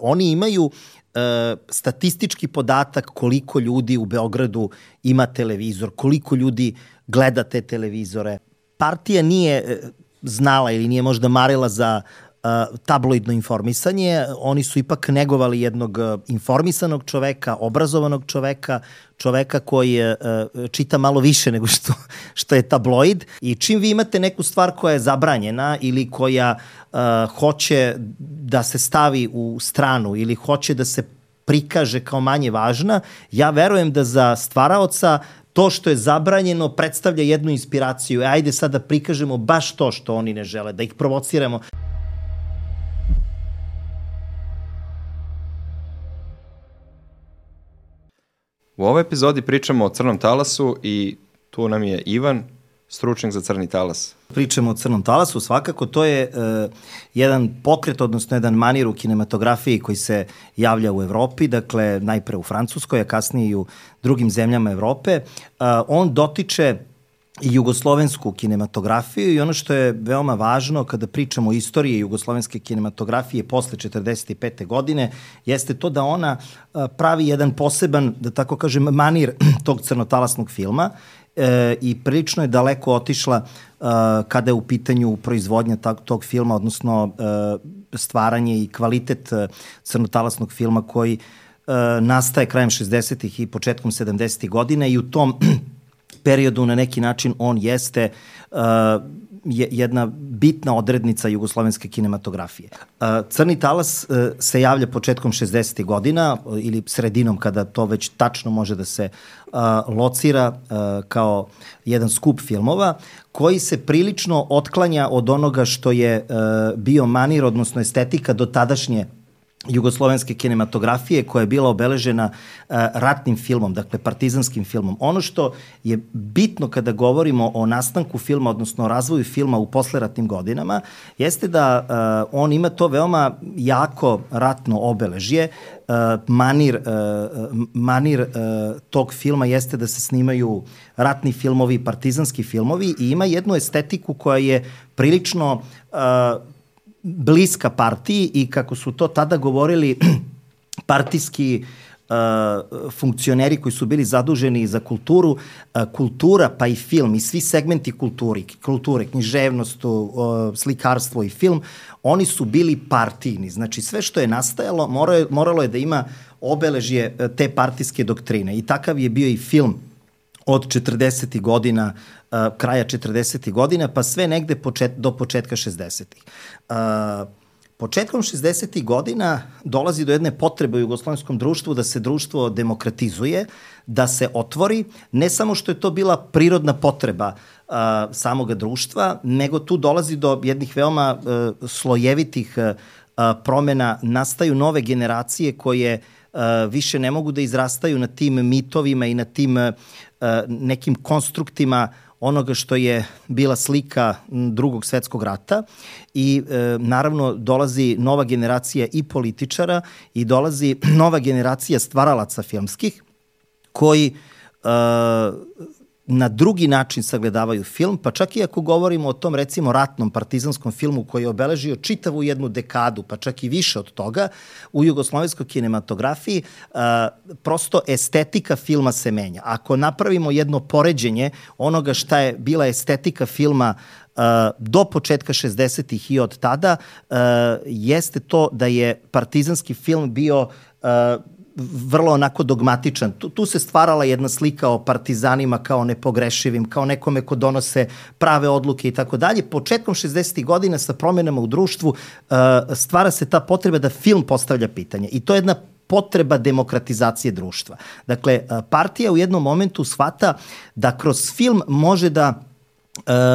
Oni imaju e, statistički podatak koliko ljudi u Beogradu ima televizor, koliko ljudi gleda te televizore. Partija nije e, znala ili nije možda marila za tabloidno informisanje, oni su ipak negovali jednog informisanog čoveka, obrazovanog čoveka, čoveka koji je, čita malo više nego što, što je tabloid i čim vi imate neku stvar koja je zabranjena ili koja uh, hoće da se stavi u stranu ili hoće da se prikaže kao manje važna, ja verujem da za stvaraoca to što je zabranjeno predstavlja jednu inspiraciju. E, ajde sad da prikažemo baš to što oni ne žele, da ih provociramo. U ovoj epizodi pričamo o crnom talasu i tu nam je Ivan, stručnjak za crni talas. Pričamo o crnom talasu, svakako to je uh, jedan pokret, odnosno jedan manir u kinematografiji koji se javlja u Evropi, dakle najpre u Francuskoj, a kasnije i u drugim zemljama Evrope. Uh, on dotiče i jugoslovensku kinematografiju i ono što je veoma važno kada pričamo o istoriji jugoslovenske kinematografije posle 45. godine jeste to da ona pravi jedan poseban, da tako kažem, manir tog crnotalasnog filma e, i prilično je daleko otišla e, kada je u pitanju proizvodnja tog, tog filma, odnosno e, stvaranje i kvalitet e, crnotalasnog filma koji e, nastaje krajem 60. i početkom 70. godina i u tom periodu na neki način on jeste uh, jedna bitna odrednica jugoslovenske kinematografije. Uh, Crni talas uh, se javlja početkom 60. godina ili sredinom kada to već tačno može da se locira kao jedan skup filmova koji se prilično otklanja od onoga što je bio manir, odnosno estetika do tadašnje jugoslovenske kinematografije koja je bila obeležena uh, ratnim filmom, dakle partizanskim filmom. Ono što je bitno kada govorimo o nastanku filma, odnosno o razvoju filma u posleratnim godinama, jeste da uh, on ima to veoma jako ratno obeležje. Uh, manir, manir tog filma jeste da se snimaju ratni filmovi, partizanski filmovi i ima jednu estetiku koja je prilično bliska partiji i kako su to tada govorili partijski uh, funkcioneri koji su bili zaduženi za kulturu, uh, kultura pa i film i svi segmenti kulturi, kulture, književnost, uh, slikarstvo i film, oni su bili partijni. Znači sve što je nastajalo moralo je, moralo je da ima obeležje uh, te partijske doktrine i takav je bio i film od 40. godina uh, kraja 40. godina, pa sve negde počet, do početka 60. Uh, Početkom 60. godina dolazi do jedne potrebe u jugoslovenskom društvu da se društvo demokratizuje, da se otvori, ne samo što je to bila prirodna potreba uh, samoga društva, nego tu dolazi do jednih veoma uh, slojevitih uh, promena, nastaju nove generacije koje uh, više ne mogu da izrastaju na tim mitovima i na tim uh, nekim konstruktima onoga što je bila slika drugog svetskog rata i e, naravno dolazi nova generacija i političara i dolazi nova generacija stvaralaca filmskih koji e, na drugi način sagledavaju film, pa čak i ako govorimo o tom recimo ratnom partizanskom filmu koji je obeležio čitavu jednu dekadu, pa čak i više od toga, u jugoslovenskoj kinematografiji uh, prosto estetika filma se menja. Ako napravimo jedno poređenje onoga šta je bila estetika filma Uh, do početka 60-ih i od tada uh, jeste to da je partizanski film bio uh, vrlo onako dogmatičan. Tu, tu se stvarala jedna slika o partizanima kao nepogrešivim, kao nekome ko donose prave odluke i tako dalje. Početkom 60. godina sa promenama u društvu uh, stvara se ta potreba da film postavlja pitanje i to je jedna potreba demokratizacije društva. Dakle, uh, partija u jednom momentu shvata da kroz film može da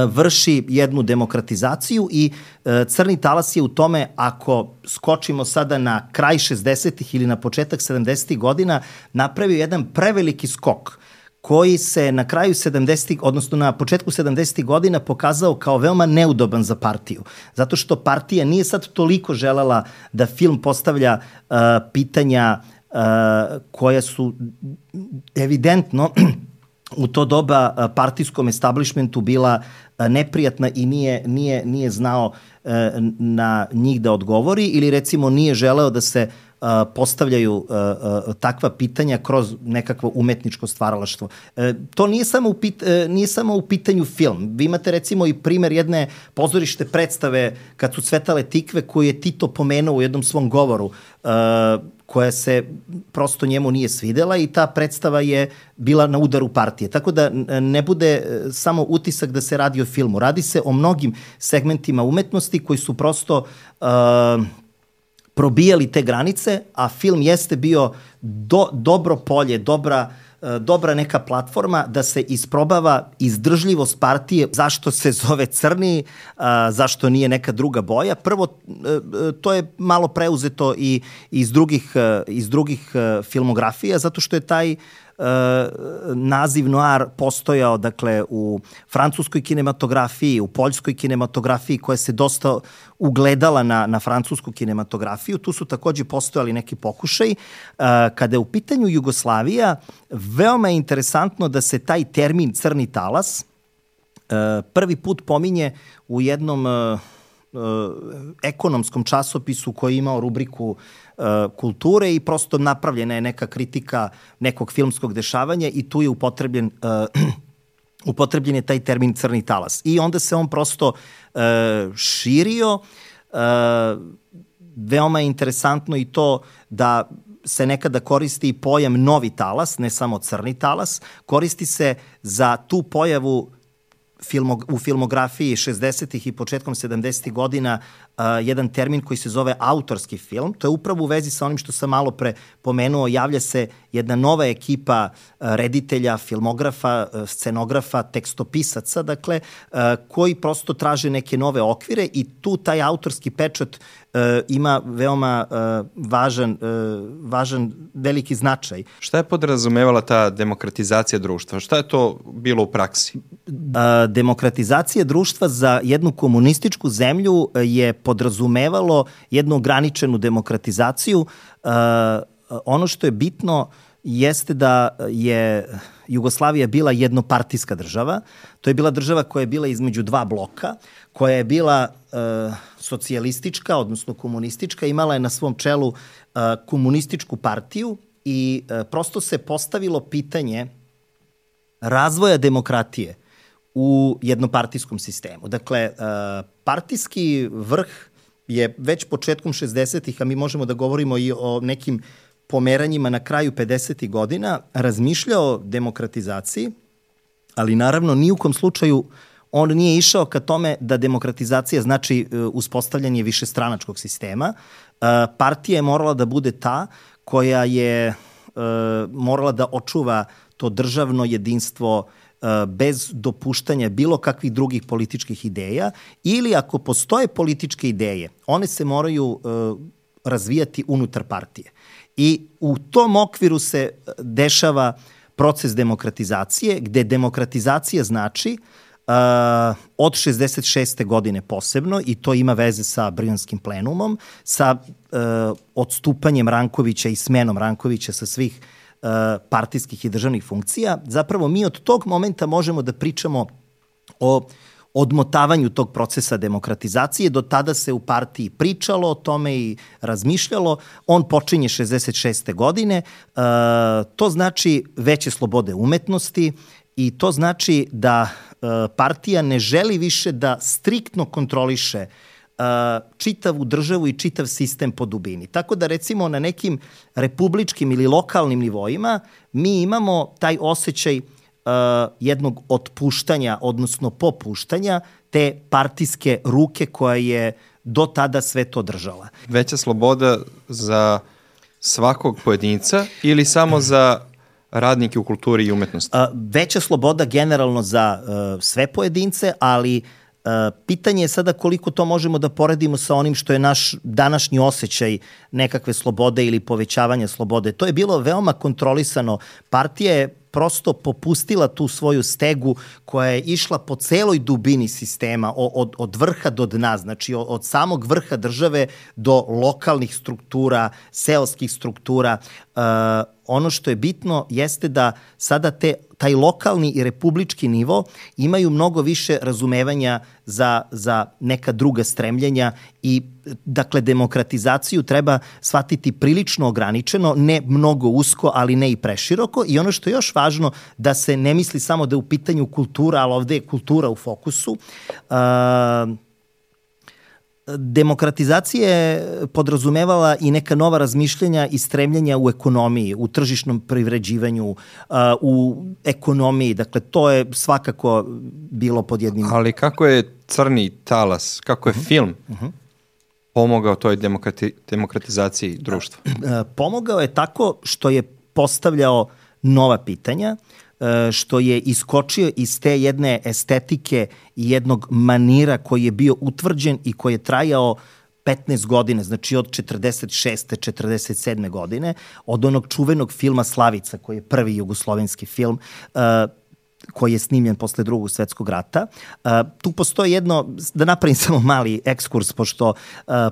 vrši jednu demokratizaciju i e, crni talas je u tome ako skočimo sada na kraj 60-ih ili na početak 70-ih godina napravio jedan preveliki skok koji se na kraju 70 odnosno na početku 70 godina pokazao kao veoma neudoban za partiju. Zato što partija nije sad toliko želela da film postavlja uh, pitanja uh, koja su evidentno u to doba partijskom establishmentu bila neprijatna i nije, nije, nije znao e, na njih da odgovori ili recimo nije želeo da se postavljaju takva pitanja kroz nekakvo umetničko stvaralaštvo. To nije samo, u pit, nije samo u pitanju film. Vi imate recimo i primer jedne pozorište predstave kad su cvetale tikve koju je Tito pomenuo u jednom svom govoru. Uh, koja se prosto njemu nije svidela i ta predstava je bila na udaru partije. Tako da ne bude e, samo utisak da se radi o filmu. Radi se o mnogim segmentima umetnosti koji su prosto uh, probijali te granice, a film jeste bio do, dobro polje, dobra E, dobra neka platforma da se isprobava izdržljivost partije, zašto se zove crni, zašto nije neka druga boja. Prvo, e, e, to je malo preuzeto i iz drugih, iz drugih filmografija, zato što je taj E, naziv noir postojao dakle u francuskoj kinematografiji, u poljskoj kinematografiji koja se dosta ugledala na, na francusku kinematografiju. Tu su takođe postojali neki pokušaj. E, kada je u pitanju Jugoslavija, veoma je interesantno da se taj termin crni talas e, prvi put pominje u jednom ekonomskom časopisu koji je imao rubriku E, kulture i prosto napravljena je neka kritika nekog filmskog dešavanja i tu je upotrebljen uh, upotrebljen je taj termin crni talas. I onda se on prosto uh, širio. Uh, veoma je interesantno i to da se nekada koristi pojam novi talas, ne samo crni talas, koristi se za tu pojavu filmo, u filmografiji 60. i početkom 70. godina uh, jedan termin koji se zove autorski film. To je upravo u vezi sa onim što sam malo pre pomenuo. Javlja se jedna nova ekipa uh, reditelja, filmografa, uh, scenografa, tekstopisaca, dakle, uh, koji prosto traže neke nove okvire i tu taj autorski pečat e, ima veoma e, važan, e, važan veliki značaj. Šta je podrazumevala ta demokratizacija društva? Šta je to bilo u praksi? E, demokratizacija društva za jednu komunističku zemlju je podrazumevalo jednu ograničenu demokratizaciju. E, ono što je bitno jeste da je Jugoslavija bila jednopartijska država. To je bila država koja je bila između dva bloka, koja je bila e, socijalistička, odnosno komunistička, imala je na svom čelu uh, komunističku partiju i uh, prosto se postavilo pitanje razvoja demokratije u jednopartijskom sistemu. Dakle, uh, partijski vrh je već početkom 60-ih, a mi možemo da govorimo i o nekim pomeranjima na kraju 50. godina, razmišljao o demokratizaciji, ali naravno ni u kom slučaju on nije išao ka tome da demokratizacija znači e, uspostavljanje višestranačkog sistema. E, partija je morala da bude ta koja je e, morala da očuva to državno jedinstvo bez dopuštanja bilo kakvih drugih političkih ideja ili ako postoje političke ideje, one se moraju razvijati unutar partije. I u tom okviru se dešava proces demokratizacije, gde demokratizacija znači uh, Uh, od 66. godine posebno i to ima veze sa Brijanskim plenumom, sa uh, odstupanjem Rankovića i smenom Rankovića sa svih uh, partijskih i državnih funkcija. Zapravo mi od tog momenta možemo da pričamo o odmotavanju tog procesa demokratizacije. Do tada se u partiji pričalo o tome i razmišljalo. On počinje 66. godine. Uh, to znači veće slobode umetnosti i to znači da E, partija ne želi više da striktno kontroliše e, čitavu državu i čitav sistem po dubini. Tako da recimo na nekim republičkim ili lokalnim nivoima mi imamo taj osjećaj jednog otpuštanja, odnosno popuštanja te partijske ruke koja je do tada sve to držala. Veća sloboda za svakog pojedinca ili samo za radnike u kulturi i umetnosti? A, veća sloboda generalno za uh, sve pojedince, ali uh, pitanje je sada koliko to možemo da poredimo sa onim što je naš današnji osjećaj nekakve slobode ili povećavanja slobode. To je bilo veoma kontrolisano. Partija je prosto popustila tu svoju stegu koja je išla po celoj dubini sistema, od, od vrha do dna, znači od, samog vrha države do lokalnih struktura, seoskih struktura. Uh, ono što je bitno jeste da sada te, taj lokalni i republički nivo imaju mnogo više razumevanja za, za neka druga stremljenja i dakle demokratizaciju treba shvatiti prilično ograničeno, ne mnogo usko, ali ne i preširoko i ono što je još važno da se ne misli samo da je u pitanju kultura, ali ovde je kultura u fokusu. Uh, demokratizacija je podrazumevala i neka nova razmišljanja i stremljenja u ekonomiji, u tržišnom privređivanju, u ekonomiji. Dakle, to je svakako bilo pod jednim... Ali kako je crni talas, kako je uh mhm. -huh. film uh mhm. -huh. pomogao toj demokrati, demokratizaciji društva? Pomogao je tako što je postavljao nova pitanja, E, što je iskočio iz te jedne estetike i jednog manira koji je bio utvrđen i koji je trajao 15 godine, znači od 46. 47. godine, od onog čuvenog filma Slavica, koji je prvi jugoslovenski film, uh, koji je snimljen posle drugog svetskog rata. Uh, tu postoji jedno, da napravim samo mali ekskurs, pošto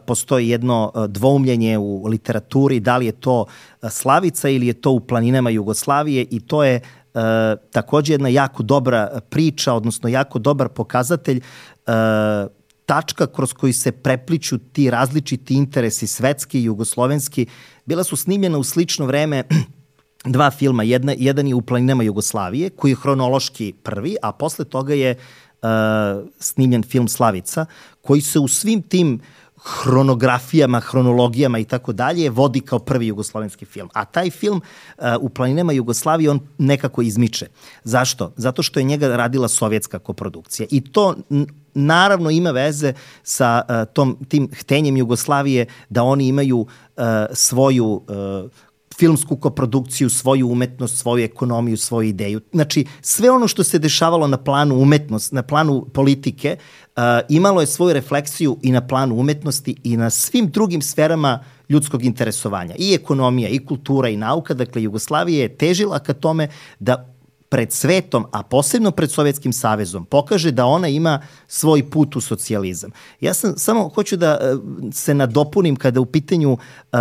postoji jedno dvoumljenje u literaturi, da li je to Slavica ili je to u planinama Jugoslavije i to je e, takođe jedna jako dobra priča, odnosno jako dobar pokazatelj e, tačka kroz koji se prepliču ti različiti interesi svetski i jugoslovenski. Bila su snimljena u slično vreme dva filma. Jedna, jedan je u planinama Jugoslavije, koji je hronološki prvi, a posle toga je uh, snimljen film Slavica, koji se u svim tim uh, hronografijama, hronologijama i tako dalje, vodi kao prvi jugoslovenski film. A taj film uh, u planinama Jugoslavije on nekako izmiče. Zašto? Zato što je njega radila sovjetska koprodukcija. I to naravno ima veze sa uh, tom, tim htenjem Jugoslavije da oni imaju uh, svoju uh, filmsku koprodukciju, svoju umetnost, svoju ekonomiju, svoju ideju. Znači, sve ono što se dešavalo na planu umetnost, na planu politike, uh, imalo je svoju refleksiju i na planu umetnosti i na svim drugim sferama ljudskog interesovanja. I ekonomija, i kultura, i nauka. Dakle, Jugoslavija je težila ka tome da pred svetom, a posebno pred Sovjetskim savezom, pokaže da ona ima svoj put u socijalizam. Ja sam samo hoću da e, se nadopunim kada u pitanju uh,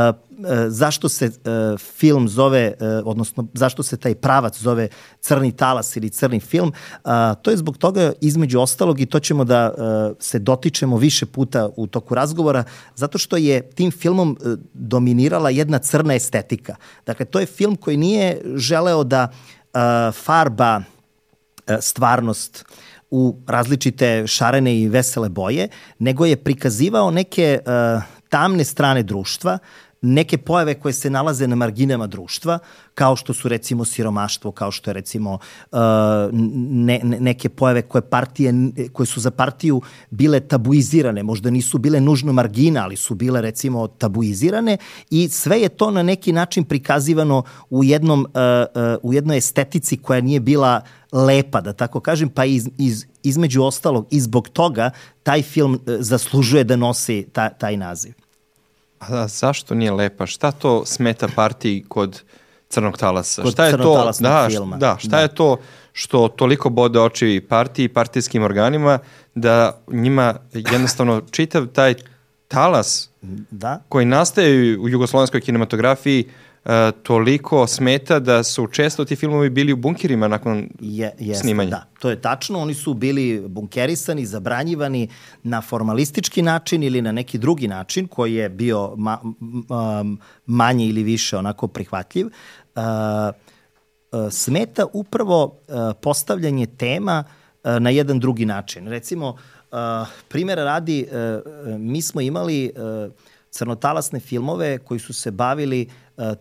zašto se uh, film zove, uh, odnosno zašto se taj pravac zove Crni talas ili Crni film, uh, to je zbog toga između ostalog i to ćemo da uh, se dotičemo više puta u toku razgovora, zato što je tim filmom uh, dominirala jedna crna estetika. Dakle, to je film koji nije želeo da uh, farba stvarnost u različite šarene i vesele boje, nego je prikazivao neke tamne strane društva, neke pojave koje se nalaze na marginama društva, kao što su recimo siromaštvo, kao što je recimo uh, ne, ne, neke pojave koje, partije, koje su za partiju bile tabuizirane, možda nisu bile nužno margina, ali su bile recimo tabuizirane i sve je to na neki način prikazivano u, jednom, uh, uh, u jednoj estetici koja nije bila lepa, da tako kažem, pa iz, iz, između ostalog i zbog toga taj film zaslužuje da nosi ta, taj naziv. A zašto nije lepa? Šta to smeta partiji kod Crnog talasa? Kod šta je to? Da, filma. da, šta da. je to što toliko bode oči partiji i partijskim organima da njima jednostavno čitav taj talas da. koji nastaje u jugoslovenskoj kinematografiji uh, toliko smeta da su često ti filmovi bili u bunkirima nakon je, jest, snimanja. Da, to je tačno. Oni su bili bunkerisani, zabranjivani na formalistički način ili na neki drugi način koji je bio ma, um, manje ili više onako prihvatljiv. Uh, uh, smeta upravo uh, postavljanje tema uh, na jedan drugi način. Recimo, uh, primjera radi, uh, mi smo imali uh, crnotalasne filmove koji su se bavili e,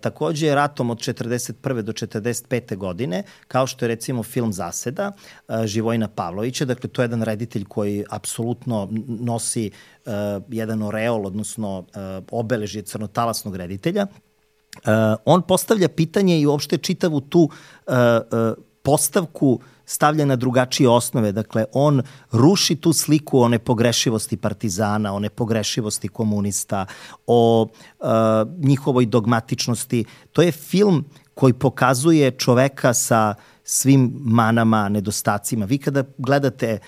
takođe ratom od 41. do 45. godine, kao što je recimo film Zaseda e, Živojna Pavlovića. Dakle, to je jedan reditelj koji apsolutno nosi e, jedan oreol, odnosno e, obeležje crnotalasnog reditelja. E, on postavlja pitanje i uopšte čitavu tu e, e, postavku stavlja na drugačije osnove. Dakle, on ruši tu sliku o nepogrešivosti partizana, o nepogrešivosti komunista, o uh, njihovoj dogmatičnosti. To je film koji pokazuje čoveka sa svim manama, nedostacima. Vi kada gledate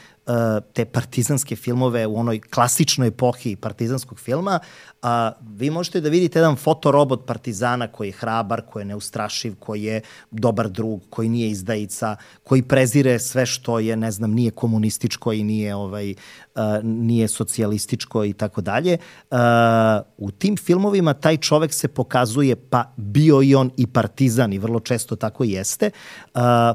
te partizanske filmove u onoj klasičnoj epohi partizanskog filma, a, vi možete da vidite jedan fotorobot partizana koji je hrabar, koji je neustrašiv, koji je dobar drug, koji nije izdajica, koji prezire sve što je, ne znam, nije komunističko i nije, ovaj, a, nije socijalističko i tako dalje. U tim filmovima taj čovek se pokazuje, pa bio i on i partizan i vrlo često tako jeste, a,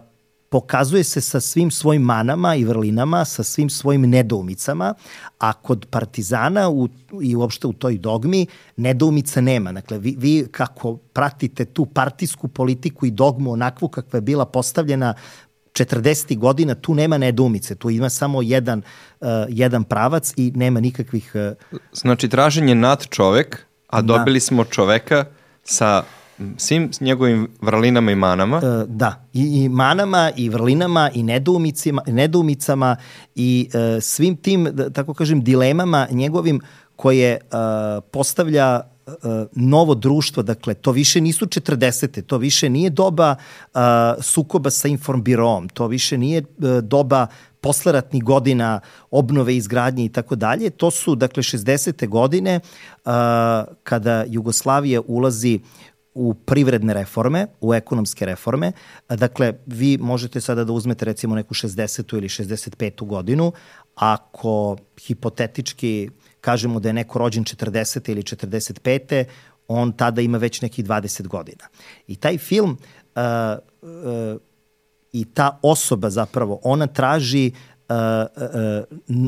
pokazuje se sa svim svojim manama i vrlinama, sa svim svojim nedoumicama, a kod Partizana u, i uopšte u toj dogmi nedoumica nema. Dakle, vi, vi kako pratite tu partijsku politiku i dogmu onakvu kakva je bila postavljena 40. godina, tu nema nedoumice, tu ima samo jedan, uh, jedan pravac i nema nikakvih... Uh... Znači, traženje nad čovek, a dobili da. smo čoveka sa svim njegovim vrlinama i manama. E, da, i, i manama i vrlinama i nedoumicama, nedoumicama i e, svim tim, da, tako kažem, dilemama njegovim koje e, postavlja e, novo društvo, dakle, to više nisu 40. To više nije doba uh, sukoba sa informbirom, to više nije uh, doba posleratnih godina obnove, izgradnje i tako dalje. To su, dakle, 60. godine uh, kada Jugoslavija ulazi u privredne reforme, u ekonomske reforme. Dakle, vi možete sada da uzmete recimo neku 60. ili 65. godinu, ako hipotetički kažemo da je neko rođen 40. ili 45. on tada ima već nekih 20 godina. I taj film uh, uh, i ta osoba zapravo, ona traži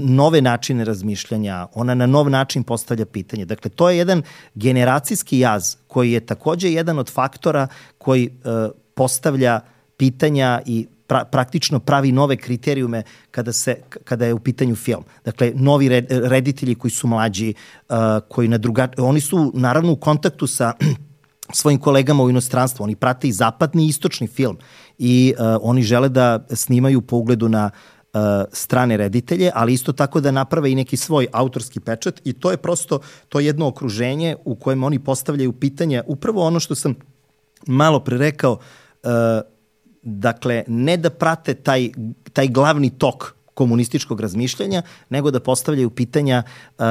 nove načine razmišljanja, ona na nov način postavlja pitanje. Dakle, to je jedan generacijski jaz koji je takođe jedan od faktora koji uh, postavlja pitanja i pra, praktično pravi nove kriterijume kada, se, kada je u pitanju film. Dakle, novi red, reditelji koji su mlađi, uh, koji na druga, oni su naravno u kontaktu sa svojim kolegama u inostranstvu. Oni prate i zapadni i istočni film i uh, oni žele da snimaju po ugledu na uh, uh, strane reditelje, ali isto tako da naprave i neki svoj autorski pečat i to je prosto to jedno okruženje u kojem oni postavljaju pitanja, upravo ono što sam malo pre rekao, uh, dakle, ne da prate taj, taj glavni tok komunističkog razmišljanja, nego da postavljaju pitanja uh,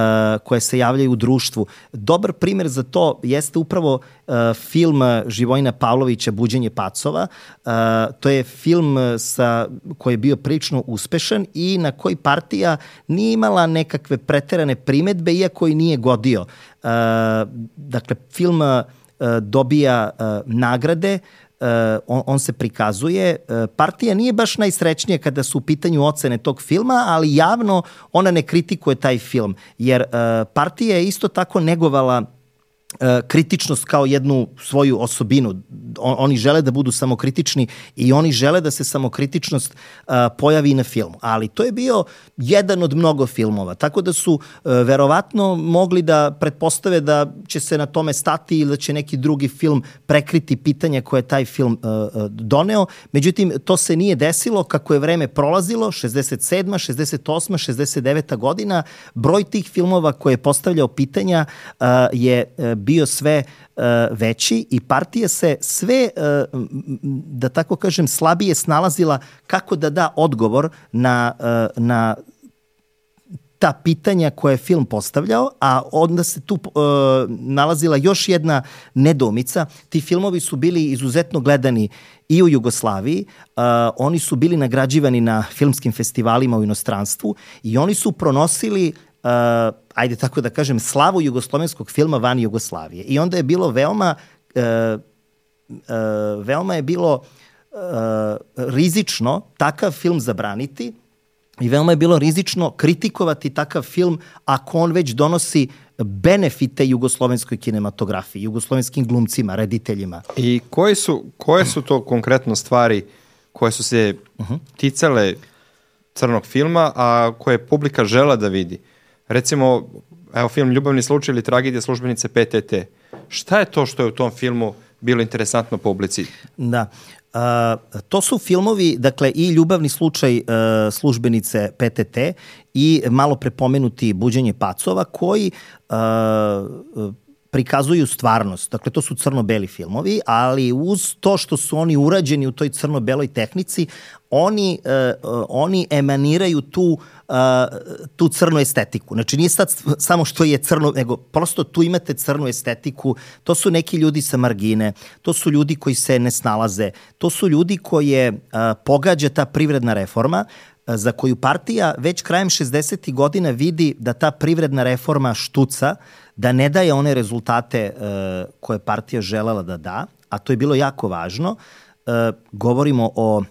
koje se javljaju u društvu. Dobar primer za to jeste upravo uh, film Živojina Pavlovića Buđenje pacova. Uh, to je film sa, koji je bio prilično uspešan i na koji partija nije imala nekakve preterane primetbe, iako i nije godio. Uh, dakle, film uh, dobija uh, nagrade, uh, on, on se prikazuje. Uh, partija nije baš najsrećnija kada su u pitanju ocene tog filma, ali javno ona ne kritikuje taj film, jer uh, partija je isto tako negovala kritičnost kao jednu svoju osobinu. oni žele da budu samokritični i oni žele da se samokritičnost uh, pojavi na filmu. Ali to je bio jedan od mnogo filmova, tako da su uh, verovatno mogli da pretpostave da će se na tome stati ili da će neki drugi film prekriti pitanja koje je taj film doneo. Međutim, to se nije desilo kako je vreme prolazilo, 67. 68. 69. godina, broj tih filmova koje je postavljao pitanja je bio sve uh, veći i partija se sve, uh, da tako kažem, slabije snalazila kako da da odgovor na, uh, na ta pitanja koje je film postavljao, a onda se tu uh, nalazila još jedna nedomica. Ti filmovi su bili izuzetno gledani i u Jugoslaviji, uh, oni su bili nagrađivani na filmskim festivalima u inostranstvu i oni su pronosili ajde tako da kažem, slavu jugoslovenskog filma van Jugoslavije. I onda je bilo veoma, uh, uh, veoma je bilo uh, rizično takav film zabraniti i veoma je bilo rizično kritikovati takav film ako on već donosi benefite jugoslovenskoj kinematografiji, jugoslovenskim glumcima, rediteljima. I koje su, koje su to konkretno stvari koje su se uh -huh. ticale crnog filma, a koje publika žela da vidi? Uh, recimo, evo film Ljubavni slučaj ili tragedija službenice PTT. Šta je to što je u tom filmu bilo interesantno publici? Da. Uh, to su filmovi, dakle, i Ljubavni slučaj uh, službenice PTT i malo prepomenuti Buđenje pacova, koji uh, prikazuju stvarnost. Dakle, to su crno-beli filmovi, ali uz to što su oni urađeni u toj crno-beloj tehnici, oni, uh, oni emaniraju tu uh, tu crnu estetiku. Znači nije sad samo što je crno, nego prosto tu imate crnu estetiku, to su neki ljudi sa margine, to su ljudi koji se ne snalaze, to su ljudi koje uh, pogađa ta privredna reforma, za koju partija već krajem 60. godina vidi da ta privredna reforma štuca, da ne daje one rezultate uh, koje partija želela da da, a to je bilo jako važno. Uh, govorimo o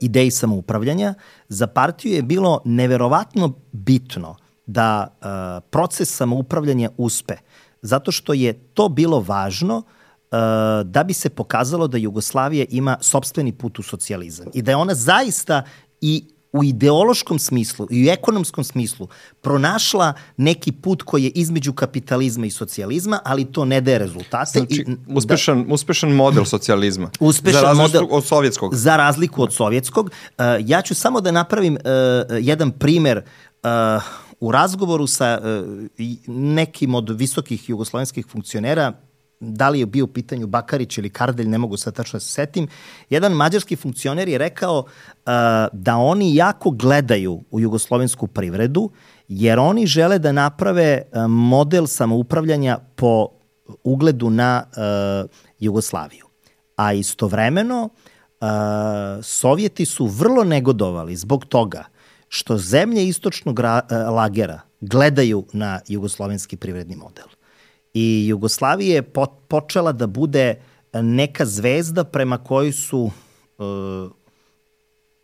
ideji samoupravljanja. Za partiju je bilo neverovatno bitno da proces samoupravljanja uspe, zato što je to bilo važno da bi se pokazalo da Jugoslavija ima sobstveni put u socijalizam i da je ona zaista i u ideološkom smislu i u ekonomskom smislu pronašla neki put koji je između kapitalizma i socijalizma, ali to ne daje rezultate. Znači, I, uspešan, da, uspešan model socijalizma. Uspešan za model od sovjetskog. Za razliku od sovjetskog. Uh, ja ću samo da napravim uh, jedan primer uh, u razgovoru sa uh, nekim od visokih jugoslovenskih funkcionera, da li je bio u pitanju Bakarić ili Kardelj, ne mogu sad tačno da se setim, jedan mađarski funkcioner je rekao uh, da oni jako gledaju u jugoslovensku privredu, jer oni žele da naprave uh, model samoupravljanja po ugledu na uh, Jugoslaviju. A istovremeno, uh, Sovjeti su vrlo negodovali zbog toga što zemlje istočnog uh, lagera gledaju na jugoslovenski privredni model i Jugoslavija je po, počela da bude neka zvezda prema kojoj su uh,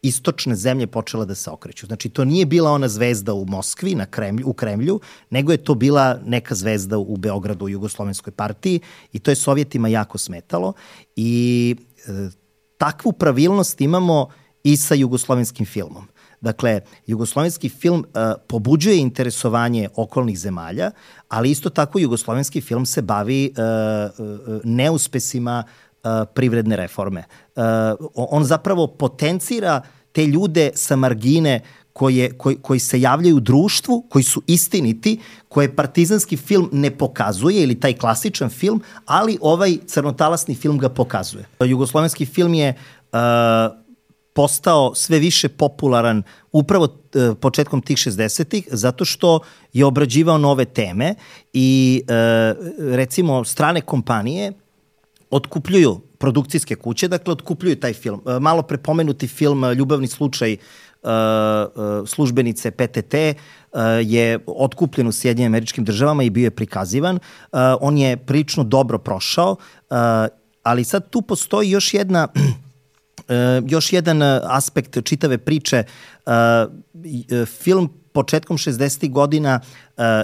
istočne zemlje počela da se okreću. Znači, to nije bila ona zvezda u Moskvi, na Kremlju, u Kremlju, nego je to bila neka zvezda u Beogradu, u Jugoslovenskoj partiji i to je Sovjetima jako smetalo i e, takvu pravilnost imamo i sa jugoslovenskim filmom. Dakle, jugoslovenski film uh, pobuđuje interesovanje okolnih zemalja, ali isto tako jugoslovenski film se bavi uh, neuspesima uh, privredne reforme. Uh, on zapravo potencira te ljude sa margine koje, koji, koji se javljaju u društvu, koji su istiniti, koje partizanski film ne pokazuje ili taj klasičan film, ali ovaj crnotalasni film ga pokazuje. Jugoslovenski film je uh, postao sve više popularan upravo e, početkom tih 60-ih zato što je obrađivao nove teme i e, recimo strane kompanije otkupljuju produkcijske kuće, dakle otkupljuju taj film. E, malo prepomenuti film Ljubavni slučaj službenice PTT je otkupljen u Sjedinjenim američkim državama i bio je prikazivan. On je prilično dobro prošao, ali sad tu postoji još jedna još jedan e, aspekt čitave priče, e, film početkom 60. godina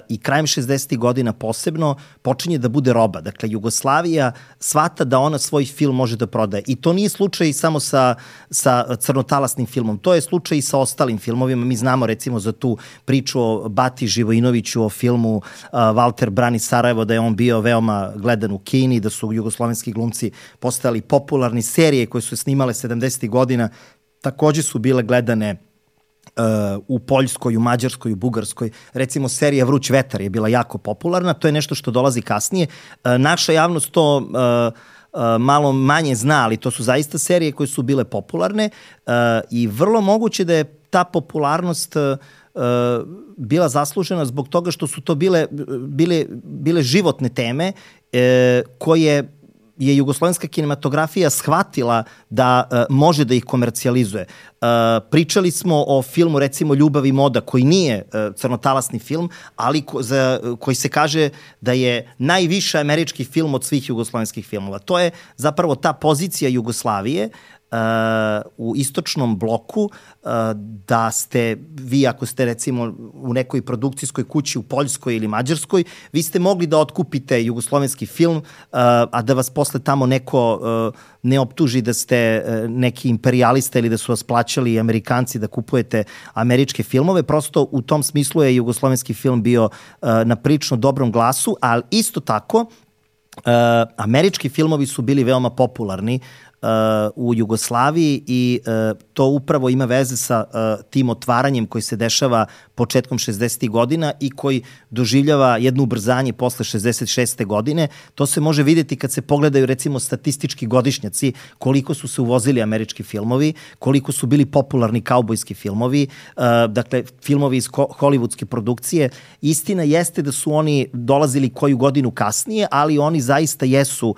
i krajem 60. godina posebno počinje da bude roba. Dakle, Jugoslavija svata da ona svoj film može da prodaje. I to nije slučaj samo sa, sa crnotalasnim filmom, to je slučaj i sa ostalim filmovima. Mi znamo recimo za tu priču o Bati Živojinoviću, o filmu uh, Walter Brani Sarajevo, da je on bio veoma gledan u Kini, da su jugoslovenski glumci postali popularni serije koje su snimale 70. godina, takođe su bile gledane uh, u Poljskoj, u Mađarskoj, u Bugarskoj. Recimo serija Vruć vetar je bila jako popularna, to je nešto što dolazi kasnije. Uh, naša javnost to uh, malo manje zna, ali to su zaista serije koje su bile popularne uh, i vrlo moguće da je ta popularnost uh, bila zaslužena zbog toga što su to bile, bile, bile životne teme uh, koje je jugoslovenska kinematografija shvatila da uh, može da ih komercijalizuje. Uh, pričali smo o filmu recimo Ljubav i moda koji nije uh, crnotalasni film, ali ko, za, uh, koji se kaže da je najviše američki film od svih jugoslovenskih filmova. To je zapravo ta pozicija Jugoslavije u istočnom bloku da ste vi ako ste recimo u nekoj produkcijskoj kući u Poljskoj ili Mađarskoj, vi ste mogli da otkupite jugoslovenski film, a da vas posle tamo neko ne optuži da ste neki imperialista ili da su vas plaćali Amerikanci da kupujete američke filmove. Prosto u tom smislu je jugoslovenski film bio na prilično dobrom glasu, ali isto tako Uh, američki filmovi su bili veoma popularni u Jugoslaviji i uh, to upravo ima veze sa uh, tim otvaranjem koji se dešava početkom 60. godina i koji doživljava jedno ubrzanje posle 66. godine. To se može videti kad se pogledaju recimo statistički godišnjaci koliko su se uvozili američki filmovi, koliko su bili popularni kaubojski filmovi, uh, dakle filmovi iz hollywoodske produkcije. Istina jeste da su oni dolazili koju godinu kasnije, ali oni zaista jesu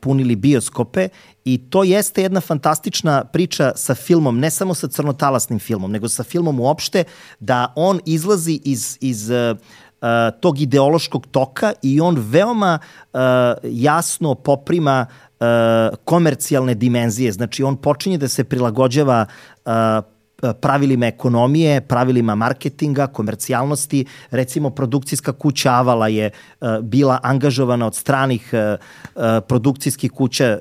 punili bioskope i to jeste jedna fantastična priča sa filmom, ne samo sa crnotalasnim filmom, nego sa filmom uopšte, da on izlazi iz, iz uh, tog ideološkog toka i on veoma uh, jasno poprima uh, komercijalne dimenzije. Znači, on počinje da se prilagođava uh, pravilima ekonomije, pravilima marketinga, komercijalnosti. Recimo, produkcijska kuća Avala je e, bila angažovana od stranih e, produkcijskih kuća.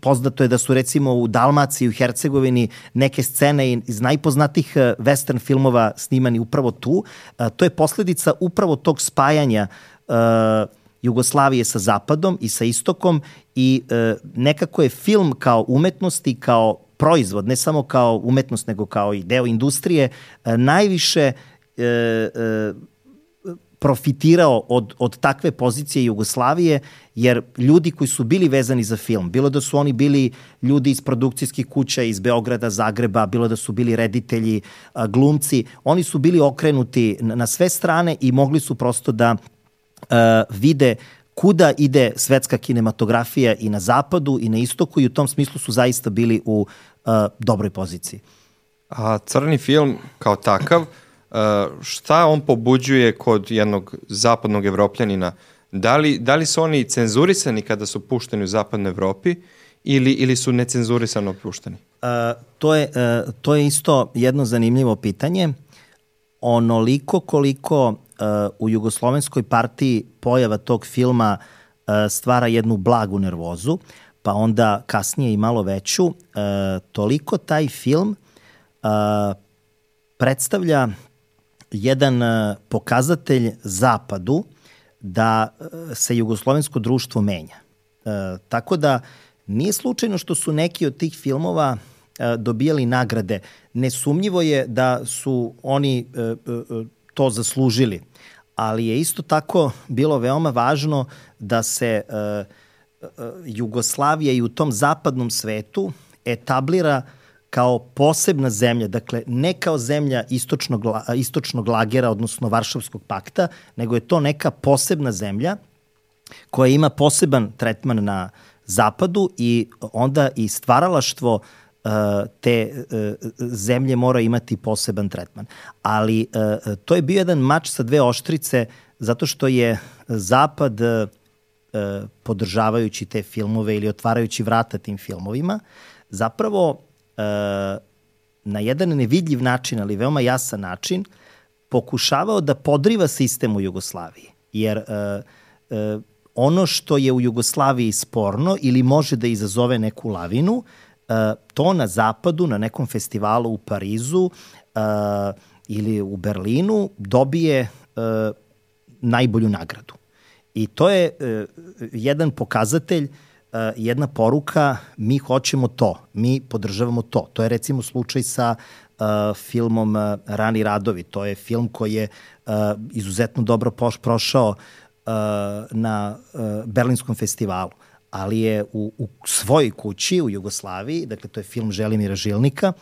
Poznato je da su recimo u Dalmaciji, u Hercegovini neke scene iz najpoznatih western filmova snimani upravo tu. To je posledica upravo tog spajanja Jugoslavije sa zapadom i sa istokom i nekako je film kao umetnost i kao proizvod, ne samo kao umetnost, nego kao i deo industrije, e, najviše e, e, profitirao od, od takve pozicije Jugoslavije, jer ljudi koji su bili vezani za film, bilo da su oni bili ljudi iz produkcijskih kuća iz Beograda, Zagreba, bilo da su bili reditelji, glumci, oni su bili okrenuti na sve strane i mogli su prosto da uh, vide kuda ide svetska kinematografija i na zapadu i na istoku i u tom smislu su zaista bili u dobroj poziciji. A crni film kao takav, uh, šta on pobuđuje kod jednog zapadnog evropljanina? Da li, da li su oni cenzurisani kada su pušteni u zapadnoj Evropi ili, ili su necenzurisano pušteni? Uh, to, je, uh, to je isto jedno zanimljivo pitanje. Onoliko koliko uh, u Jugoslovenskoj partiji pojava tog filma uh, stvara jednu blagu nervozu, pa onda kasnije i malo veću, uh, toliko taj film uh, predstavlja jedan uh, pokazatelj zapadu da uh, se jugoslovensko društvo menja. Uh, tako da nije slučajno što su neki od tih filmova uh, dobijali nagrade. Nesumnjivo je da su oni uh, uh, to zaslužili, ali je isto tako bilo veoma važno da se uh, Jugoslavija i u tom zapadnom svetu etablira kao posebna zemlja, dakle ne kao zemlja istočnog, istočnog lagera, odnosno Varšavskog pakta, nego je to neka posebna zemlja koja ima poseban tretman na zapadu i onda i stvaralaštvo uh, te uh, zemlje mora imati poseban tretman. Ali uh, to je bio jedan mač sa dve oštrice zato što je zapad e, podržavajući te filmove ili otvarajući vrata tim filmovima, zapravo e, na jedan nevidljiv način, ali veoma jasan način, pokušavao da podriva sistem u Jugoslaviji. Jer e, e, ono što je u Jugoslaviji sporno ili može da izazove neku lavinu, e, to na zapadu, na nekom festivalu u Parizu e, ili u Berlinu dobije e, najbolju nagradu. I to je uh, jedan pokazatelj, uh, jedna poruka, mi hoćemo to, mi podržavamo to. To je recimo slučaj sa uh, filmom uh, Rani radovi. To je film koji je uh, izuzetno dobro poš, prošao uh, na uh, Berlinskom festivalu ali je u, u svojoj kući u Jugoslaviji, dakle to je film Želimira Žilnika,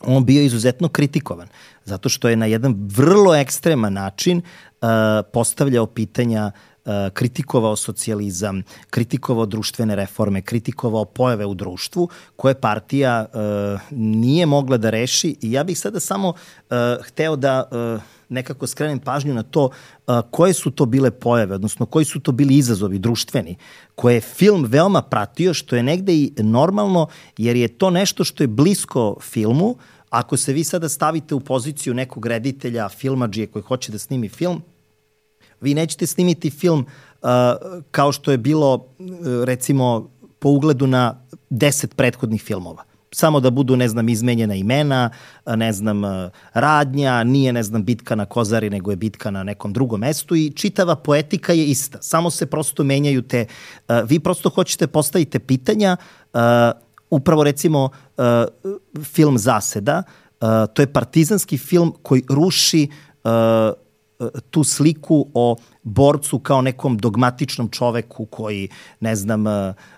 on bio izuzetno kritikovan, zato što je na jedan vrlo ekstreman način uh, postavljao pitanja uh, kritikovao socijalizam, kritikovao društvene reforme, kritikovao pojave u društvu koje partija uh, nije mogla da reši. I ja bih sada samo uh, hteo da nekako skrenem pažnju na to koje su to bile pojave, odnosno koji su to bili izazovi društveni, koje je film veoma pratio, što je negde i normalno, jer je to nešto što je blisko filmu, Ako se vi sada stavite u poziciju nekog reditelja, filmađije koji hoće da snimi film, Vi nećete snimiti film uh, kao što je bilo, uh, recimo, po ugledu na deset prethodnih filmova samo da budu, ne znam, izmenjena imena, uh, ne znam, uh, radnja, nije, ne znam, bitka na Kozari, nego je bitka na nekom drugom mestu i čitava poetika je ista. Samo se prosto menjaju te, vi prosto hoćete postavite pitanja upravo recimo uh, film Zaseda, uh, to je partizanski film koji ruši uh, tu sliku o borcu kao nekom dogmatičnom čoveku koji, ne znam, uh,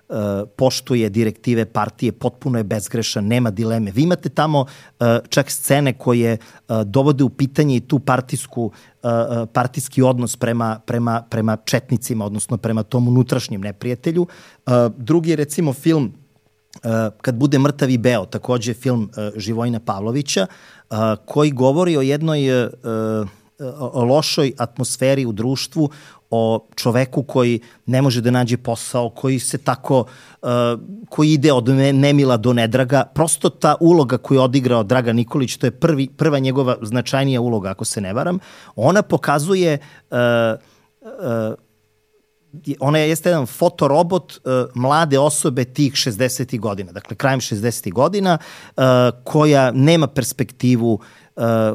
uh, poštuje direktive partije, potpuno je bezgrešan, nema dileme. Vi imate tamo uh, čak scene koje dovode u pitanje i tu partijsku partijski odnos prema, prema, prema četnicima, odnosno prema tom unutrašnjem neprijatelju. Drugi je recimo film kad bude mrtav i beo, takođe film Živojna Pavlovića, koji govori o jednoj lošoj atmosferi u društvu, o čoveku koji ne može da nađe posao, koji se tako, uh, koji ide od nemila do nedraga. Prosto ta uloga koju je odigrao Draga Nikolić, to je prvi, prva njegova značajnija uloga, ako se ne varam, ona pokazuje uh, uh, ona je jeste jedan fotorobot uh, mlade osobe tih 60. godina, dakle krajem 60. godina, uh, koja nema perspektivu,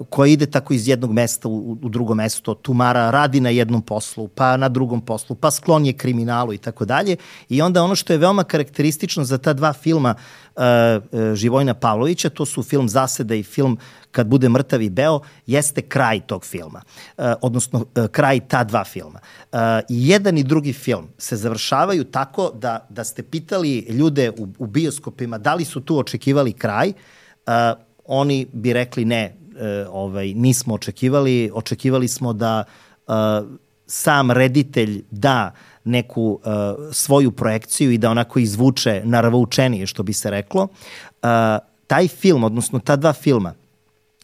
koja ide tako iz jednog mesta u, u drugo mesto, tumara, radi na jednom poslu, pa na drugom poslu, pa sklon je kriminalu i tako dalje. I onda ono što je veoma karakteristično za ta dva filma uh, Živojna Pavlovića, to su film Zaseda i film Kad bude mrtav i beo, jeste kraj tog filma, uh, odnosno uh, kraj ta dva filma. I jedan i drugi film se završavaju tako da, da ste pitali ljude u, u bioskopima da li su tu očekivali kraj, oni bi rekli ne, ovaj, nismo očekivali. Očekivali smo da e, sam reditelj da neku e, svoju projekciju i da onako izvuče narvučenije, što bi se reklo. E, taj film, odnosno ta dva filma,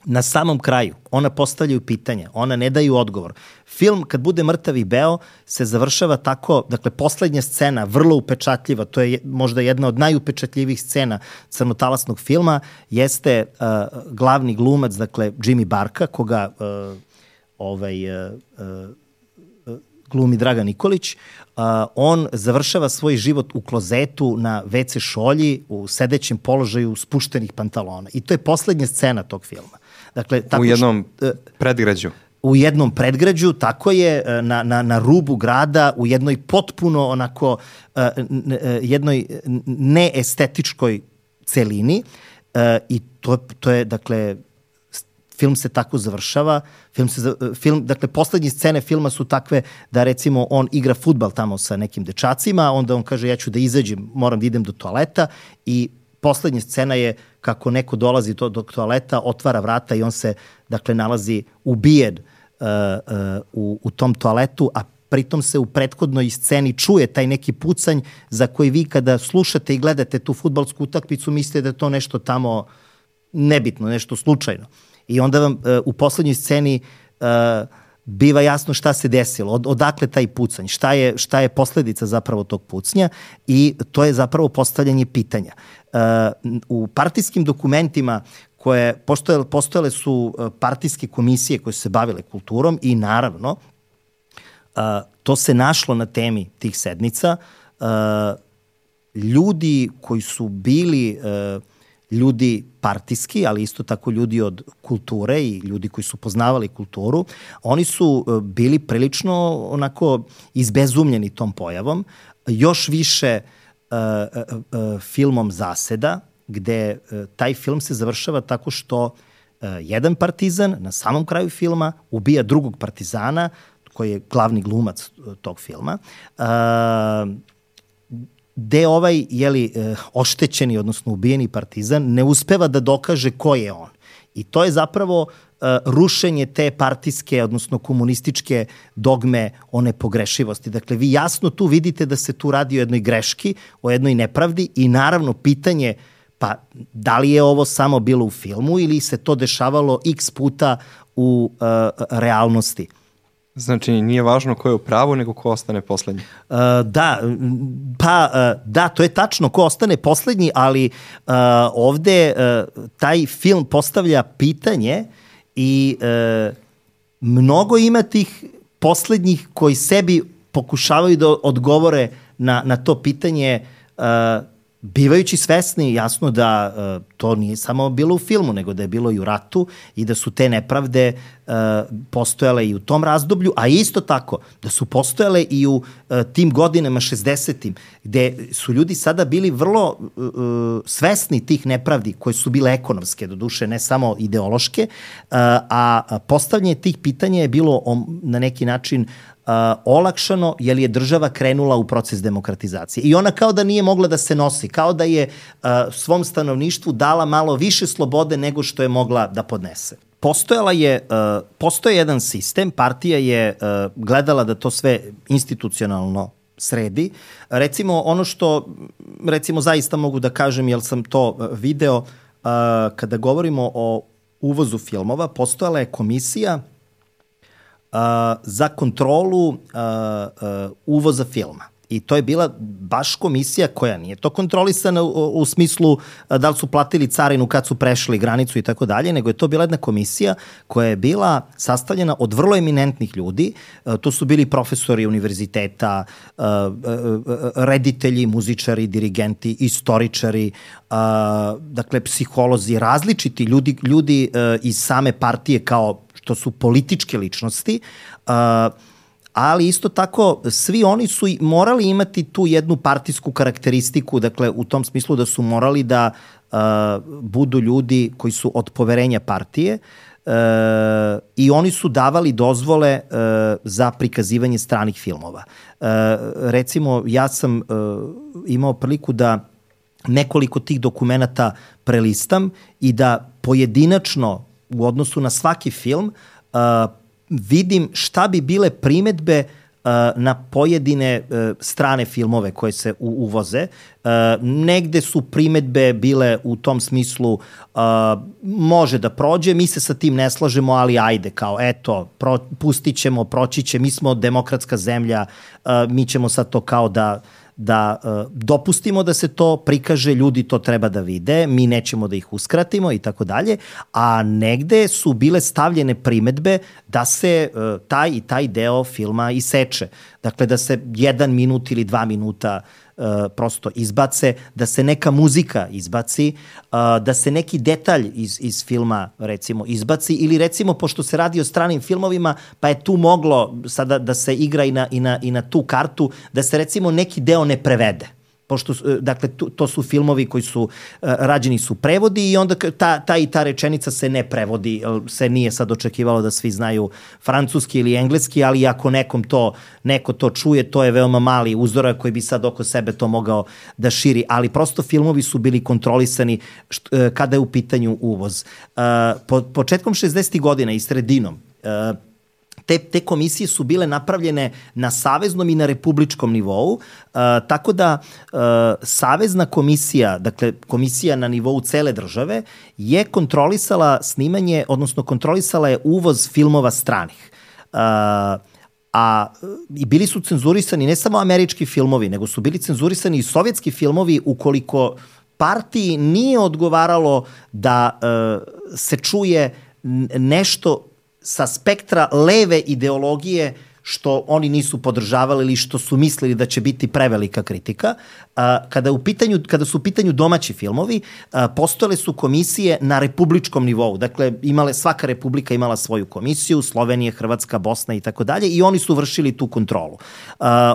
na samom kraju ona postavljaju pitanja, ona ne daju odgovor. Film kad bude mrtav i beo se završava tako, dakle poslednja scena vrlo upečatljiva, to je možda jedna od najupečatljivih scena crnotalasnog filma, jeste uh, glavni glumac, dakle Jimmy Barka, koga uh, ovaj uh, uh, glumi Draga Nikolić, uh, on završava svoj život u klozetu na WC šolji u sedećem položaju spuštenih pantalona. I to je poslednja scena tog filma. Dakle, tako u jednom što, e, predgrađu. u jednom predgrađu, tako je, e, na, na, na rubu grada, u jednoj potpuno onako, e, jednoj neestetičkoj celini i to, to je, dakle, film se tako završava, film se, film, dakle, poslednje scene filma su takve da recimo on igra futbal tamo sa nekim dečacima, onda on kaže ja ću da izađem, moram da idem do toaleta. I poslednja scena je kako neko dolazi do, do toaleta, otvara vrata i on se, dakle, nalazi ubijen uh, uh, u, u tom toaletu, a pritom se u prethodnoj sceni čuje taj neki pucanj za koji vi kada slušate i gledate tu futbalsku utakmicu mislite da to nešto tamo nebitno, nešto slučajno. I onda vam uh, u poslednjoj sceni uh, biva jasno šta se desilo, od, odakle taj pucanj, šta je, šta je posledica zapravo tog pucnja i to je zapravo postavljanje pitanja. Uh, u partijskim dokumentima koje postojale, postojale su uh, partijske komisije koje su se bavile kulturom i naravno uh, to se našlo na temi tih sednica. Ljudi koji su bili ljudi partijski, ali isto tako ljudi od kulture i ljudi koji su poznavali kulturu, oni su bili prilično onako izbezumljeni tom pojavom. Još više uh, filmom Zaseda, gde taj film se završava tako što jedan partizan na samom kraju filma ubija drugog partizana, koji je glavni glumac tog filma. Gde ovaj jeli, oštećeni, odnosno ubijeni partizan ne uspeva da dokaže ko je on. I to je zapravo rušenje te partijske, odnosno komunističke dogme o nepogrešivosti. Dakle, vi jasno tu vidite da se tu radi o jednoj greški, o jednoj nepravdi i naravno pitanje pa da li je ovo samo bilo u filmu ili se to dešavalo x puta u uh, realnosti. Znači, nije važno ko je u pravu, nego ko ostane poslednji. Uh, da, pa uh, da, to je tačno, ko ostane poslednji, ali uh, ovde uh, taj film postavlja pitanje i uh, mnogo ima tih poslednjih koji sebi pokušavaju da odgovore na, na to pitanje uh, bivajući svesni jasno da uh, to nije samo bilo u filmu, nego da je bilo i u ratu i da su te nepravde postojale i u tom razdoblju, a isto tako da su postojale i u tim godinama 60-im, gde su ljudi sada bili vrlo svesni tih nepravdi koje su bile ekonomske, do duše, ne samo ideološke, a postavljanje tih pitanja je bilo na neki način uh, olakšano jer je država krenula u proces demokratizacije. I ona kao da nije mogla da se nosi, kao da je uh, svom stanovništvu dala malo više slobode nego što je mogla da podnese. Postojala je, uh, postoje jedan sistem, partija je uh, gledala da to sve institucionalno sredi. Recimo ono što, recimo zaista mogu da kažem, jer sam to uh, video, uh, kada govorimo o uvozu filmova, postojala je komisija za kontrolu uh, uh, uvoza filma. I to je bila baš komisija koja nije to kontrolisana u, u smislu da li su platili carinu kad su prešli granicu i tako dalje, nego je to bila jedna komisija koja je bila sastavljena od vrlo eminentnih ljudi. To su bili profesori univerziteta, reditelji, muzičari, dirigenti, istoričari, dakle psiholozi, različiti ljudi, ljudi iz same partije kao što su političke ličnosti, uh, ali isto tako svi oni su morali imati tu jednu partijsku karakteristiku, dakle u tom smislu da su morali da uh, budu ljudi koji su od poverenja partije, Uh, i oni su davali dozvole uh, za prikazivanje stranih filmova. Uh, recimo, ja sam uh, imao priliku da nekoliko tih dokumenta prelistam i da pojedinačno u odnosu na svaki film uh, vidim šta bi bile primetbe uh, na pojedine uh, strane filmove koje se u, uvoze. Uh, negde su primetbe bile u tom smislu uh, može da prođe, mi se sa tim ne slažemo, ali ajde, kao eto, pro, pustit ćemo, proći će, mi smo demokratska zemlja, uh, mi ćemo sad to kao da da uh, dopustimo da se to prikaže, ljudi to treba da vide, mi nećemo da ih uskratimo i tako dalje, a negde su bile stavljene primetbe da se uh, taj i taj deo filma iseče. Dakle, da se jedan minut ili dva minuta uh, prosto izbace, da se neka muzika izbaci, uh, da se neki detalj iz, iz filma recimo izbaci ili recimo pošto se radi o stranim filmovima pa je tu moglo sada da se igra i na, i na, i na tu kartu da se recimo neki deo ne prevede pošto, e, dakle, to, to su filmovi koji su, uh, rađeni su prevodi i onda ta, ta i ta rečenica se ne prevodi, se nije sad očekivalo da svi znaju francuski ili engleski, ali ako nekom to, neko to čuje, to je veoma mali uzorak koji bi sad oko sebe to mogao da širi, ali prosto filmovi su bili kontrolisani št, uh, kada je u pitanju uvoz. Po, početkom 60. godina i sredinom, te, te komisije su bile napravljene na saveznom i na republičkom nivou, uh, tako da uh, savezna komisija, dakle komisija na nivou cele države, je kontrolisala snimanje, odnosno kontrolisala je uvoz filmova stranih. Uh, a i bili su cenzurisani ne samo američki filmovi, nego su bili cenzurisani i sovjetski filmovi ukoliko partiji nije odgovaralo da uh, se čuje nešto sa spektra leve ideologije što oni nisu podržavali ili što su mislili da će biti prevelika kritika. Kada, u pitanju, kada su u pitanju domaći filmovi, postojale su komisije na republičkom nivou. Dakle, imale, svaka republika imala svoju komisiju, Slovenija, Hrvatska, Bosna i tako dalje, i oni su vršili tu kontrolu.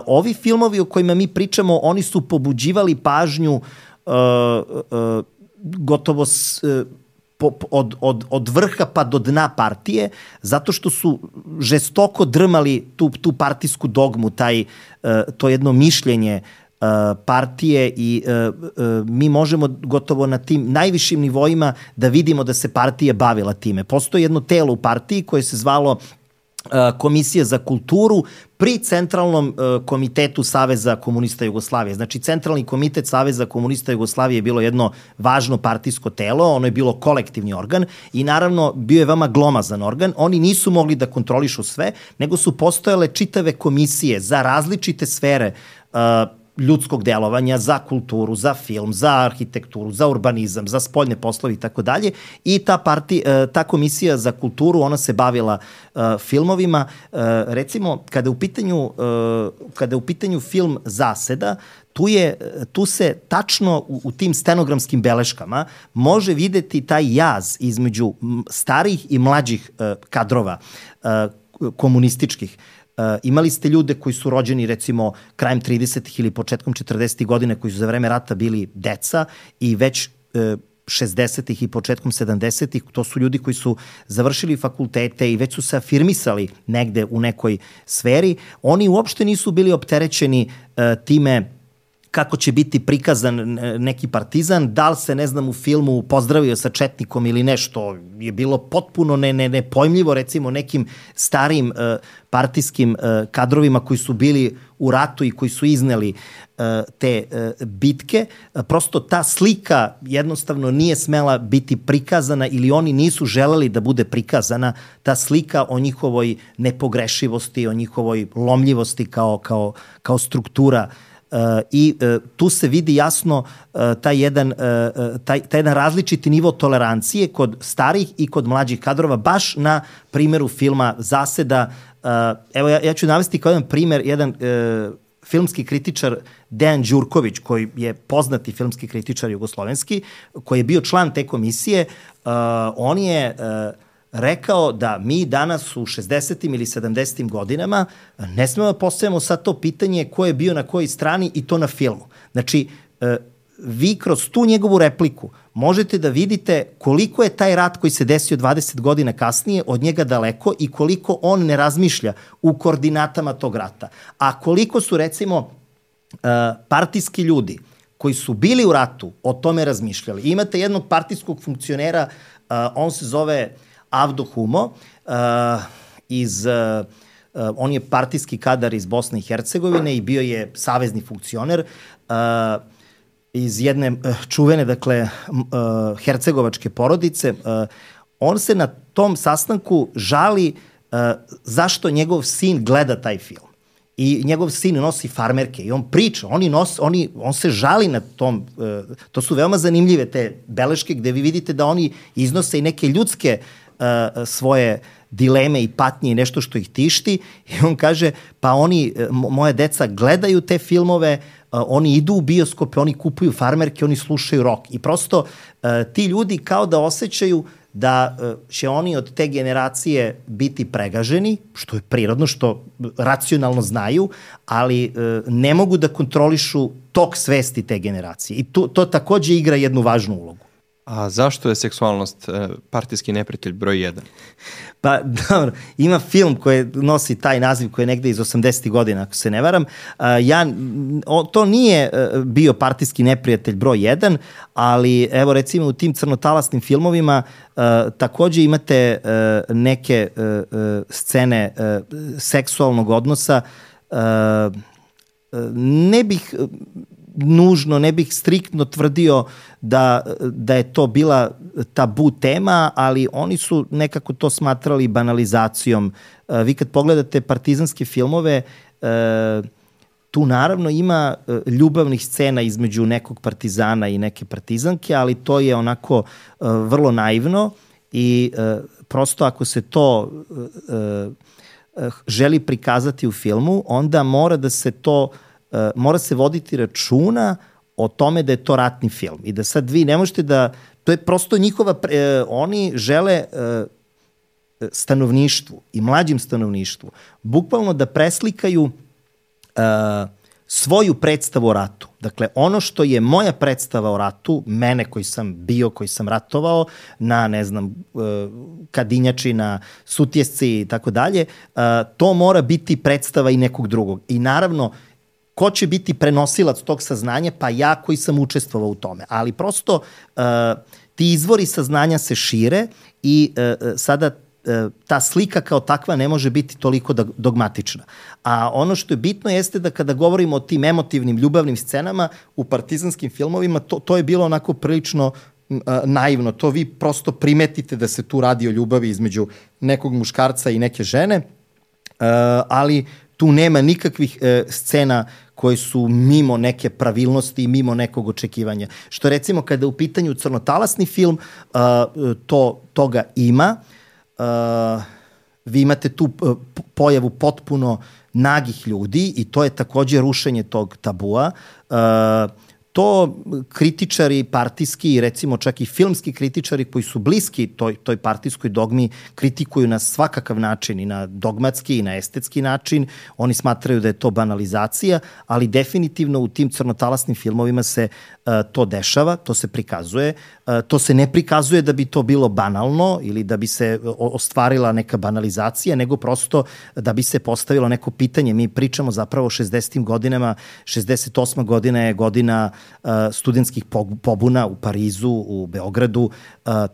Ovi filmovi o kojima mi pričamo, oni su pobuđivali pažnju gotovo s, po, od, od, od vrha pa do dna partije, zato što su žestoko drmali tu, tu partijsku dogmu, taj, uh, to jedno mišljenje uh, partije i uh, mi možemo gotovo na tim najvišim nivoima da vidimo da se partija bavila time. Postoji jedno telo u partiji koje se zvalo Komisija za kulturu pri Centralnom komitetu Saveza komunista Jugoslavije. Znači, Centralni komitet Saveza komunista Jugoslavije je bilo jedno važno partijsko telo, ono je bilo kolektivni organ i naravno bio je vama glomazan organ. Oni nisu mogli da kontrolišu sve, nego su postojale čitave komisije za različite sfere ljudskog delovanja, za kulturu, za film, za arhitekturu, za urbanizam, za spoljne poslove i tako dalje. I ta, parti, e, ta komisija za kulturu, ona se bavila uh, filmovima. Uh, recimo, kada je u pitanju, uh, kada je u pitanju film Zaseda, tu, je, tu se tačno u, u tim stenogramskim beleškama može videti taj jaz između starih i mlađih kadrova komunističkih. Uh, imali ste ljude koji su rođeni recimo krajem 30. ili početkom 40. godine koji su za vreme rata bili deca i već uh, 60-ih i početkom 70-ih, to su ljudi koji su završili fakultete i već su se afirmisali negde u nekoj sferi, oni uopšte nisu bili opterećeni uh, time kako će biti prikazan neki partizan, da li se, ne znam, u filmu pozdravio sa četnikom ili nešto, je bilo potpuno ne, ne, nepojmljivo, recimo, nekim starim uh, partijskim uh, kadrovima koji su bili u ratu i koji su izneli uh, te uh, bitke. Prosto ta slika jednostavno nije smela biti prikazana ili oni nisu želeli da bude prikazana ta slika o njihovoj nepogrešivosti, o njihovoj lomljivosti kao, kao, kao struktura i uh, tu se vidi jasno uh, taj, jedan, taj, taj jedan različiti nivo tolerancije kod starih i kod mlađih kadrova, baš na primeru filma Zaseda. Evo, ja, ja ću navesti kao jedan primer, jedan filmski kritičar Dejan Đurković, koji je poznati filmski kritičar jugoslovenski, koji je bio član te komisije, on je rekao da mi danas u 60. ili 70. godinama ne smemo da postavimo sad to pitanje ko je bio na kojoj strani i to na filmu. Znači, e, vi kroz tu njegovu repliku možete da vidite koliko je taj rat koji se desio 20 godina kasnije od njega daleko i koliko on ne razmišlja u koordinatama tog rata. A koliko su recimo e, partijski ljudi koji su bili u ratu o tome razmišljali. Imate jednog partijskog funkcionera, e, on se zove Avdo Humo uh, iz uh, on je partijski kadar iz Bosne i Hercegovine i bio je savezni funkcioner uh, iz jedne uh, čuvene, dakle, uh, hercegovačke porodice. Uh, on se na tom sastanku žali uh, zašto njegov sin gleda taj film i njegov sin nosi farmerke i on priča, oni nos, oni, on se žali na tom, to su veoma zanimljive te beleške gde vi vidite da oni iznose i neke ljudske uh, svoje dileme i patnje i nešto što ih tišti i on kaže pa oni, e, moje deca gledaju te filmove, uh, oni idu u bioskope, oni kupuju farmerke, oni slušaju rock i prosto ti ljudi kao da osjećaju da će oni od te generacije biti pregaženi, što je prirodno, što racionalno znaju, ali ne mogu da kontrolišu tok svesti te generacije. I to, to takođe igra jednu važnu ulogu. A zašto je seksualnost e, partijski neprijatelj broj 1? Pa dobro, ima film koji nosi taj naziv koji je negde iz 80. godina, ako se ne varam. Ja, o, to nije e, bio partijski neprijatelj broj 1, ali evo recimo u tim crnotalasnim filmovima takođe imate neke scene seksualnog odnosa ne bih nužno, ne bih striktno tvrdio da, da je to bila tabu tema, ali oni su nekako to smatrali banalizacijom. E, vi kad pogledate partizanske filmove, e, tu naravno ima e, ljubavnih scena između nekog partizana i neke partizanke, ali to je onako vrlo naivno i prosto ako se to želi prikazati u filmu, onda mora da se to uh, mora se voditi računa o tome da je to ratni film i da sad vi ne možete da, to je prosto njihova, uh, oni žele uh, stanovništvu i mlađim stanovništvu bukvalno da preslikaju svoju predstavu o ratu. Dakle, ono što je moja predstava o ratu, mene koji sam bio, koji sam ratovao na, ne znam, Kadinjači, na Sutjesci i tako dalje, to mora biti predstava i nekog drugog. I naravno, ko će biti prenosilac tog saznanja? Pa ja koji sam učestvovao u tome. Ali prosto uh, ti izvori saznanja se šire i uh, sada uh, ta slika kao takva ne može biti toliko dogmatična. A ono što je bitno jeste da kada govorimo o tim emotivnim, ljubavnim scenama u partizanskim filmovima, to, to je bilo onako prilično naivno. To vi prosto primetite da se tu radi o ljubavi između nekog muškarca i neke žene, ali tu nema nikakvih e, scena koje su mimo neke pravilnosti i mimo nekog očekivanja. Što recimo kada je u pitanju crnotalasni film, uh, to, toga ima. Uh, vi imate tu pojavu potpuno nagih ljudi i to je takođe rušenje tog tabua. Uh, to kritičari partijski i recimo čak i filmski kritičari koji su bliski toj, toj partijskoj dogmi kritikuju na svakakav način i na dogmatski i na estetski način. Oni smatraju da je to banalizacija, ali definitivno u tim crnotalasnim filmovima se uh, to dešava, to se prikazuje. Uh, to se ne prikazuje da bi to bilo banalno ili da bi se ostvarila neka banalizacija, nego prosto da bi se postavilo neko pitanje. Mi pričamo zapravo o 60. godinama, 68. godina je godina studentskih pobuna u Parizu, u Beogradu.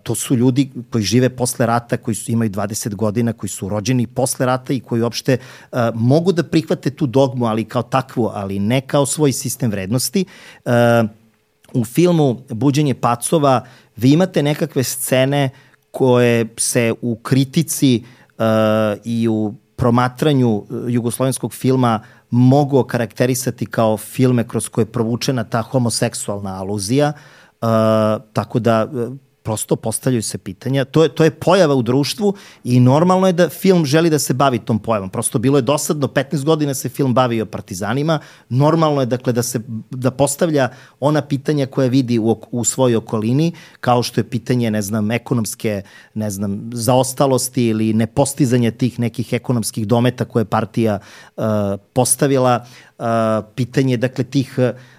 To su ljudi koji žive posle rata, koji su, imaju 20 godina, koji su rođeni posle rata i koji uopšte mogu da prihvate tu dogmu, ali kao takvu, ali ne kao svoj sistem vrednosti. U filmu Buđenje pacova vi imate nekakve scene koje se u kritici uh, i u promatranju jugoslovenskog filma uh, mogu karakterisati kao filme kroz koje je provučena ta homoseksualna aluzija, uh, tako da prosto postavljaju se pitanja. To je, to je pojava u društvu i normalno je da film želi da se bavi tom pojavom. Prosto bilo je dosadno, 15 godina se film bavio partizanima, normalno je dakle da se da postavlja ona pitanja koje vidi u, u svojoj okolini, kao što je pitanje, ne znam, ekonomske, ne znam, zaostalosti ili nepostizanje tih nekih ekonomskih dometa koje je partija uh, postavila, uh, pitanje, dakle, tih uh,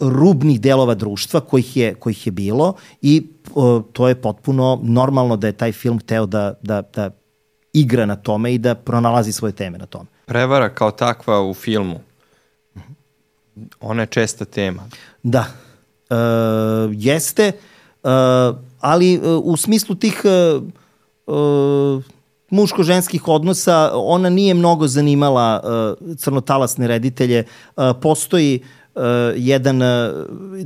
rubnih delova društva kojih je, kojih je bilo i uh, to je potpuno normalno da je taj film hteo da, da, da igra na tome i da pronalazi svoje teme na tome. Prevara kao takva u filmu, ona je česta tema. Da, e, jeste, e, ali u smislu tih e, muško-ženskih odnosa ona nije mnogo zanimala crnotalasne reditelje. Postoji uh, jedan, uh,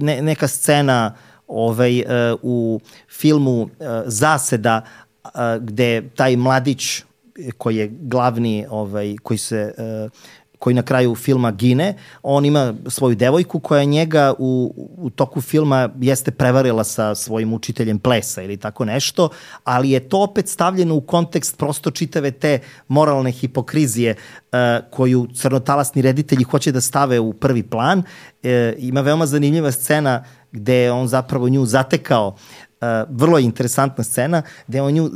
ne, neka scena ovaj, uh, u filmu uh, Zaseda uh, gde taj mladić koji je glavni, ovaj, koji se uh, koji na kraju filma gine, on ima svoju devojku koja njega u, u toku filma jeste prevarila sa svojim učiteljem plesa ili tako nešto, ali je to opet stavljeno u kontekst prosto čitave te moralne hipokrizije uh, koju crnotalasni reditelji hoće da stave u prvi plan. Uh, ima veoma zanimljiva scena gde on zapravo nju zatekao vrlo interesantna scena gde on nju uh,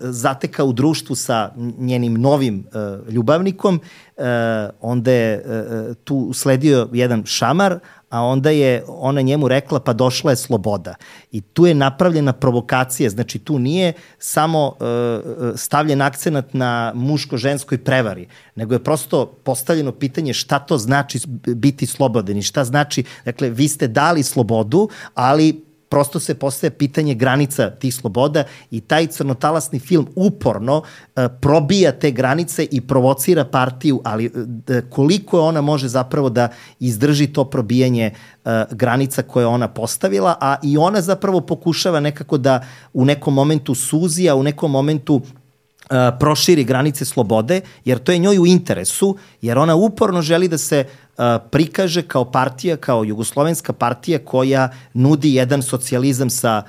zateka u društvu sa njenim novim uh, ljubavnikom, uh, onda je uh, tu sledio jedan šamar, a onda je ona njemu rekla pa došla je sloboda. I tu je napravljena provokacija, znači tu nije samo uh, stavljen akcenat na muško-ženskoj prevari, nego je prosto postavljeno pitanje šta to znači biti slobodan i šta znači, dakle, vi ste dali slobodu, ali prosto se postaje pitanje granica tih sloboda i taj crnotalasni film uporno uh, probija te granice i provocira partiju, ali uh, koliko ona može zapravo da izdrži to probijanje uh, granica koje ona postavila, a i ona zapravo pokušava nekako da u nekom momentu suzi, a u nekom momentu proširi granice slobode, jer to je njoj u interesu, jer ona uporno želi da se prikaže kao partija, kao jugoslovenska partija koja nudi jedan socijalizam sa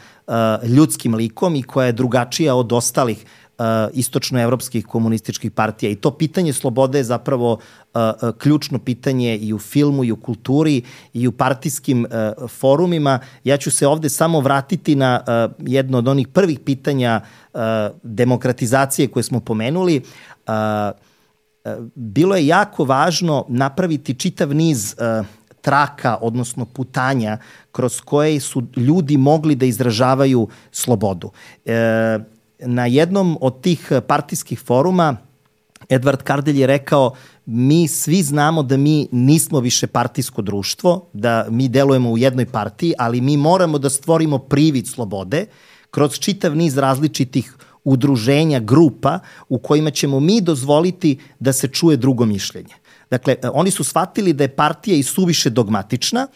ljudskim likom i koja je drugačija od ostalih uh, istočnoevropskih komunističkih partija. I to pitanje slobode je zapravo uh, ključno pitanje i u filmu, i u kulturi, i u partijskim uh, forumima. Ja ću se ovde samo vratiti na uh, jedno od onih prvih pitanja uh, demokratizacije koje smo pomenuli. Uh, bilo je jako važno napraviti čitav niz uh, traka, odnosno putanja kroz koje su ljudi mogli da izražavaju slobodu. Na jednom od tih partijskih foruma Edward Kardelj je rekao mi svi znamo da mi nismo više partijsko društvo, da mi delujemo u jednoj partiji, ali mi moramo da stvorimo privid slobode kroz čitav niz različitih udruženja, grupa u kojima ćemo mi dozvoliti da se čuje drugo mišljenje. Dakle, oni su shvatili da je partija i suviše dogmatična,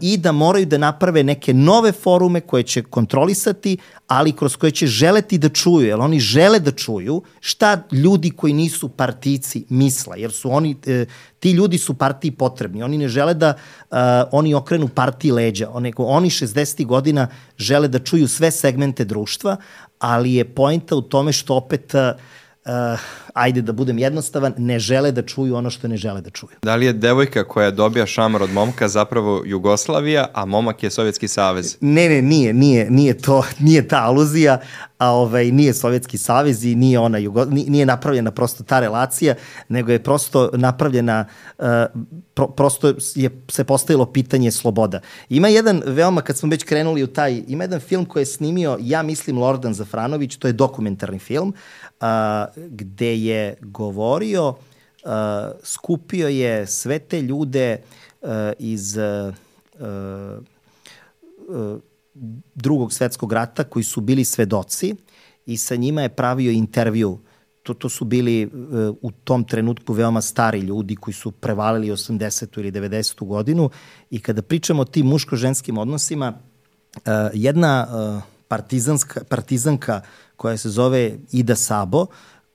i da moraju da naprave neke nove forume koje će kontrolisati, ali kroz koje će želeti da čuju, jer oni žele da čuju šta ljudi koji nisu partijci misle, jer su oni, e, ti ljudi su partiji potrebni, oni ne žele da uh, oni okrenu partiji leđa, nego oni 60. godina žele da čuju sve segmente društva, ali je poenta u tome što opet uh, ajde da budem jednostavan, ne žele da čuju ono što ne žele da čuju. Da li je devojka koja dobija šamar od momka zapravo Jugoslavija, a momak je Sovjetski savez? Ne, ne, nije, nije, nije to, nije ta aluzija, a ovaj, nije Sovjetski savez i nije ona Jugo, nije napravljena prosto ta relacija, nego je prosto napravljena, uh, pro, prosto je se postavilo pitanje sloboda. Ima jedan veoma, kad smo već krenuli u taj, ima jedan film koji je snimio, ja mislim, Lordan Zafranović, to je dokumentarni film, uh, gde je govorio, uh, skupio je sve te ljude uh, iz uh, uh, drugog svetskog rata koji su bili svedoci i sa njima je pravio intervju. To, to su bili uh, u tom trenutku veoma stari ljudi koji su prevalili 80. ili 90. godinu i kada pričamo o tim muško-ženskim odnosima, uh, jedna uh, partizanska, partizanka koja se zove Ida Sabo,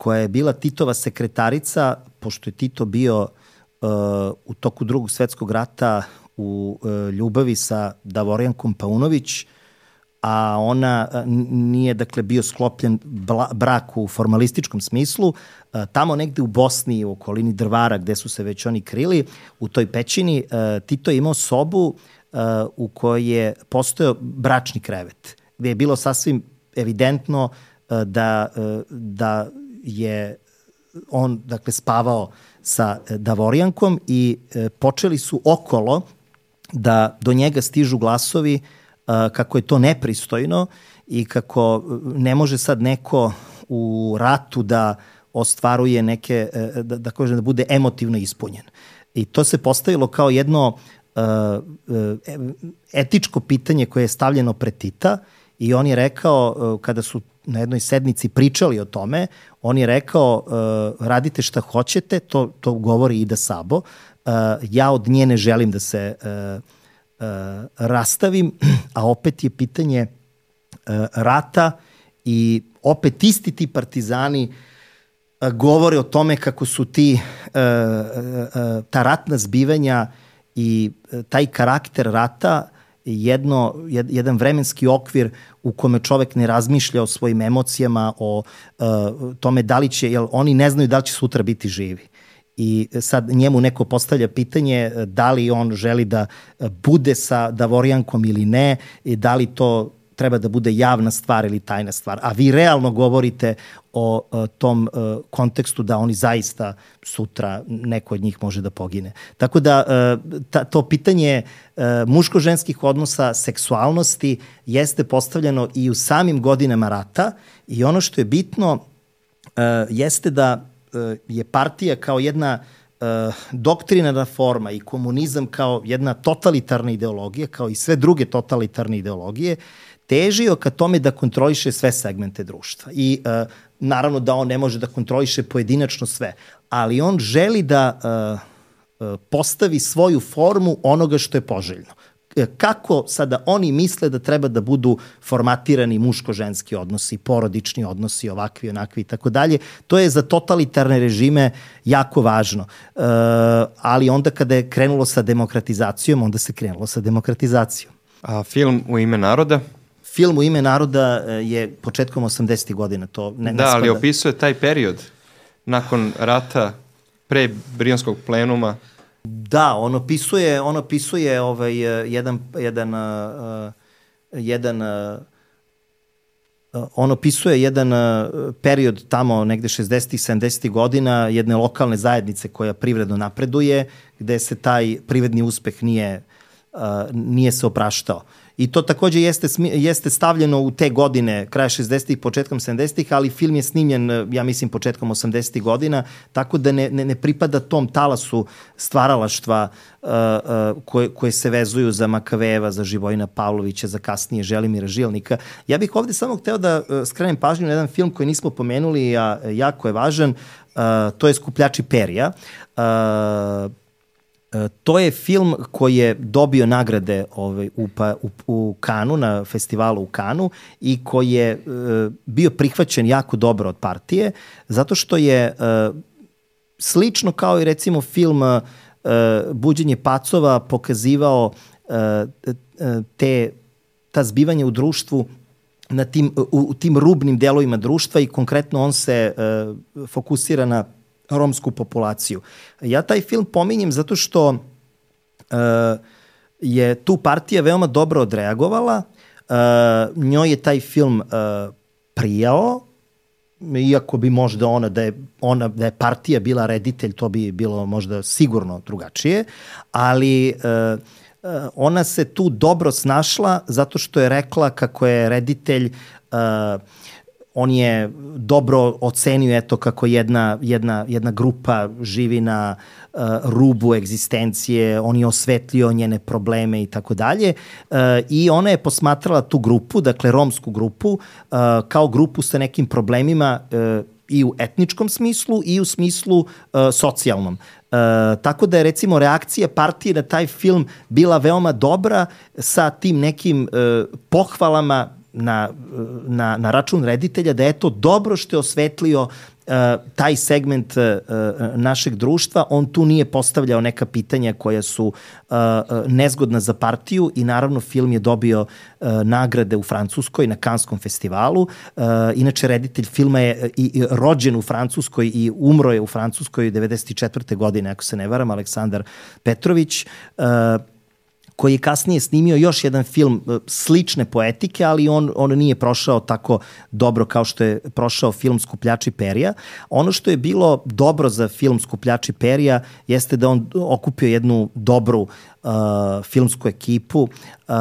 koja je bila Titova sekretarica, pošto je Tito bio uh, u toku drugog svetskog rata u uh, ljubavi sa Davorijankom Paunović, a ona nije dakle bio sklopljen brak u formalističkom smislu, tamo negde u Bosni, u okolini Drvara gde su se već oni krili, u toj pećini Tito je imao sobu u kojoj je postojao bračni krevet, gde je bilo sasvim evidentno da, da je on dakle spavao sa Davorijankom i počeli su okolo da do njega stižu glasovi uh, kako je to nepristojno i kako ne može sad neko u ratu da ostvaruje neke, e, da, da kažem, da bude emotivno ispunjen. I to se postavilo kao jedno etičko pitanje koje je stavljeno pred Tita i on je rekao, kada su na jednoj sednici pričali o tome, on je rekao, uh, radite šta hoćete, to, to govori Ida Sabo, uh, ja od nje ne želim da se uh, uh, rastavim, a opet je pitanje uh, rata i opet isti ti partizani uh, govore o tome kako su ti uh, uh, ta ratna zbivanja i uh, taj karakter rata jedno, jed, jedan vremenski okvir u kome čovek ne razmišlja o svojim emocijama, o uh, tome da li će, jer oni ne znaju da li će sutra biti živi. I sad njemu neko postavlja pitanje e, da li on želi da e, bude sa Davorijankom ili ne i da li to treba da bude javna stvar ili tajna stvar. A vi realno govorite o, o tom e, kontekstu da oni zaista sutra neko od njih može da pogine. Tako da ta, to pitanje muško-ženskih odnosa, seksualnosti jeste postavljeno i u samim godinama rata i ono što je bitno jeste da je partija kao jedna uh, doktrinarna forma i komunizam kao jedna totalitarna ideologija, kao i sve druge totalitarne ideologije, težio ka tome da kontroliše sve segmente društva. I uh, naravno da on ne može da kontroliše pojedinačno sve, ali on želi da uh, uh, postavi svoju formu onoga što je poželjno. E, kako sada oni misle da treba da budu formatirani muško-ženski odnosi, porodični odnosi, ovakvi, onakvi i tako dalje. To je za totalitarne režime jako važno. E, ali onda kada je krenulo sa demokratizacijom, onda se krenulo sa demokratizacijom. A film U ime naroda? Film U ime naroda e, je početkom 80. godina. To ne, da, ne ali opisuje taj period nakon rata, pre Brijanskog plenuma. Da, on opisuje, on opisuje ovaj, jedan, jedan, uh, jedan uh, on opisuje jedan uh, period tamo negde 60. 70. godina jedne lokalne zajednice koja privredno napreduje, gde se taj privredni uspeh nije, uh, nije se opraštao. I to takođe jeste, jeste stavljeno u te godine, kraja 60-ih, početkom 70-ih, ali film je snimljen, ja mislim, početkom 80-ih godina, tako da ne, ne, ne pripada tom talasu stvaralaštva uh, uh, koje, koje se vezuju za Makaveva, za Živojina Pavlovića, za kasnije Želimira Žilnika. Ja bih ovde samo hteo da uh, skrenem pažnju na jedan film koji nismo pomenuli, a jako je važan, uh, to je Skupljači perija. Uh, to je film koji je dobio nagrade ovaj, u, pa, u, u Kanu, na festivalu u Kanu i koji je e, bio prihvaćen jako dobro od partije, zato što je e, slično kao i recimo film e, Buđenje pacova pokazivao e, te, ta zbivanja u društvu na tim, u, u tim rubnim delovima društva i konkretno on se uh, fokusira na romsku populaciju. Ja taj film pominjem zato što uh, je tu partija veoma dobro odreagovala, uh, njoj je taj film uh, prijao, iako bi možda ona da je ona da je partija bila reditelj to bi bilo možda sigurno drugačije ali uh, ona se tu dobro snašla zato što je rekla kako je reditelj uh, on je dobro ocenio eto kako jedna, jedna, jedna grupa živi na uh, rubu egzistencije, on je osvetlio njene probleme i tako dalje uh, i ona je posmatrala tu grupu, dakle romsku grupu, uh, kao grupu sa nekim problemima uh, i u etničkom smislu i u smislu uh, socijalnom. Uh, tako da je recimo reakcija partije na taj film bila veoma dobra sa tim nekim uh, pohvalama na, na, na račun reditelja da je to dobro što je osvetlio uh, taj segment uh, našeg društva, on tu nije postavljao neka pitanja koja su uh, nezgodna za partiju i naravno film je dobio nagrade u Francuskoj na Kanskom festivalu. Inače, reditelj filma je i, i rođen u Francuskoj i umro je u Francuskoj 94. godine, ako se ne varam, Aleksandar Petrović. Koji je kasnije snimio još jedan film e, slične poetike, ali on, on nije prošao tako dobro kao što je prošao film Skupljači perija. Ono što je bilo dobro za film Skupljači perija jeste da on okupio jednu dobru uh, filmsku ekipu, uh,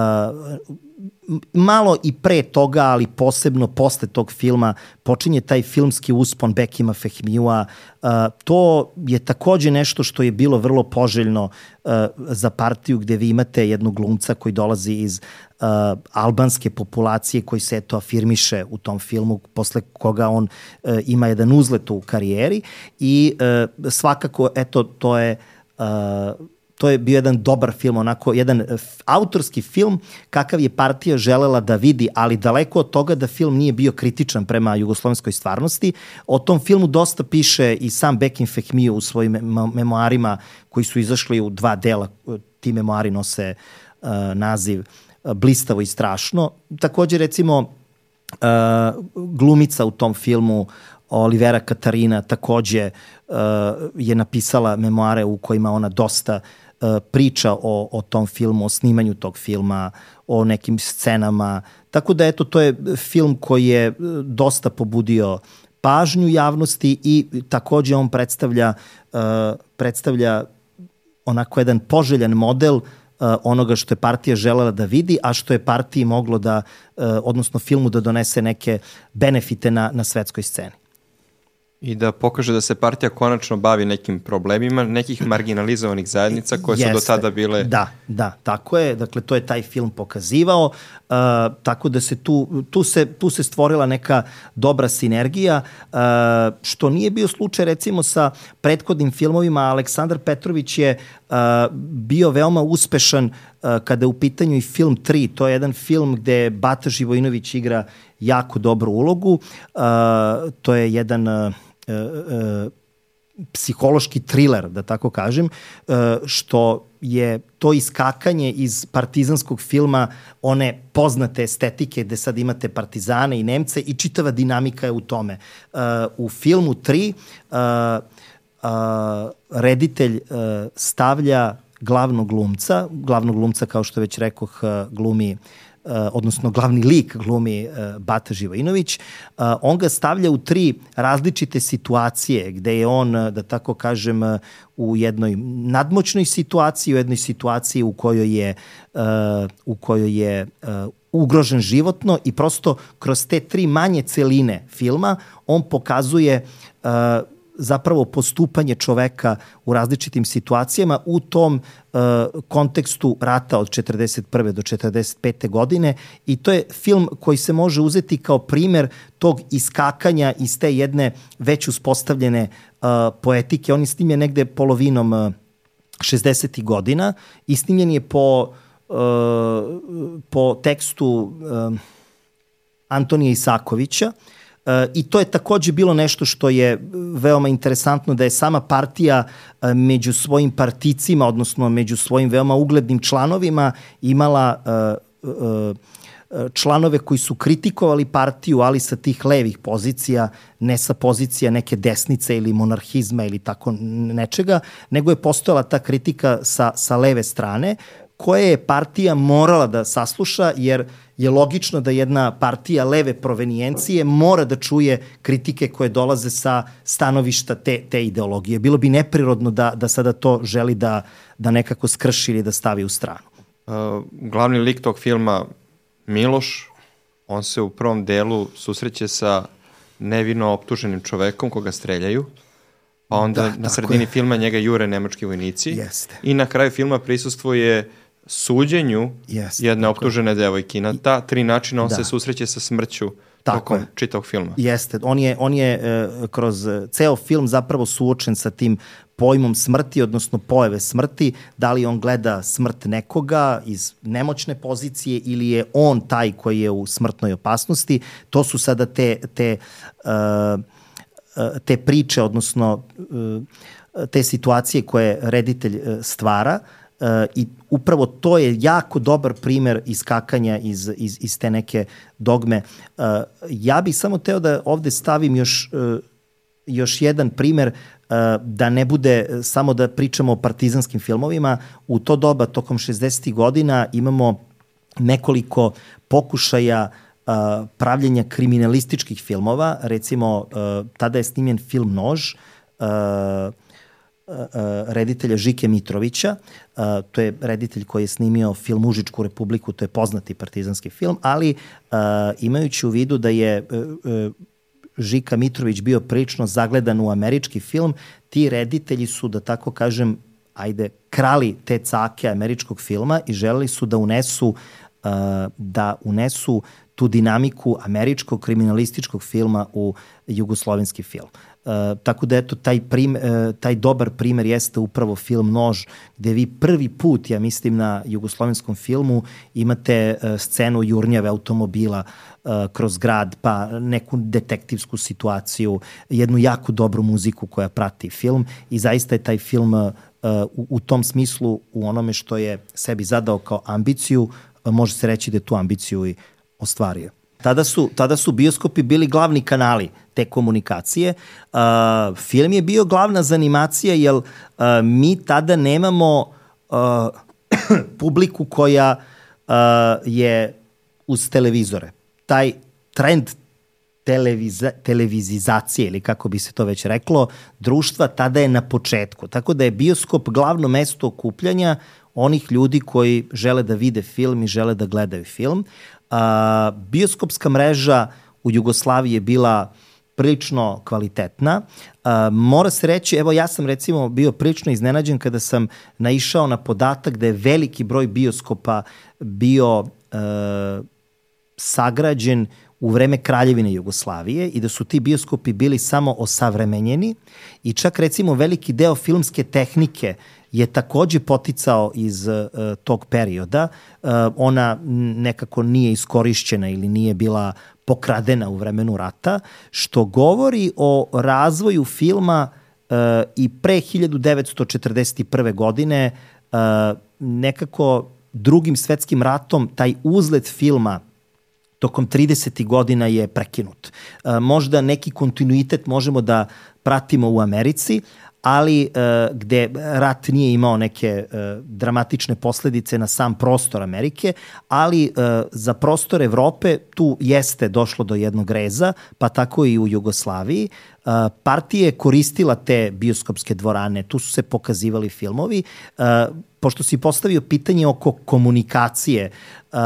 malo i pre toga, ali posebno posle tog filma, počinje taj filmski uspon Bekima Fehmiua. Uh, to je takođe nešto što je bilo vrlo poželjno uh, za partiju gde vi imate jednog glumca koji dolazi iz uh, albanske populacije koji se eto afirmiše u tom filmu, posle koga on ima jedan uzlet u karijeri i svakako eto to je to je bio jedan dobar film, onako jedan autorski film kakav je partija želela da vidi, ali daleko od toga da film nije bio kritičan prema jugoslovenskoj stvarnosti. O tom filmu dosta piše i sam Bekim Fehmiju u svojim memoarima koji su izašli u dva dela. Ti memoari nose uh, naziv uh, Blistavo i strašno. Takođe, recimo, uh, glumica u tom filmu Olivera Katarina takođe uh, je napisala memoare u kojima ona dosta E, priča o, o tom filmu, o snimanju tog filma, o nekim scenama. Tako da eto, to je film koji je e, dosta pobudio pažnju javnosti i takođe on predstavlja, uh, predstavlja onako jedan poželjan model uh, onoga što je partija želela da vidi, a što je partiji moglo da, uh, odnosno filmu da donese neke benefite na, na svetskoj sceni. I da pokaže da se partija konačno bavi nekim problemima nekih marginalizovanih zajednica koje Jeste. su do tada bile... Da, da, tako je. Dakle, to je taj film pokazivao. Uh, tako da se tu, tu, se, tu se stvorila neka dobra sinergija, uh, što nije bio slučaj recimo sa prethodnim filmovima. Aleksandar Petrović je uh, bio veoma uspešan uh, kada je u pitanju i film 3. To je jedan film gde Bata Živojinović igra jako dobru ulogu. Uh, to je jedan... Uh, E, e, psihološki thriller, da tako kažem, e, što je to iskakanje iz partizanskog filma one poznate estetike gde sad imate partizane i Nemce i čitava dinamika je u tome. U filmu 3 reditelj stavlja glavnog glumca, glavnog glumca kao što već rekoh glumi Uh, odnosno glavni lik glumi uh, Bata Živojinović, uh, on ga stavlja u tri različite situacije gde je on, da tako kažem, u jednoj nadmoćnoj situaciji, u jednoj situaciji u kojoj je, u kojoj je ugrožen životno i prosto kroz te tri manje celine filma on pokazuje zapravo postupanje čoveka u različitim situacijama u tom uh, kontekstu rata od 41. do 45. godine i to je film koji se može uzeti kao primer tog iskakanja iz te jedne već uspostavljene uh, poetike. On je snimljen negde polovinom uh, 60. godina i snimljen je po, uh, po tekstu uh, Antonija Isakovića E, I to je takođe bilo nešto što je veoma interesantno da je sama partija e, među svojim particima, odnosno među svojim veoma uglednim članovima imala uh, uh, članove koji su kritikovali partiju, ali sa tih levih pozicija, ne sa pozicija neke desnice ili monarhizma ili tako nečega, nego je postojala ta kritika sa, sa leve strane, koje je partija morala da sasluša, jer je logično da jedna partija leve provenijencije mora da čuje kritike koje dolaze sa stanovišta te, te ideologije. Bilo bi neprirodno da, da sada to želi da, da nekako skrši ili da stavi u stranu. Uh, glavni lik tog filma Miloš, on se u prvom delu susreće sa nevino optuženim čovekom koga streljaju, pa onda da, na sredini je. filma njega jure nemački vojnici Jeste. i na kraju filma prisustvuje suđenju Jeste, jedne optužene devojke. Na ta tri načina on da. se susreće sa smrću tako tokom je. čitavog filma. Jeste, on je, on je e, kroz ceo film zapravo suočen sa tim pojmom smrti, odnosno pojave smrti, da li on gleda smrt nekoga iz nemoćne pozicije ili je on taj koji je u smrtnoj opasnosti. To su sada te, te, uh, te priče, odnosno uh, te situacije koje reditelj stvara uh, i upravo to je jako dobar primer iskakanja iz, iz, iz te neke dogme. Uh, ja bih samo teo da ovde stavim još, uh, još jedan primer uh, da ne bude samo da pričamo o partizanskim filmovima. U to doba, tokom 60. godina, imamo nekoliko pokušaja uh, pravljenja kriminalističkih filmova. Recimo, uh, tada je snimljen film Nož, uh, reditelja Žike Mitrovića. To je reditelj koji je snimio film Užičku republiku, to je poznati partizanski film, ali imajući u vidu da je e, e, Žika Mitrović bio prilično zagledan u američki film, ti reditelji su, da tako kažem, ajde, krali te cake američkog filma i želeli su da unesu da unesu tu dinamiku američkog kriminalističkog filma u jugoslovenski film. Uh, tako da eto taj prim, uh, taj dobar primer jeste upravo film Nož gde vi prvi put ja mislim na jugoslovenskom filmu imate uh, scenu jurnjave automobila kroz grad pa neku detektivsku situaciju jednu jako dobru muziku koja prati film i zaista je taj film uh, u, u tom smislu u onome što je sebi zadao kao ambiciju uh, može se reći da je tu ambiciju i ostvario. Tada su, tada su bioskopi bili glavni kanali te komunikacije. Uh, film je bio glavna zanimacija jer uh, mi tada nemamo uh, publiku koja uh, je uz televizore. Taj trend televiza, televizizacije ili kako bi se to već reklo, društva tada je na početku. Tako da je bioskop glavno mesto okupljanja onih ljudi koji žele da vide film i žele da gledaju film. A, bioskopska mreža u Jugoslaviji je bila prilično kvalitetna. A, mora se reći, evo ja sam recimo bio prilično iznenađen kada sam naišao na podatak da je veliki broj bioskopa bio a, sagrađen u vreme kraljevine Jugoslavije i da su ti bioskopi bili samo osavremenjeni i čak recimo veliki deo filmske tehnike je takođe poticao iz uh, tog perioda. Uh, ona nekako nije iskorišćena ili nije bila pokradena u vremenu rata, što govori o razvoju filma uh, i pre 1941. godine uh, nekako drugim svetskim ratom taj uzlet filma tokom 30. godina je prekinut. Možda neki kontinuitet možemo da pratimo u Americi, ali uh, gde rat nije imao neke uh, dramatične posledice na sam prostor Amerike, ali uh, za prostor Evrope tu jeste došlo do jednog reza, pa tako i u Jugoslaviji. Uh, partija je koristila te bioskopske dvorane, tu su se pokazivali filmovi. Uh, pošto si postavio pitanje oko komunikacije, uh,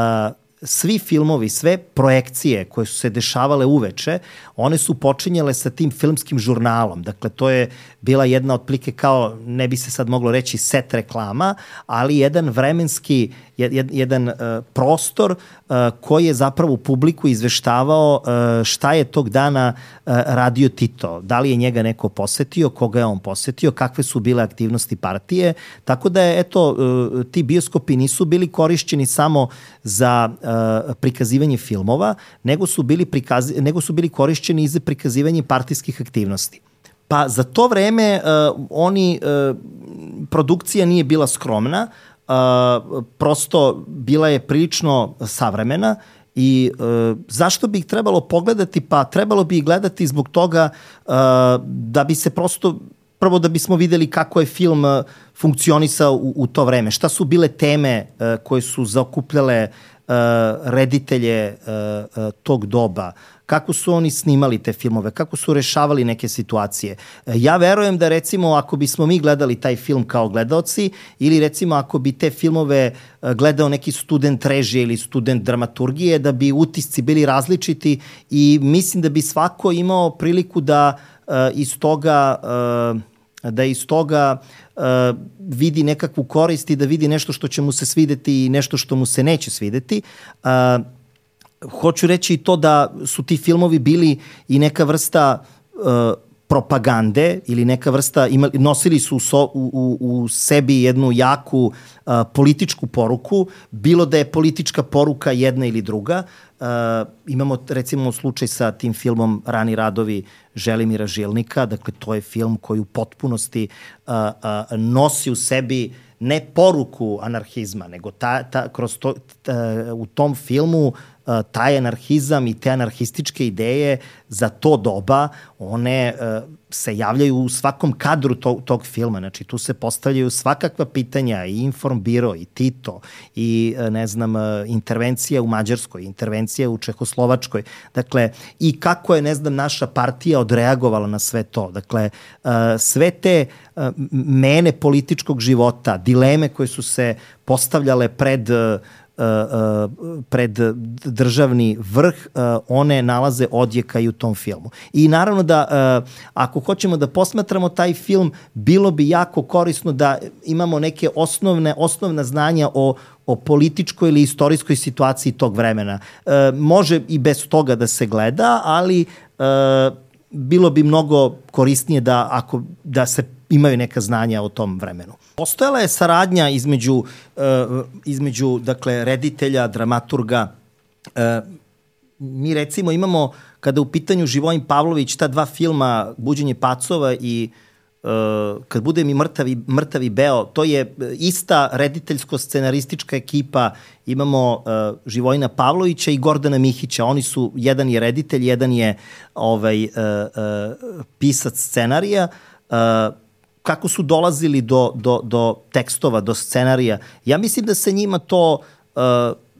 svi filmovi, sve projekcije koje su se dešavale uveče, one su počinjale sa tim filmskim žurnalom. Dakle, to je bila jedna otplike kao, ne bi se sad moglo reći set reklama, ali jedan vremenski, jedan uh, prostor uh, koji je zapravo publiku izveštavao uh, šta je tog dana uh, radio Tito. Da li je njega neko posetio, koga je on posetio, kakve su bile aktivnosti partije. Tako da je, eto, uh, ti bioskopi nisu bili korišćeni samo za uh, prikazivanje filmova, nego su bili, prikazi, nego su bili korišćeni i za prikazivanje partijskih aktivnosti. Pa za to vreme uh, oni, uh, produkcija nije bila skromna, uh, prosto bila je prilično savremena I uh, zašto bi ih trebalo pogledati? Pa trebalo bi ih gledati zbog toga uh, da bi se prosto prvo da bismo videli kako je film funkcionisao u, u to vreme. Šta su bile teme uh, koje su zaokupljale uh, reditelje uh, uh, tog doba? Kako su oni snimali te filmove, kako su rešavali neke situacije. Ja verujem da recimo ako bismo mi gledali taj film kao gledaoci ili recimo ako bi te filmove gledao neki student režije ili student dramaturgije, da bi utisci bili različiti i mislim da bi svako imao priliku da uh, iz toga uh, da iz toga uh, vidi nekakvu korist i da vidi nešto što će mu se svideti i nešto što mu se neće svideti. Uh, hoću reći i to da su ti filmovi bili i neka vrsta uh, propagande ili neka vrsta, imali, nosili su so, u, u, u sebi jednu jaku uh, političku poruku, bilo da je politička poruka jedna ili druga. Uh, imamo recimo slučaj sa tim filmom Rani radovi Želimira Žilnika, dakle to je film koji u potpunosti uh, uh, nosi u sebi ne poruku anarhizma, nego ta, ta, kroz to, ta, u tom filmu taj anarhizam i te anarhističke ideje za to doba, one se javljaju u svakom kadru tog, tog filma. Znači, tu se postavljaju svakakva pitanja i Informbiro, i Tito, i, ne znam, intervencija u Mađarskoj, intervencija u Čehoslovačkoj. Dakle, i kako je, ne znam, naša partija odreagovala na sve to. Dakle, sve te mene političkog života, dileme koje su se postavljale pred pred državni vrh, one nalaze odjeka i u tom filmu. I naravno da ako hoćemo da posmatramo taj film, bilo bi jako korisno da imamo neke osnovne, osnovna znanja o o političkoj ili istorijskoj situaciji tog vremena. Može i bez toga da se gleda, ali bilo bi mnogo korisnije da ako da se imaju neka znanja o tom vremenu. Postojala je saradnja između, uh, između dakle, reditelja, dramaturga. Uh, mi recimo imamo, kada u pitanju Živojin Pavlović, ta dva filma, Buđenje pacova i uh, kad bude mi mrtavi, mrtavi beo, to je ista rediteljsko-scenaristička ekipa, imamo uh, Živojina Pavlovića i Gordana Mihića, oni su, jedan je reditelj, jedan je ovaj, uh, uh, pisac scenarija, uh, kako su dolazili do, do, do tekstova, do scenarija. Ja mislim da se njima to uh,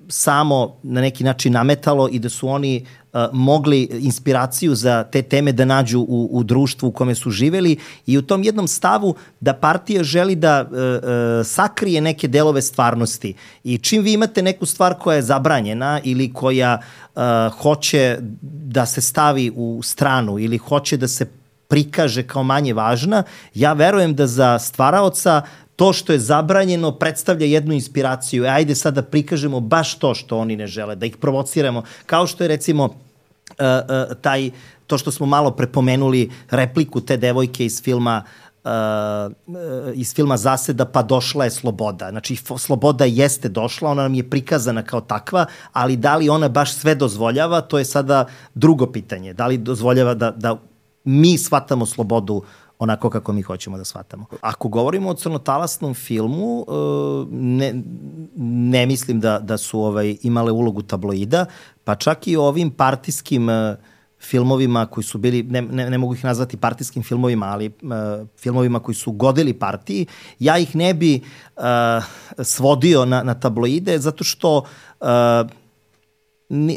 samo na neki način nametalo i da su oni uh, mogli inspiraciju za te teme da nađu u, u društvu u kome su živeli i u tom jednom stavu da partija želi da uh, uh, sakrije neke delove stvarnosti. I čim vi imate neku stvar koja je zabranjena ili koja uh, hoće da se stavi u stranu ili hoće da se prikaže kao manje važna, ja verujem da za stvaraoca to što je zabranjeno predstavlja jednu inspiraciju. E, ajde sad da prikažemo baš to što oni ne žele, da ih provociramo. Kao što je recimo uh, uh, taj, to što smo malo prepomenuli, repliku te devojke iz filma uh, iz filma Zaseda, pa došla je sloboda. Znači, sloboda jeste došla, ona nam je prikazana kao takva, ali da li ona baš sve dozvoljava, to je sada drugo pitanje. Da li dozvoljava da, da mi shvatamo slobodu onako kako mi hoćemo da shvatamo. Ako govorimo o crnotalasnom filmu, e, ne, ne mislim da, da su ovaj, imale ulogu tabloida, pa čak i ovim partijskim e, filmovima koji su bili, ne, ne, ne mogu ih nazvati partijskim filmovima, ali uh, filmovima koji su godili partiji, ja ih ne bi uh, svodio na, na tabloide zato što uh,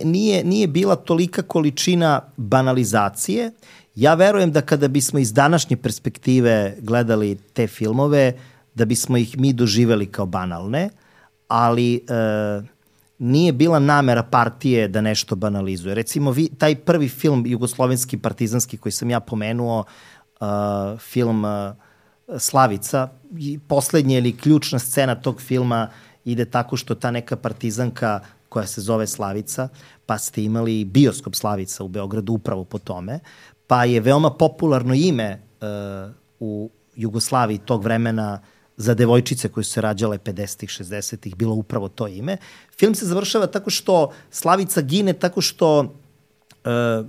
nije, nije bila tolika količina banalizacije Ja verujem da kada bismo iz današnje perspektive gledali te filmove, da bismo ih mi doživeli kao banalne, ali e, nije bila namera partije da nešto banalizuje. Recimo, vi, taj prvi film jugoslovenski partizanski koji sam ja pomenuo, uh, film uh, Slavica, poslednja ili ključna scena tog filma ide tako što ta neka partizanka koja se zove Slavica, pa ste imali bioskop Slavica u Beogradu upravo po tome, pa je veoma popularno ime uh, u Jugoslaviji tog vremena za devojčice koje su se rađale 50-ih, 60-ih, bilo upravo to ime. Film se završava tako što Slavica gine tako što uh,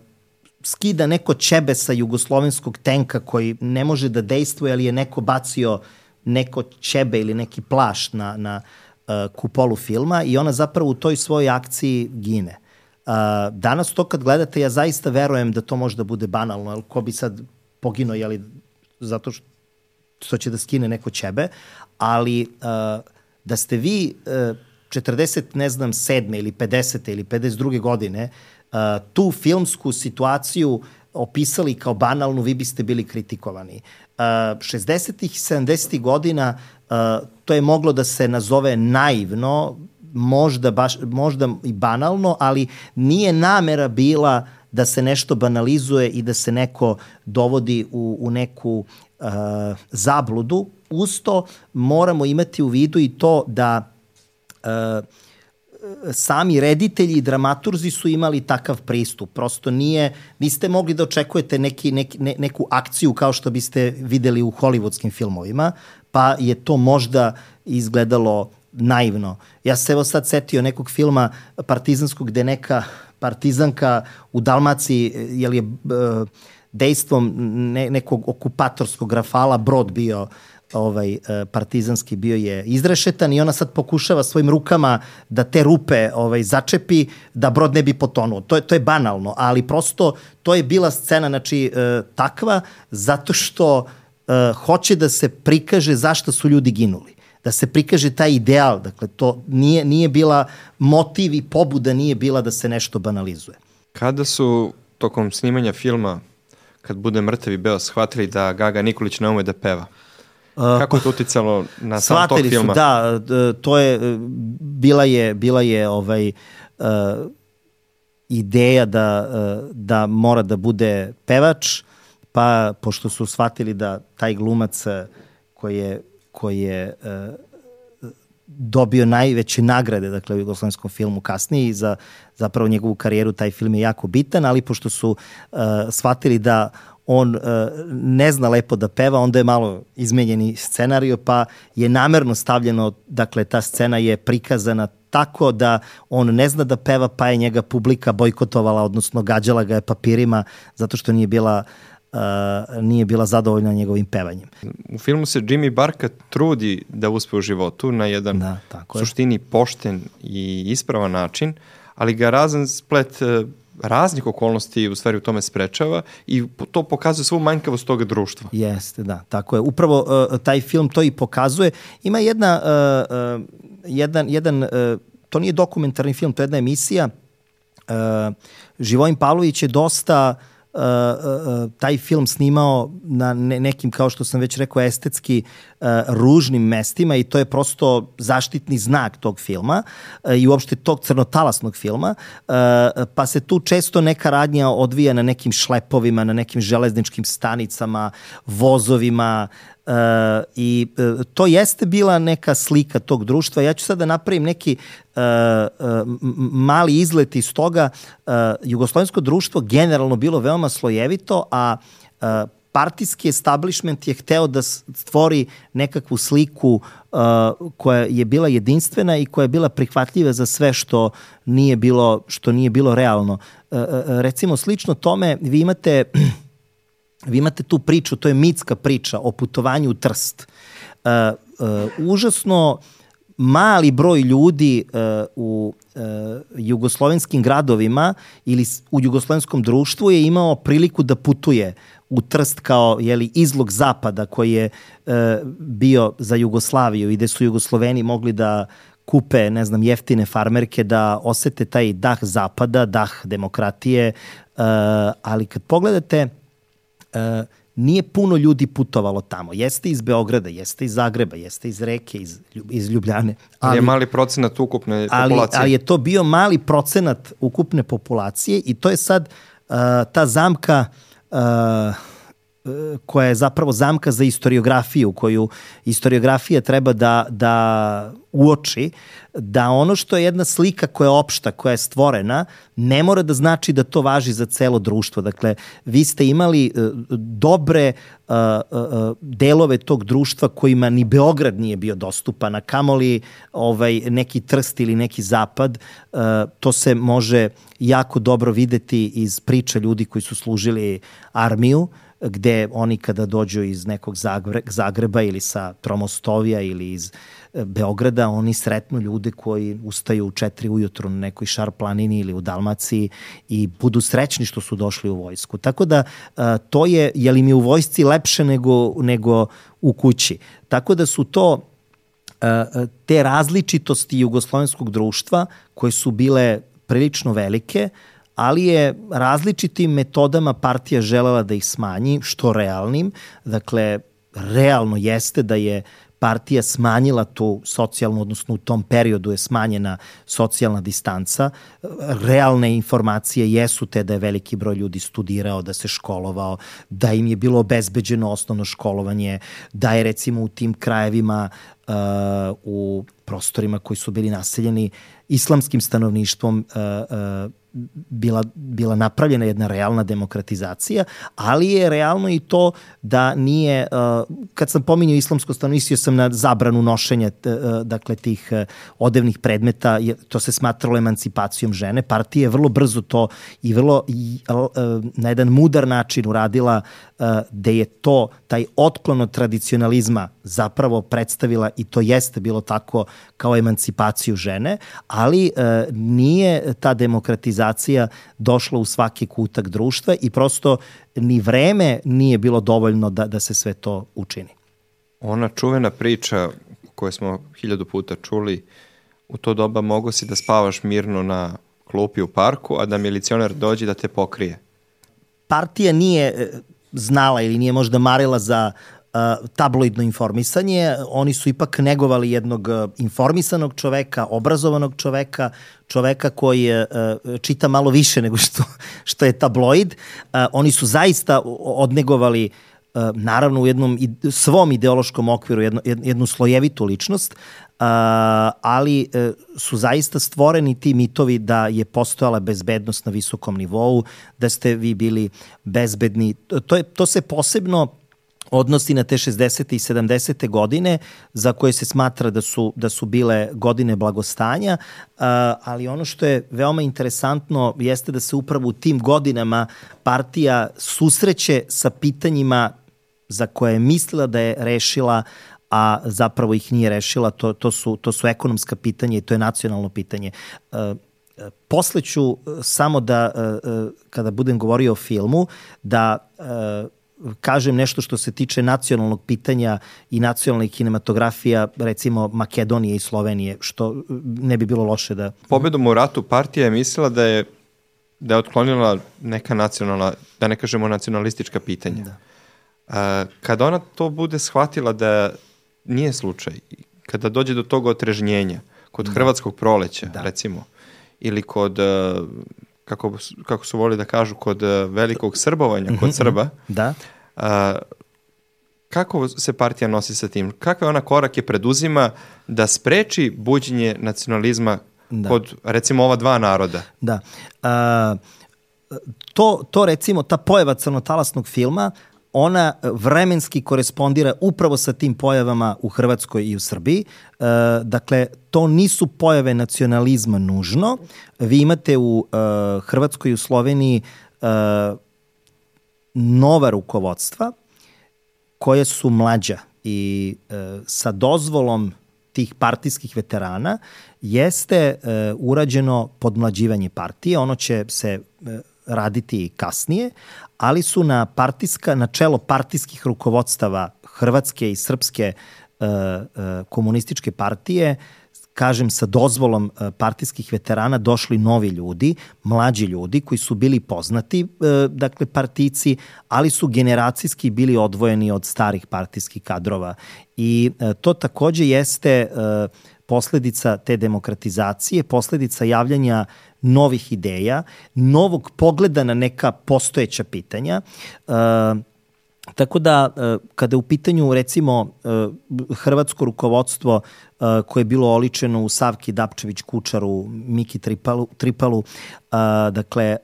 skida neko ćebe sa jugoslovenskog tenka koji ne može da dejstvuje, ali je neko bacio neko ćebe ili neki plašt na, na uh, kupolu filma i ona zapravo u toj svojoj akciji gine. Danas to kad gledate, ja zaista verujem da to može da bude banalno, ali ko bi sad poginuo, jeli, zato što što će da skine neko ćebe, ali uh, da ste vi uh, 40, ne znam, 7. ili 50. ili 52. godine uh, tu filmsku situaciju opisali kao banalnu, vi biste bili kritikovani. Uh, 60. 70. godina uh, to je moglo da se nazove naivno, možda, baš, možda i banalno, ali nije namera bila da se nešto banalizuje i da se neko dovodi u, u neku uh, zabludu. Usto moramo imati u vidu i to da uh, sami reditelji i dramaturzi su imali takav pristup. Prosto nije, niste mogli da očekujete neki, neki, ne, neku akciju kao što biste videli u hollywoodskim filmovima, pa je to možda izgledalo naivno. Ja se evo sad setio nekog filma partizanskog gde neka partizanka u Dalmaciji, jel je uh, dejstvom ne, nekog okupatorskog rafala brod bio ovaj e, partizanski bio je izrešetan i ona sad pokušava svojim rukama da te rupe ovaj začepi da brod ne bi potonuo. To je to je banalno, ali prosto to je bila scena znači takva zato što hoće da se prikaže zašto su ljudi ginuli da se prikaže taj ideal, dakle to nije, nije bila motiv i pobuda nije bila da se nešto banalizuje. Kada su tokom snimanja filma kad bude mrtav i beo shvatili da Gaga Nikolić ne ume da peva? Kako je to uticalo na sam tog filma? Su, da, to je, bila je, bila je ovaj, uh, ideja da, uh, da mora da bude pevač, pa pošto su shvatili da taj glumac koji je, koji je uh, dobio najveće nagrade dakle, u jugoslovenskom filmu kasnije i za zapravo njegovu karijeru taj film je jako bitan, ali pošto su uh, shvatili da on uh, ne zna lepo da peva, onda je malo izmenjeni scenario, pa je namerno stavljeno, dakle, ta scena je prikazana tako da on ne zna da peva, pa je njega publika bojkotovala, odnosno gađala ga je papirima, zato što nije bila uh, nije bila zadovoljna njegovim pevanjem. U filmu se Jimmy Barka trudi da uspe u životu na jedan da, tako suštini je. pošten i ispravan način, ali ga razan splet uh, raznih okolnosti u stvari u tome sprečava i to pokazuje svu manjkavost toga društva. Jeste, da, tako je. Upravo uh, taj film to i pokazuje. Ima jedna, uh, uh, jedan, jedan uh, to nije dokumentarni film, to je jedna emisija. Uh, Živojin Pavlović je dosta uh, uh, uh, taj film snimao na ne, nekim, kao što sam već rekao, estetski uh, ružnim mestima i to je prosto zaštitni znak tog filma uh, i uopšte tog crnotalasnog filma, uh, pa se tu često neka radnja odvija na nekim šlepovima, na nekim železničkim stanicama, vozovima, Uh, I uh, to jeste bila neka slika tog društva. Ja ću sad da napravim neki uh, uh, mali izlet iz toga. Uh, jugoslovensko društvo generalno bilo veoma slojevito, a uh, partijski establishment je hteo da stvori nekakvu sliku uh, koja je bila jedinstvena i koja je bila prihvatljiva za sve što nije bilo što nije bilo realno. Uh, uh, recimo slično tome vi imate vi imate tu priču, to je mitska priča o putovanju u Trst. Uh, uh, užasno mali broj ljudi uh, u uh, jugoslovenskim gradovima ili u jugoslovenskom društvu je imao priliku da putuje u Trst kao jeli, izlog zapada koji je uh, bio za Jugoslaviju i gde su Jugosloveni mogli da kupe, ne znam, jeftine farmerke, da osete taj dah zapada, dah demokratije, uh, ali kad pogledate uh, nije puno ljudi putovalo tamo. Jeste iz Beograda, jeste iz Zagreba, jeste iz Reke, iz, iz Ljubljane. Ali je mali procenat ukupne ali, populacije. Ali je to bio mali procenat ukupne populacije i to je sad uh, ta zamka uh, 呃 koja je zapravo zamka za istoriografiju, koju istoriografija treba da, da uoči, da ono što je jedna slika koja je opšta, koja je stvorena, ne mora da znači da to važi za celo društvo. Dakle, vi ste imali uh, dobre uh, uh, delove tog društva kojima ni Beograd nije bio dostupan, a kamoli ovaj, neki trst ili neki zapad. To se može jako dobro videti iz priča ljudi koji su služili armiju, gde oni kada dođu iz nekog Zagreba ili sa Tromostovija ili iz e, Beograda, oni sretnu ljude koji ustaju u četiri ujutru na nekoj šar planini ili u Dalmaciji i budu srećni što su došli u vojsku. Tako da to je, je li mi u vojsci lepše nego, nego u kući. Tako da su to te različitosti jugoslovenskog društva koje su bile prilično velike, ali je različitim metodama partija želela da ih smanji, što realnim. Dakle, realno jeste da je partija smanjila tu socijalnu, odnosno u tom periodu je smanjena socijalna distanca. Realne informacije jesu te da je veliki broj ljudi studirao, da se školovao, da im je bilo obezbeđeno osnovno školovanje, da je recimo u tim krajevima uh, u prostorima koji su bili naseljeni islamskim stanovništvom uh, uh, bila, bila napravljena jedna realna demokratizacija, ali je realno i to da nije, uh, kad sam pominjao islamsko stanovništvo, sam na zabranu nošenja uh, dakle tih odevnih predmeta, to se smatralo emancipacijom žene. Partija je vrlo brzo to i vrlo na jedan mudar način uradila da je to, taj otklon od tradicionalizma zapravo predstavila i to jeste bilo tako kao emancipaciju žene, ali nije ta demokratizacija došla u svaki kutak društva i prosto ni vreme nije bilo dovoljno da, da se sve to učini. Ona čuvena priča koju smo hiljadu puta čuli, u to doba mogo si da spavaš mirno na klupi u parku, a da milicioner dođe da te pokrije. Partija nije e, znala ili nije možda marila za tabloidno informisanje. Oni su ipak negovali jednog informisanog čoveka, obrazovanog čoveka, čoveka koji čita malo više nego što, što je tabloid. Oni su zaista odnegovali naravno u jednom svom ideološkom okviru jednu, jednu slojevitu ličnost, ali e, su zaista stvoreni ti mitovi da je postojala bezbednost na visokom nivou, da ste vi bili bezbedni. To, je, to se posebno odnosi na te 60. i 70. godine za koje se smatra da su, da su bile godine blagostanja, ali ono što je veoma interesantno jeste da se upravo u tim godinama partija susreće sa pitanjima za koje je mislila da je rešila, a zapravo ih nije rešila, to, to, su, to su ekonomska pitanja i to je nacionalno pitanje. Posle ću samo da, kada budem govorio o filmu, da kažem nešto što se tiče nacionalnog pitanja i nacionalnih kinematografija, recimo Makedonije i Slovenije, što ne bi bilo loše da... Pobedom u ratu partija je mislila da je da je otklonila neka nacionalna, da ne kažemo nacionalistička pitanja. Da. A, kada ona to bude shvatila da nije slučaj, kada dođe do tog otrežnjenja, kod da. hrvatskog proleća, da. recimo, ili kod kako, kako su voli da kažu, kod e, velikog srbovanja, kod mhm, Srba. Mhm. Da. A, kako se partija nosi sa tim? Kakve ona korake preduzima da spreči buđenje nacionalizma da. kod, recimo, ova dva naroda? Da. A, to, to recimo, ta pojava crnotalasnog filma ona vremenski korespondira upravo sa tim pojavama u Hrvatskoj i u Srbiji. E, dakle, to nisu pojave nacionalizma nužno. Vi imate u e, Hrvatskoj i u Sloveniji e, nova rukovodstva koje su mlađa i e, sa dozvolom tih partijskih veterana jeste e, urađeno podmlađivanje partije. Ono će se e, raditi kasnije, ali su na partijska, na čelo partijskih rukovodstava Hrvatske i Srpske e, e, komunističke partije kažem, sa dozvolom e, partijskih veterana došli novi ljudi, mlađi ljudi koji su bili poznati, e, dakle, partici, ali su generacijski bili odvojeni od starih partijskih kadrova. I e, to takođe jeste posledica te demokratizacije, posledica javljanja novih ideja, novog pogleda na neka postojeća pitanja. E, tako da, e, kada je u pitanju, recimo, e, hrvatsko rukovodstvo e, koje je bilo oličeno u Savki Dapčević Kučaru, Miki Tripalu, Tripalu dakle,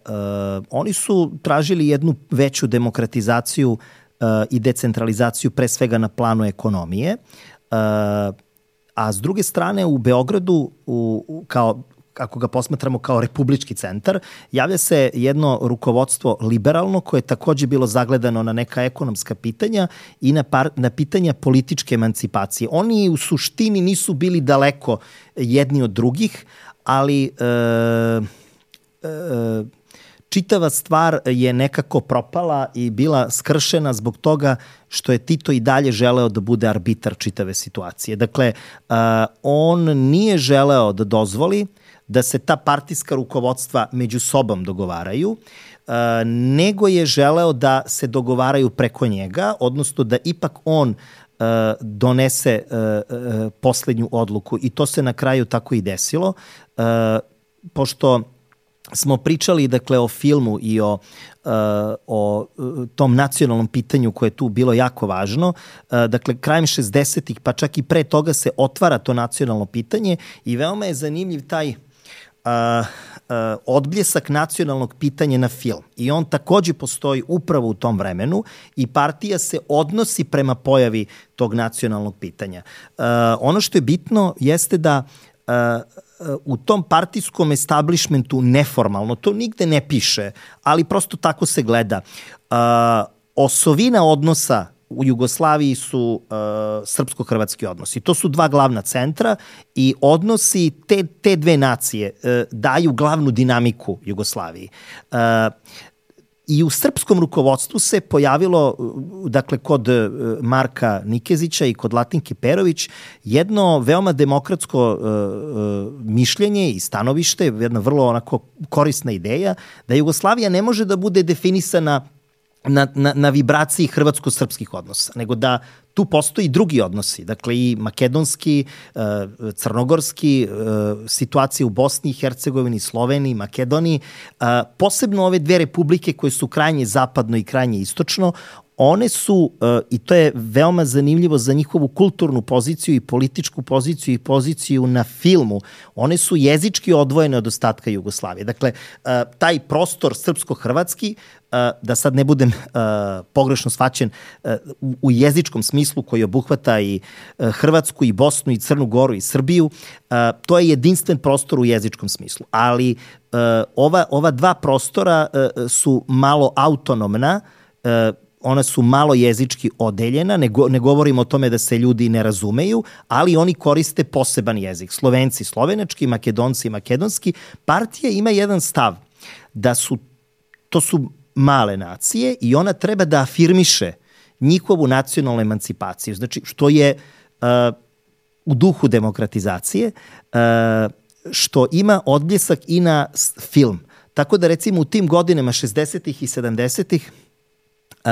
oni su tražili jednu veću demokratizaciju i decentralizaciju pre svega na planu ekonomije. A s druge strane u Beogradu u, u, kao ako ga posmatramo kao republički centar, javlja se jedno rukovodstvo liberalno koje je takođe bilo zagledano na neka ekonomska pitanja i na, par, na pitanja političke emancipacije. Oni u suštini nisu bili daleko jedni od drugih, ali e, e, čitava stvar je nekako propala i bila skršena zbog toga što je Tito i dalje želeo da bude arbitar čitave situacije. Dakle, on nije želeo da dozvoli da se ta partijska rukovodstva među sobom dogovaraju, nego je želeo da se dogovaraju preko njega, odnosno da ipak on donese poslednju odluku i to se na kraju tako i desilo, pošto smo pričali dakle o filmu i o, uh, o uh, tom nacionalnom pitanju koje je tu bilo jako važno. Uh, dakle, krajem 60-ih, pa čak i pre toga se otvara to nacionalno pitanje i veoma je zanimljiv taj uh, uh, odbljesak nacionalnog pitanja na film. I on takođe postoji upravo u tom vremenu i partija se odnosi prema pojavi tog nacionalnog pitanja. Uh, ono što je bitno jeste da uh, u tom partijskom establishmentu neformalno, to nigde ne piše, ali prosto tako se gleda. Osovina odnosa u Jugoslaviji su uh, srpsko-hrvatski odnosi. To su dva glavna centra i odnosi te, te dve nacije uh, daju glavnu dinamiku Jugoslaviji. Uh, I u srpskom rukovodstvu se pojavilo, dakle, kod e, Marka Nikezića i kod Latinke Perović, jedno veoma demokratsko uh, mišljenje i stanovište, jedna vrlo onako korisna ideja, da Jugoslavija ne može da bude definisana na, na, na vibraciji hrvatsko-srpskih odnosa, nego da tu postoji drugi odnosi, dakle i makedonski, e, crnogorski, e, situacija u Bosni i Hercegovini, Sloveniji, Makedoniji, e, posebno ove dve republike koje su krajnje zapadno i krajnje istočno, one su, i to je veoma zanimljivo za njihovu kulturnu poziciju i političku poziciju i poziciju na filmu, one su jezički odvojene od ostatka Jugoslavije. Dakle, taj prostor srpsko-hrvatski da sad ne budem pogrešno svaćen u jezičkom smislu koji obuhvata i Hrvatsku i Bosnu i Crnu Goru i Srbiju, to je jedinstven prostor u jezičkom smislu. Ali ova, ova dva prostora su malo autonomna, ona su malo jezički odeljena, ne, go, ne govorimo o tome da se ljudi ne razumeju, ali oni koriste poseban jezik. Slovenci slovenački, makedonci makedonski. Partija ima jedan stav da su, to su male nacije i ona treba da afirmiše njihovu nacionalnu emancipaciju. Znači, što je uh, u duhu demokratizacije, uh, što ima odbljesak i na film. Tako da recimo u tim godinama 60. i 70. Uh,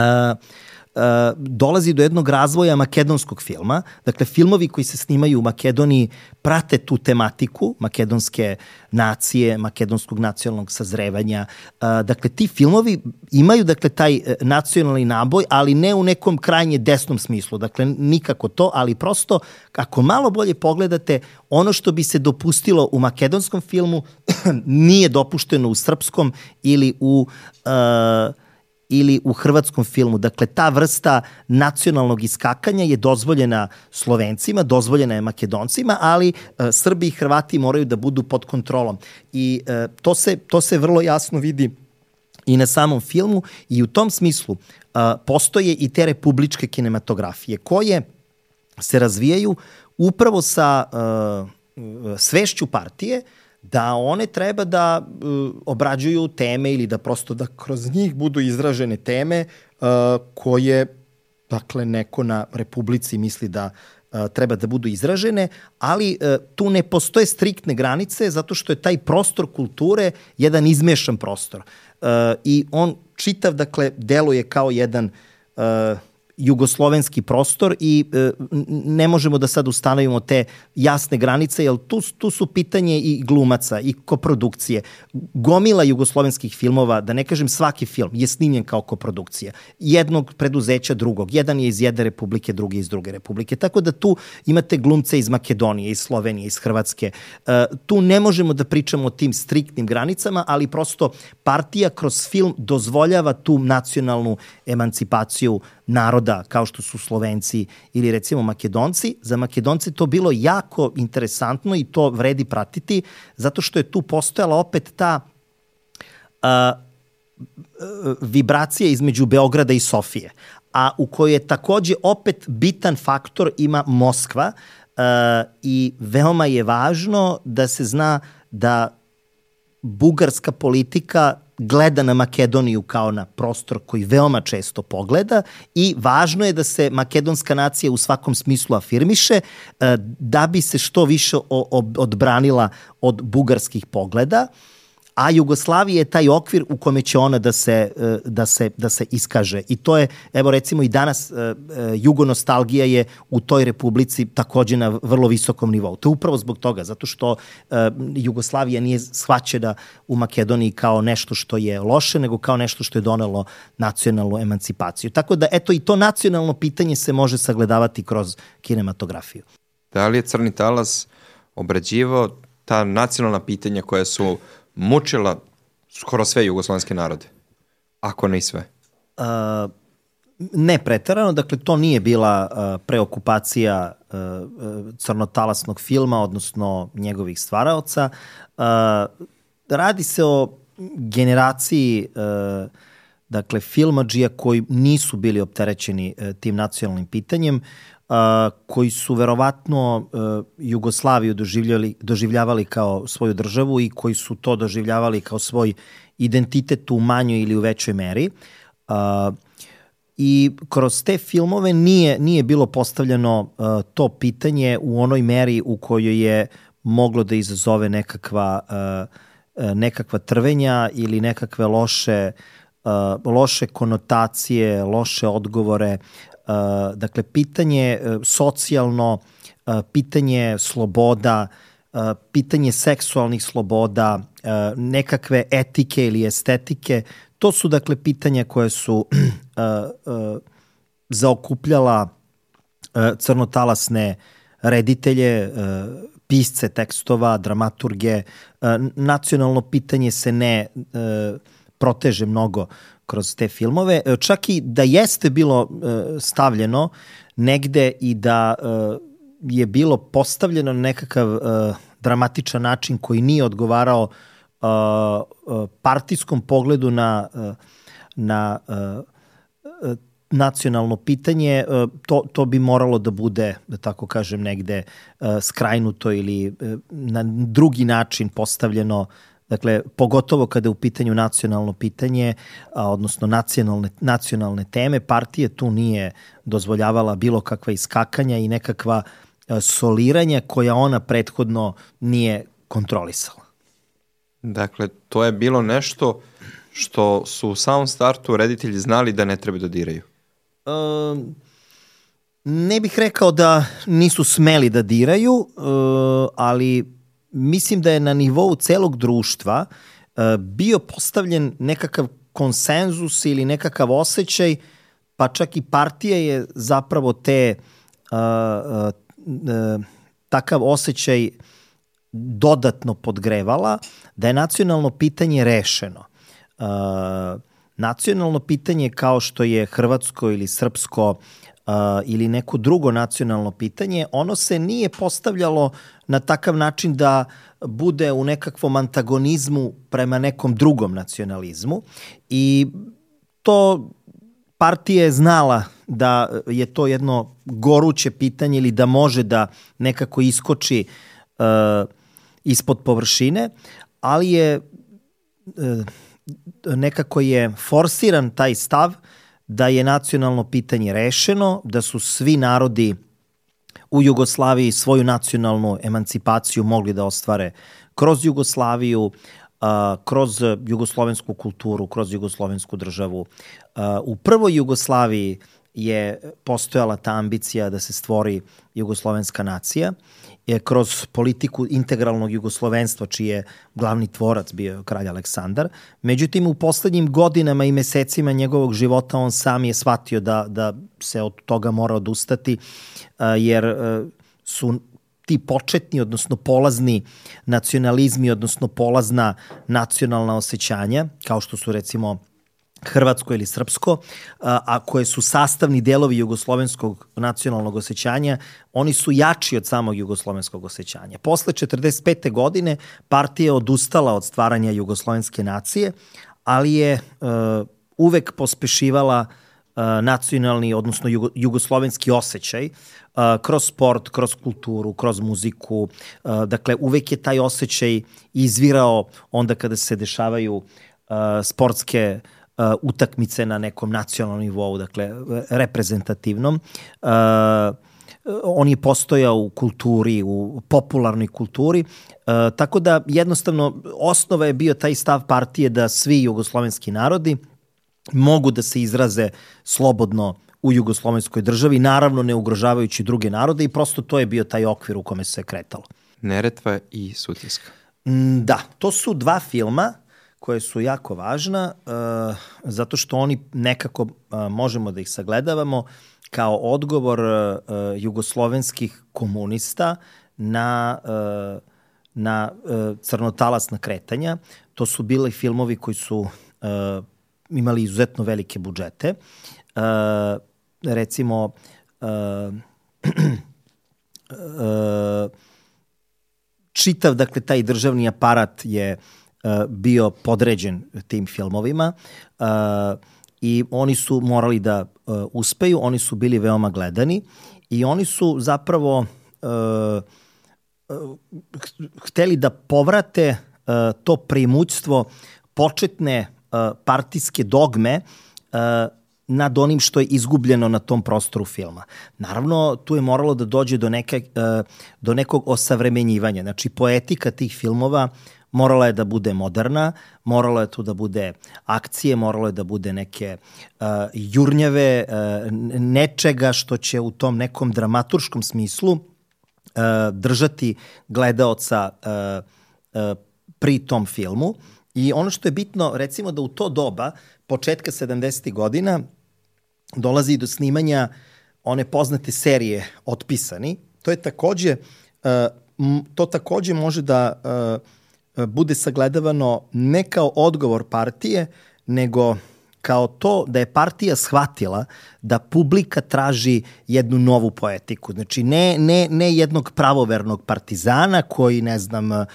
Uh, dolazi do jednog razvoja makedonskog filma. Dakle, filmovi koji se snimaju u Makedoniji prate tu tematiku makedonske nacije, makedonskog nacionalnog sazrevanja. Uh, dakle, ti filmovi imaju dakle, taj uh, nacionalni naboj, ali ne u nekom krajnje desnom smislu. Dakle, nikako to, ali prosto, ako malo bolje pogledate, ono što bi se dopustilo u makedonskom filmu nije dopušteno u srpskom ili u uh, ili u hrvatskom filmu. Dakle, ta vrsta nacionalnog iskakanja je dozvoljena Slovencima, dozvoljena je Makedoncima, ali e, Srbi i Hrvati moraju da budu pod kontrolom. I e, to, se, to se vrlo jasno vidi i na samom filmu i u tom smislu e, postoje i te republičke kinematografije koje se razvijaju upravo sa e, svešću partije, da one treba da uh, obrađuju teme ili da prosto da kroz njih budu izražene teme uh, koje dakle neko na Republici misli da uh, treba da budu izražene, ali uh, tu ne postoje striktne granice zato što je taj prostor kulture jedan izmešan prostor. Uh, I on čitav, dakle, deluje kao jedan uh, jugoslovenski prostor i e, ne možemo da sad ustanovimo te jasne granice, jer tu, tu su pitanje i glumaca i koprodukcije. Gomila jugoslovenskih filmova, da ne kažem svaki film, je snimljen kao koprodukcija. Jednog preduzeća drugog. Jedan je iz jedne republike, drugi iz druge republike. Tako da tu imate glumce iz Makedonije, iz Slovenije, iz Hrvatske. E, tu ne možemo da pričamo o tim striktnim granicama, ali prosto partija kroz film dozvoljava tu nacionalnu emancipaciju naroda kao što su Slovenci ili recimo Makedonci. Za Makedonce to bilo jako interesantno i to vredi pratiti zato što je tu postojala opet ta a, vibracija između Beograda i Sofije, a u kojoj je takođe opet bitan faktor ima Moskva uh, i veoma je važno da se zna da bugarska politika gleda na Makedoniju kao na prostor koji veoma često pogleda i važno je da se makedonska nacija u svakom smislu afirmiše uh, da bi se što više odbranila od bugarskih pogleda. A Jugoslavija je taj okvir u kome će ona da se, e, da se, da se iskaže. I to je, evo recimo i danas, e, e, jugonostalgija je u toj republici takođe na vrlo visokom nivou. To je upravo zbog toga, zato što Jugoslavija nije shvaćena u Makedoniji kao nešto što je loše, nego kao nešto što je donelo nacionalnu emancipaciju. Tako da, eto, i to nacionalno pitanje se može sagledavati kroz kinematografiju. Da li je Crni talas obrađivao ta nacionalna pitanja koja su mučila skoro sve jugoslovenske narode, ako ne i sve? Uh, ne pretarano, dakle to nije bila uh, preokupacija uh, uh, crnotalasnog filma, odnosno njegovih stvaraoca. Uh, radi se o generaciji uh, dakle filmađija koji nisu bili opterećeni uh, tim nacionalnim pitanjem koji su verovatno Jugoslaviju doživljavali, doživljavali kao svoju državu i koji su to doživljavali kao svoj identitet u manjoj ili u većoj meri. I kroz te filmove nije, nije bilo postavljeno to pitanje u onoj meri u kojoj je moglo da izazove nekakva, nekakva trvenja ili nekakve loše loše konotacije, loše odgovore dakle, pitanje uh, socijalno, uh, pitanje sloboda, pitanje seksualnih sloboda, nekakve etike ili estetike, to su dakle pitanja koje su zaokupljala crnotalasne reditelje, pisce tekstova, dramaturge. Nacionalno pitanje se ne proteže mnogo kroz te filmove. E, čak i da jeste bilo e, stavljeno negde i da e, je bilo postavljeno na nekakav dramatičan način koji nije odgovarao partijskom pogledu na, na nacionalno pitanje, to, to bi moralo da bude, da tako kažem, negde skrajnuto ili na drugi način postavljeno Dakle, pogotovo kada je u pitanju nacionalno pitanje, a, odnosno nacionalne, nacionalne teme, partije tu nije dozvoljavala bilo kakva iskakanja i nekakva a, soliranja koja ona prethodno nije kontrolisala. Dakle, to je bilo nešto što su u samom startu reditelji znali da ne treba da diraju. Um, ne bih rekao da nisu smeli da diraju, uh, ali mislim da je na nivou celog društva uh, bio postavljen nekakav konsenzus ili nekakav osjećaj, pa čak i partija je zapravo te uh, uh, uh, takav osjećaj dodatno podgrevala, da je nacionalno pitanje rešeno. Uh, nacionalno pitanje kao što je hrvatsko ili srpsko uh, ili neko drugo nacionalno pitanje, ono se nije postavljalo na takav način da bude u nekakvom antagonizmu prema nekom drugom nacionalizmu. I to partija je znala da je to jedno goruće pitanje ili da može da nekako iskoči uh, ispod površine, ali je uh, nekako je forsiran taj stav da je nacionalno pitanje rešeno, da su svi narodi u Jugoslaviji svoju nacionalnu emancipaciju mogli da ostvare kroz Jugoslaviju, kroz jugoslovensku kulturu, kroz jugoslovensku državu. U prvoj Jugoslaviji je postojala ta ambicija da se stvori jugoslovenska nacija je kroz politiku integralnog jugoslovenstva, čiji je glavni tvorac bio kralj Aleksandar. Međutim, u poslednjim godinama i mesecima njegovog života on sam je shvatio da, da se od toga mora odustati, jer su ti početni, odnosno polazni nacionalizmi, odnosno polazna nacionalna osjećanja, kao što su recimo hrvatsko ili srpsko, a koje su sastavni delovi jugoslovenskog nacionalnog osjećanja, oni su jači od samog jugoslovenskog osjećanja. Posle 45. godine partija je odustala od stvaranja jugoslovenske nacije, ali je uh, uvek pospešivala uh, nacionalni, odnosno jugo, jugoslovenski osjećaj uh, kroz sport, kroz kulturu, kroz muziku. Dakle, uvek je taj osjećaj izvirao onda kada se dešavaju sportske uh, uh, utakmice na nekom nacionalnom nivou, dakle reprezentativnom. Uh, on je postojao u kulturi, u popularnoj kulturi, uh, tako da jednostavno osnova je bio taj stav partije da svi jugoslovenski narodi mogu da se izraze slobodno u jugoslovenskoj državi, naravno ne ugrožavajući druge narode i prosto to je bio taj okvir u kome se kretalo. Neretva i Sutjeska. Mm, da, to su dva filma koje su jako važna uh, zato što oni nekako uh, možemo da ih sagledavamo kao odgovor uh, jugoslovenskih komunista na uh, na uh, crnotalasna kretanja. To su bili filmovi koji su uh, imali izuzetno velike budžete. Uh, recimo uh, uh, čitav dakle taj državni aparat je uh, bio podređen tim filmovima uh, i oni su morali da uh, uspeju, oni su bili veoma gledani i oni su zapravo hteli da povrate to primućstvo početne partijske dogme nad onim što je izgubljeno na tom prostoru filma. Naravno, tu je moralo da dođe do, neke, do nekog osavremenjivanja. Znači, poetika tih filmova morala je da bude moderna, moralo je tu da bude akcije, moralo je da bude neke uh, jurnjave, uh, nečega što će u tom nekom dramaturškom smislu uh, držati gledaoca uh, uh, pri tom filmu. I ono što je bitno, recimo da u to doba, početka 70. godina, dolazi do snimanja one poznate serije Otpisani. To je takođe, uh, to takođe može da uh, E, bude sagledavano ne kao odgovor partije, nego kao to da je partija shvatila da publika traži jednu novu poetiku. Znači, ne, ne, ne jednog pravovernog partizana koji, ne znam, uh,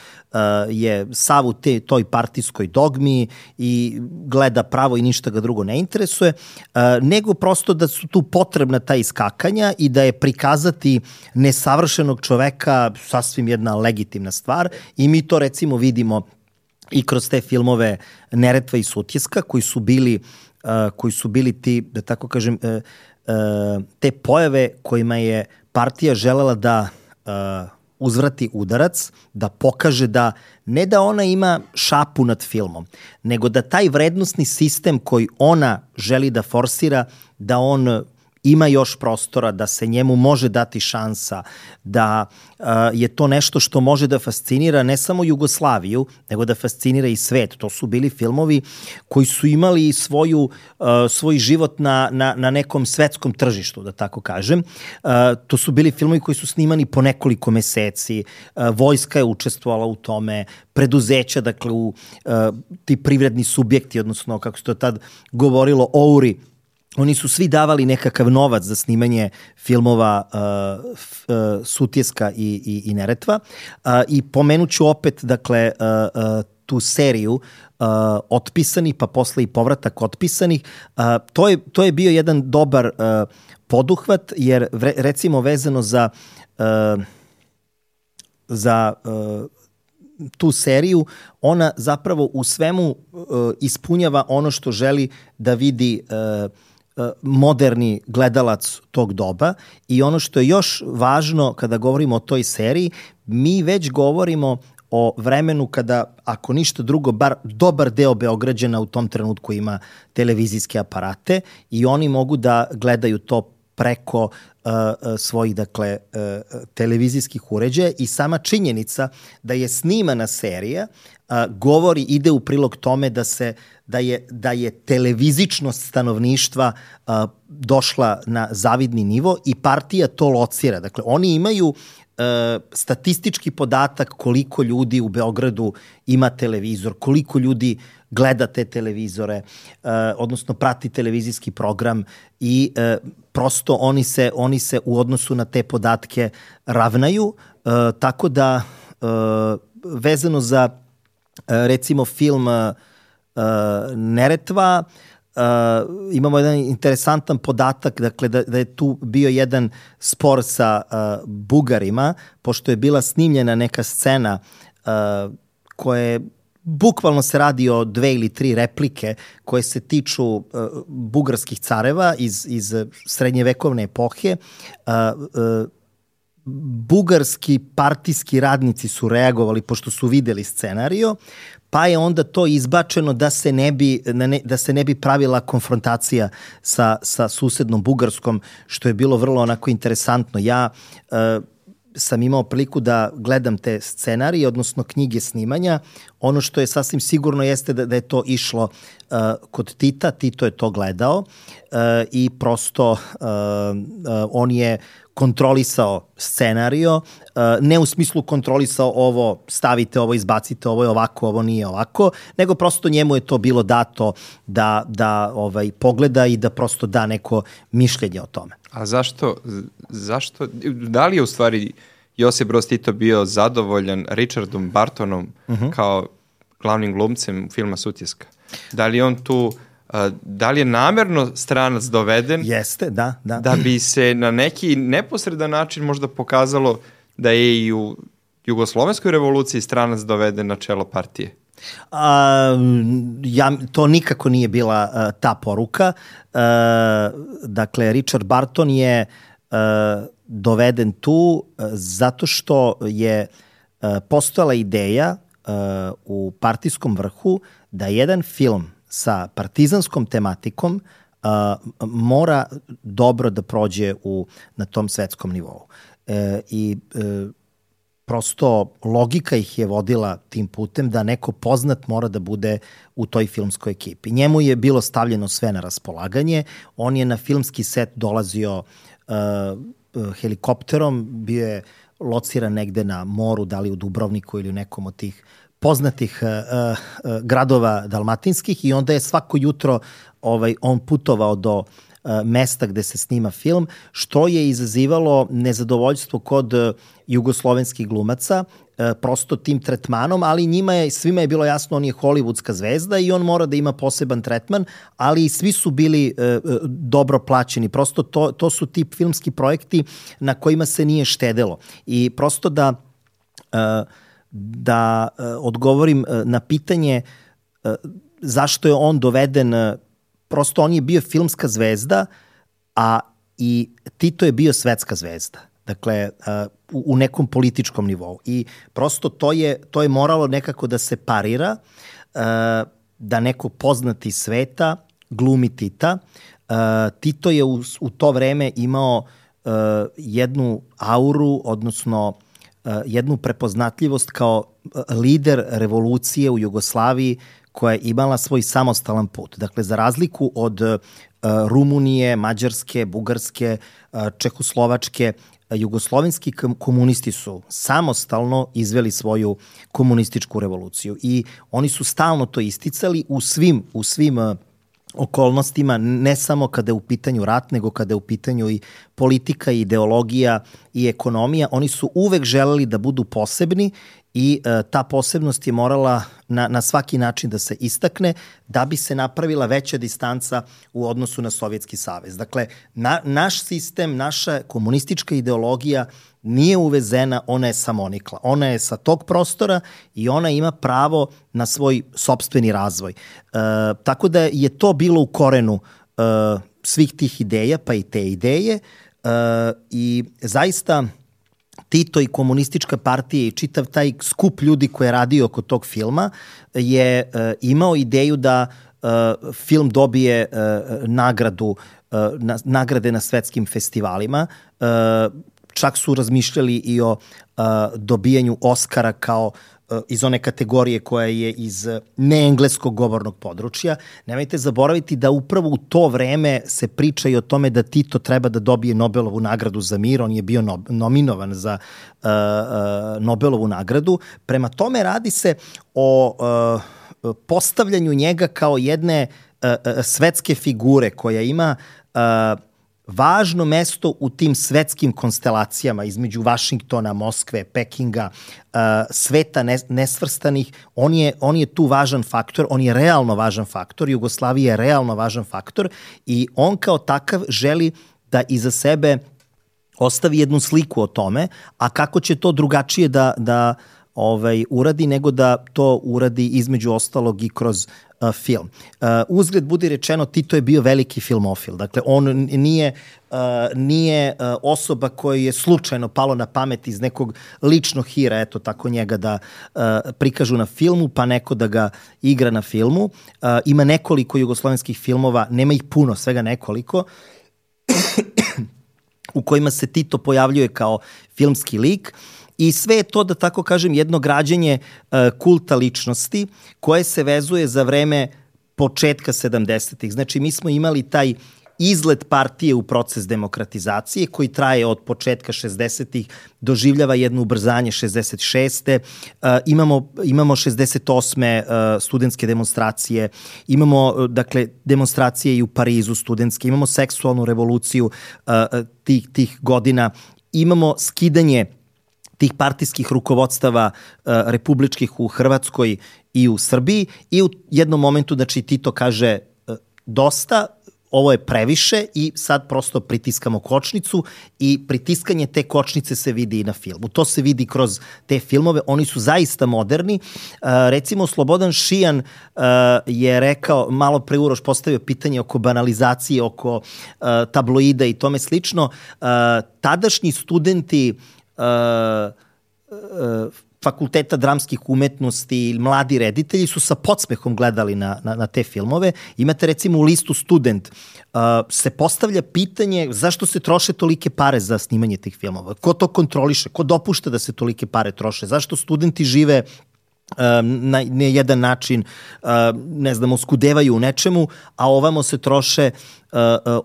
je sav u te, toj partijskoj dogmi i gleda pravo i ništa ga drugo ne interesuje, uh, nego prosto da su tu potrebna ta iskakanja i da je prikazati nesavršenog čoveka sasvim jedna legitimna stvar i mi to recimo vidimo i kroz te filmove Neretva i Sutjeska koji su bili uh, koji su bili ti, da tako kažem, uh, uh, te pojave kojima je partija želela da uh, uzvrati udarac, da pokaže da ne da ona ima šapu nad filmom, nego da taj vrednostni sistem koji ona želi da forsira, da on ima još prostora, da se njemu može dati šansa, da uh, je to nešto što može da fascinira ne samo Jugoslaviju, nego da fascinira i svet. To su bili filmovi koji su imali svoju, uh, svoj život na, na, na nekom svetskom tržištu, da tako kažem. Uh, to su bili filmovi koji su snimani po nekoliko meseci, vojska je učestvovala u tome, preduzeća, dakle, u, uh, ti privredni subjekti, odnosno, kako se to tad govorilo, ouri, oni su svi davali nekakav novac za snimanje filmova uh, uh, Sutjeska i, i, i Neretva. Uh, i pomenuću opet dakle uh, uh, tu seriju uh, otpisani pa posle i povratak otpisanih. Uh, to je to je bio jedan dobar uh, poduhvat jer vre, recimo vezano za uh, za uh, tu seriju, ona zapravo u svemu uh, ispunjava ono što želi da vidi uh, moderni gledalac tog doba i ono što je još važno kada govorimo o toj seriji, mi već govorimo o vremenu kada, ako ništa drugo, bar dobar deo Beograđana u tom trenutku ima televizijske aparate i oni mogu da gledaju to preko uh, svojih dakle uh, televizijskih uređaja i sama činjenica da je snimana serija govori ide u prilog tome da se da je, da je televizičnost stanovništva uh, došla na zavidni nivo i partija to locira. Dakle, oni imaju statistički podatak koliko ljudi u Beogradu ima televizor, koliko ljudi gleda te televizore, odnosno prati televizijski program i prosto oni se, oni se u odnosu na te podatke ravnaju, tako da vezano za recimo film uh, Neretva, uh, imamo jedan interesantan podatak, dakle da, da je tu bio jedan spor sa uh, Bugarima, pošto je bila snimljena neka scena uh, koja je bukvalno se radi o dve ili tri replike koje se tiču uh, bugarskih careva iz, iz srednjevekovne epohe. Uh, uh, bugarski partijski radnici su reagovali pošto su videli scenario, pa je onda to izbačeno da se ne bi, da se ne bi pravila konfrontacija sa, sa susednom Bugarskom, što je bilo vrlo onako interesantno. Ja uh, sam imao priliku da gledam te scenarije, odnosno knjige snimanja. Ono što je sasvim sigurno jeste da, da je to išlo uh, kod Tita, Tito je to gledao uh, i prosto uh, uh, on je kontrolisao scenario, uh, ne u smislu kontrolisao ovo, stavite ovo, izbacite ovo je ovako, ovo nije ovako, nego prosto njemu je to bilo dato da, da ovaj, pogleda i da prosto da neko mišljenje o tome. A zašto, zašto, da li je u stvari Josip Broz Tito bio zadovoljan Richardom Bartonom uh mhm. -huh. kao glavnim glumcem filma Sutjeska? Da li on tu da li je namerno stranac doveden? Jeste, da, da. Da bi se na neki neposredan način možda pokazalo da je i u Jugoslovenskoj revoluciji stranac doveden na čelo partije? A, ja, to nikako nije bila a, ta poruka. A, dakle, Richard Barton je a, doveden tu a, zato što je a, postojala ideja a, u partijskom vrhu da jedan film sa partizanskom tematikom a, mora dobro da prođe u, na tom svetskom nivou. E, I e, prosto logika ih je vodila tim putem da neko poznat mora da bude u toj filmskoj ekipi. Njemu je bilo stavljeno sve na raspolaganje, on je na filmski set dolazio uh, helikopterom, bio je lociran negde na moru, da li u Dubrovniku ili u nekom od tih poznatih uh, uh, gradova dalmatinskih i onda je svako jutro ovaj on putovao do uh, mesta gde se snima film, što je izazivalo nezadovoljstvo kod uh, jugoslovenskih glumaca, prosto tim tretmanom, ali njima je, svima je bilo jasno on je hollywoodska zvezda i on mora da ima poseban tretman, ali svi su bili uh, dobro plaćeni. Prosto to, to su tip filmski projekti na kojima se nije štedelo. I prosto da uh, da uh, odgovorim uh, na pitanje uh, zašto je on doveden, prosto on je bio filmska zvezda, a i Tito je bio svetska zvezda. Dakle, u nekom političkom nivou. I prosto to je, to je moralo nekako da se parira, da neko poznati sveta glumi Tita. Tito je u, u to vreme imao jednu auru, odnosno jednu prepoznatljivost kao eh, lider revolucije u Jugoslaviji koja je imala svoj samostalan put. Dakle, za razliku od eh, Rumunije, Mađarske, Bugarske, Čehoslovačke, jugoslovenski komunisti su samostalno izveli svoju komunističku revoluciju i oni su stalno to isticali u svim, u svim okolnostima, ne samo kada je u pitanju rat, nego kada je u pitanju i politika, i ideologija i ekonomija, oni su uvek želeli da budu posebni i e, ta posebnost je morala na, na svaki način da se istakne da bi se napravila veća distanca u odnosu na Sovjetski savez. Dakle, na, naš sistem, naša komunistička ideologija nije uvezena, ona je samonikla. Ona je sa tog prostora i ona ima pravo na svoj sobstveni razvoj. E, tako da je to bilo u korenu e, svih tih ideja, pa i te ideje e, i zaista Tito i komunistička partija i čitav taj skup ljudi koji je radio oko tog filma je e, imao ideju da e, film dobije e, nagradu e, na, nagrade na svetskim festivalima. E, čak su razmišljali i o uh, dobijanju Oscara kao iz one kategorije koja je iz neengleskog govornog područja. Nemojte zaboraviti da upravo u to vreme se priča i o tome da Tito treba da dobije Nobelovu nagradu za mir, on je bio no, nominovan za uh, uh, Nobelovu nagradu. Prema tome radi se o uh, postavljanju njega kao jedne uh, svetske figure koja ima uh, važno mesto u tim svetskim konstelacijama između Vašingtona, Moskve, Pekinga, uh, sveta nesvrstanih, on je, on je tu važan faktor, on je realno važan faktor, Jugoslavija je realno važan faktor i on kao takav želi da iza sebe ostavi jednu sliku o tome, a kako će to drugačije da, da ovaj, uradi nego da to uradi između ostalog i kroz film. Uzgled budi rečeno, Tito je bio veliki filmofil. Dakle, on nije, nije osoba koja je slučajno palo na pamet iz nekog ličnog hira, eto tako njega da prikažu na filmu, pa neko da ga igra na filmu. Ima nekoliko jugoslovenskih filmova, nema ih puno, svega nekoliko, u kojima se Tito pojavljuje kao filmski lik. Uh, I sve je to, da tako kažem, jedno građenje uh, kulta ličnosti koje se vezuje za vreme početka 70-ih. Znači, mi smo imali taj izlet partije u proces demokratizacije koji traje od početka 60-ih, doživljava jedno ubrzanje 66. Uh, imamo, imamo 68. Uh, studentske demonstracije, imamo dakle, demonstracije i u Parizu studentske, imamo seksualnu revoluciju uh, tih, tih godina, imamo skidanje tih partijskih rukovodstava uh, republičkih u Hrvatskoj i u Srbiji i u jednom momentu, znači Tito kaže uh, dosta, ovo je previše i sad prosto pritiskamo kočnicu i pritiskanje te kočnice se vidi i na filmu. To se vidi kroz te filmove, oni su zaista moderni. Uh, recimo, Slobodan Šijan je rekao, malo pre Uroš postavio pitanje oko banalizacije, oko tabloida i tome slično. Tadašnji studenti uh, uh, fakulteta dramskih umetnosti ili mladi reditelji su sa podsmehom gledali na, na, na te filmove. Imate recimo u listu student, uh, se postavlja pitanje zašto se troše tolike pare za snimanje tih filmova? Ko to kontroliše? Ko dopušta da se tolike pare troše? Zašto studenti žive na, na jedan način, ne znam, oskudevaju u nečemu, a ovamo se troše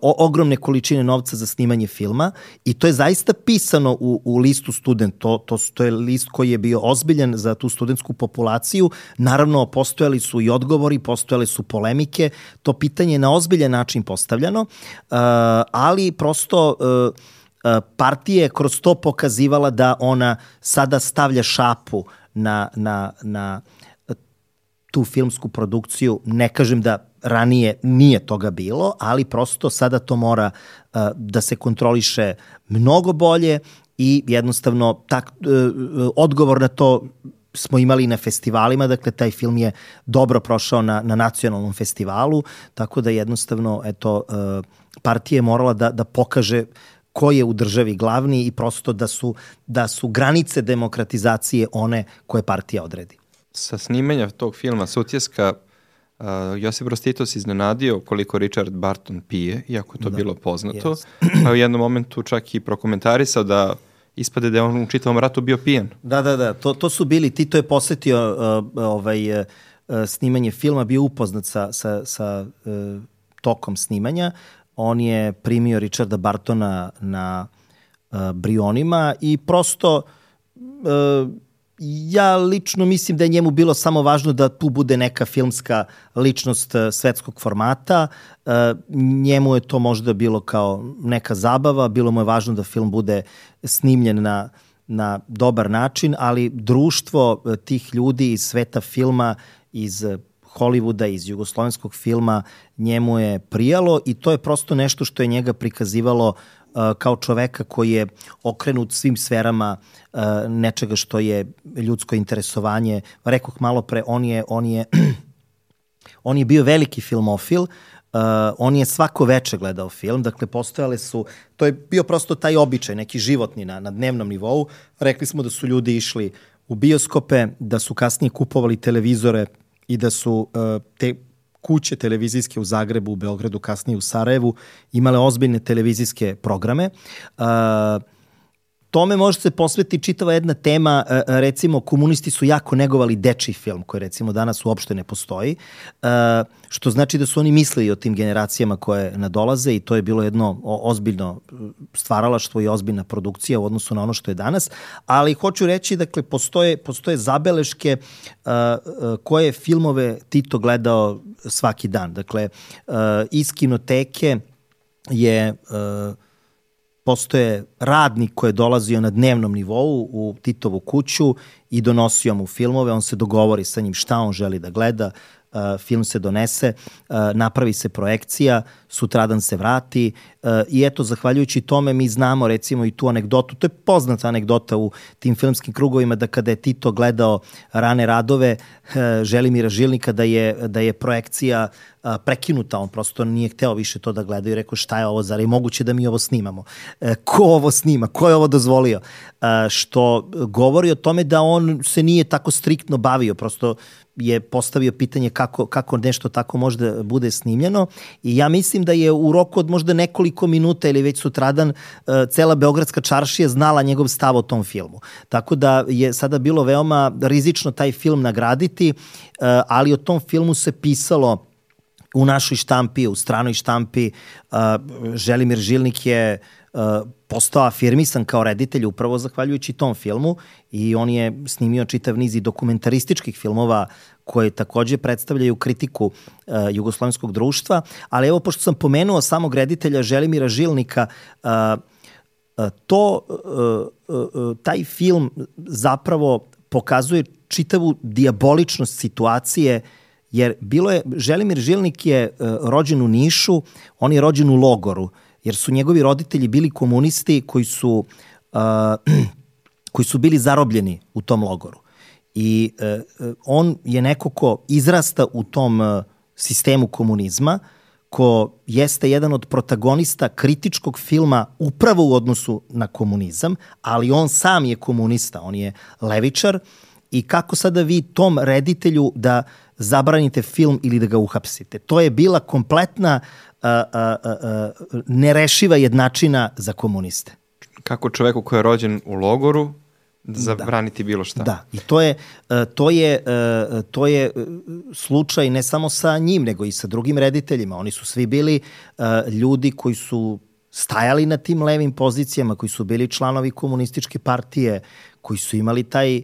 o, ogromne količine novca za snimanje filma i to je zaista pisano u, u listu student. To, to, to je list koji je bio ozbiljan za tu studentsku populaciju. Naravno, postojali su i odgovori, postojale su polemike. To pitanje je na ozbiljan način postavljano, ali prosto partije kroz to pokazivala da ona sada stavlja šapu na, na, na tu filmsku produkciju. Ne kažem da ranije nije toga bilo, ali prosto sada to mora uh, da se kontroliše mnogo bolje i jednostavno tak, uh, odgovor na to smo imali na festivalima, dakle taj film je dobro prošao na, na nacionalnom festivalu, tako da jednostavno eto, uh, partija je morala da, da pokaže ko je u državi glavni i prosto da su, da su granice demokratizacije one koje partija odredi. Sa snimanja tog filma Sutjeska uh, Josip Rostitos iznenadio koliko Richard Barton pije, iako to da, bilo poznato. Yes. Pa u jednom momentu čak i prokomentarisao da ispade da je on u čitavom ratu bio pijen. Da, da, da, to, to su bili, Tito je posetio uh, ovaj, uh, snimanje filma, bio upoznat sa, sa, sa uh, tokom snimanja, on je primio Richarda Bartona na uh, Brionima i prosto uh, ja lično mislim da je njemu bilo samo važno da tu bude neka filmska ličnost uh, svetskog formata. Njemu je to možda bilo kao neka zabava, bilo mu je važno da film bude snimljen na na dobar način, ali društvo tih ljudi iz sveta filma, iz Hollywooda, iz jugoslovenskog filma, njemu je prijalo i to je prosto nešto što je njega prikazivalo uh, kao čoveka koji je okrenut svim sferama uh, nečega što je ljudsko interesovanje. Rekoh malo pre, on je, on je, on je bio veliki filmofil, uh, on je svako veče gledao film, dakle postojale su, to je bio prosto taj običaj, neki životni na, na dnevnom nivou. Rekli smo da su ljudi išli u bioskope, da su kasnije kupovali televizore i da su uh, te kuće televizijske u Zagrebu, u Beogradu, kasnije u Sarajevu, imale ozbiljne televizijske programe. Uh, tome može se posveti čitava jedna tema, e, e, recimo komunisti su jako negovali deči film koji recimo danas uopšte ne postoji, e, što znači da su oni mislili o tim generacijama koje nadolaze i to je bilo jedno ozbiljno stvaralaštvo i ozbiljna produkcija u odnosu na ono što je danas, ali hoću reći, dakle, postoje, postoje zabeleške koje filmove Tito gledao svaki dan. Dakle, iz kinoteke je postoje radnik koji je dolazio na dnevnom nivou u Titovu kuću i donosio mu filmove, on se dogovori sa njim šta on želi da gleda, film se donese, uh, napravi se projekcija, sutradan se vrati uh, i eto, zahvaljujući tome mi znamo recimo i tu anegdotu, to je poznata anegdota u tim filmskim krugovima da kada je Tito gledao rane radove Želimira Žilnika da je, da je projekcija prekinuta, on prosto nije hteo više to da gleda i rekao šta je ovo, zar je moguće da mi ovo snimamo? Ko ovo snima? Ko je ovo dozvolio? Što govori o tome da on se nije tako striktno bavio, prosto je postavio pitanje kako, kako nešto tako može da bude snimljeno i ja mislim da je u roku od možda nekoliko minuta ili već sutradan uh, cela Beogradska čaršija znala njegov stav o tom filmu. Tako da je sada bilo veoma rizično taj film nagraditi, uh, ali o tom filmu se pisalo u našoj štampi, u stranoj štampi. Uh, Želimir Žilnik je postao afirmisan kao reditelj upravo zahvaljujući tom filmu i on je snimio čitav niz i dokumentarističkih filmova koje takođe predstavljaju kritiku uh, jugoslovenskog društva, ali evo pošto sam pomenuo samog reditelja Želimira Žilnika, uh, uh, to, taj film zapravo pokazuje čitavu diaboličnost situacije jer bilo je, Želimir Žilnik je uh, rođen u Nišu, on je rođen u logoru, jer su njegovi roditelji bili komunisti koji su, uh, koji su bili zarobljeni u tom logoru. I uh, on je neko ko izrasta u tom uh, sistemu komunizma, ko jeste jedan od protagonista kritičkog filma upravo u odnosu na komunizam, ali on sam je komunista, on je levičar i kako sada vi tom reditelju da uh, zabranite film ili da ga uhapsite. To je bila kompletna a, a, a, nerešiva jednačina za komuniste. Kako čoveku koji je rođen u logoru zabraniti da. bilo šta. Da, i to je, to je, to je slučaj ne samo sa njim, nego i sa drugim rediteljima. Oni su svi bili ljudi koji su stajali na tim levim pozicijama, koji su bili članovi komunističke partije, koji su imali taj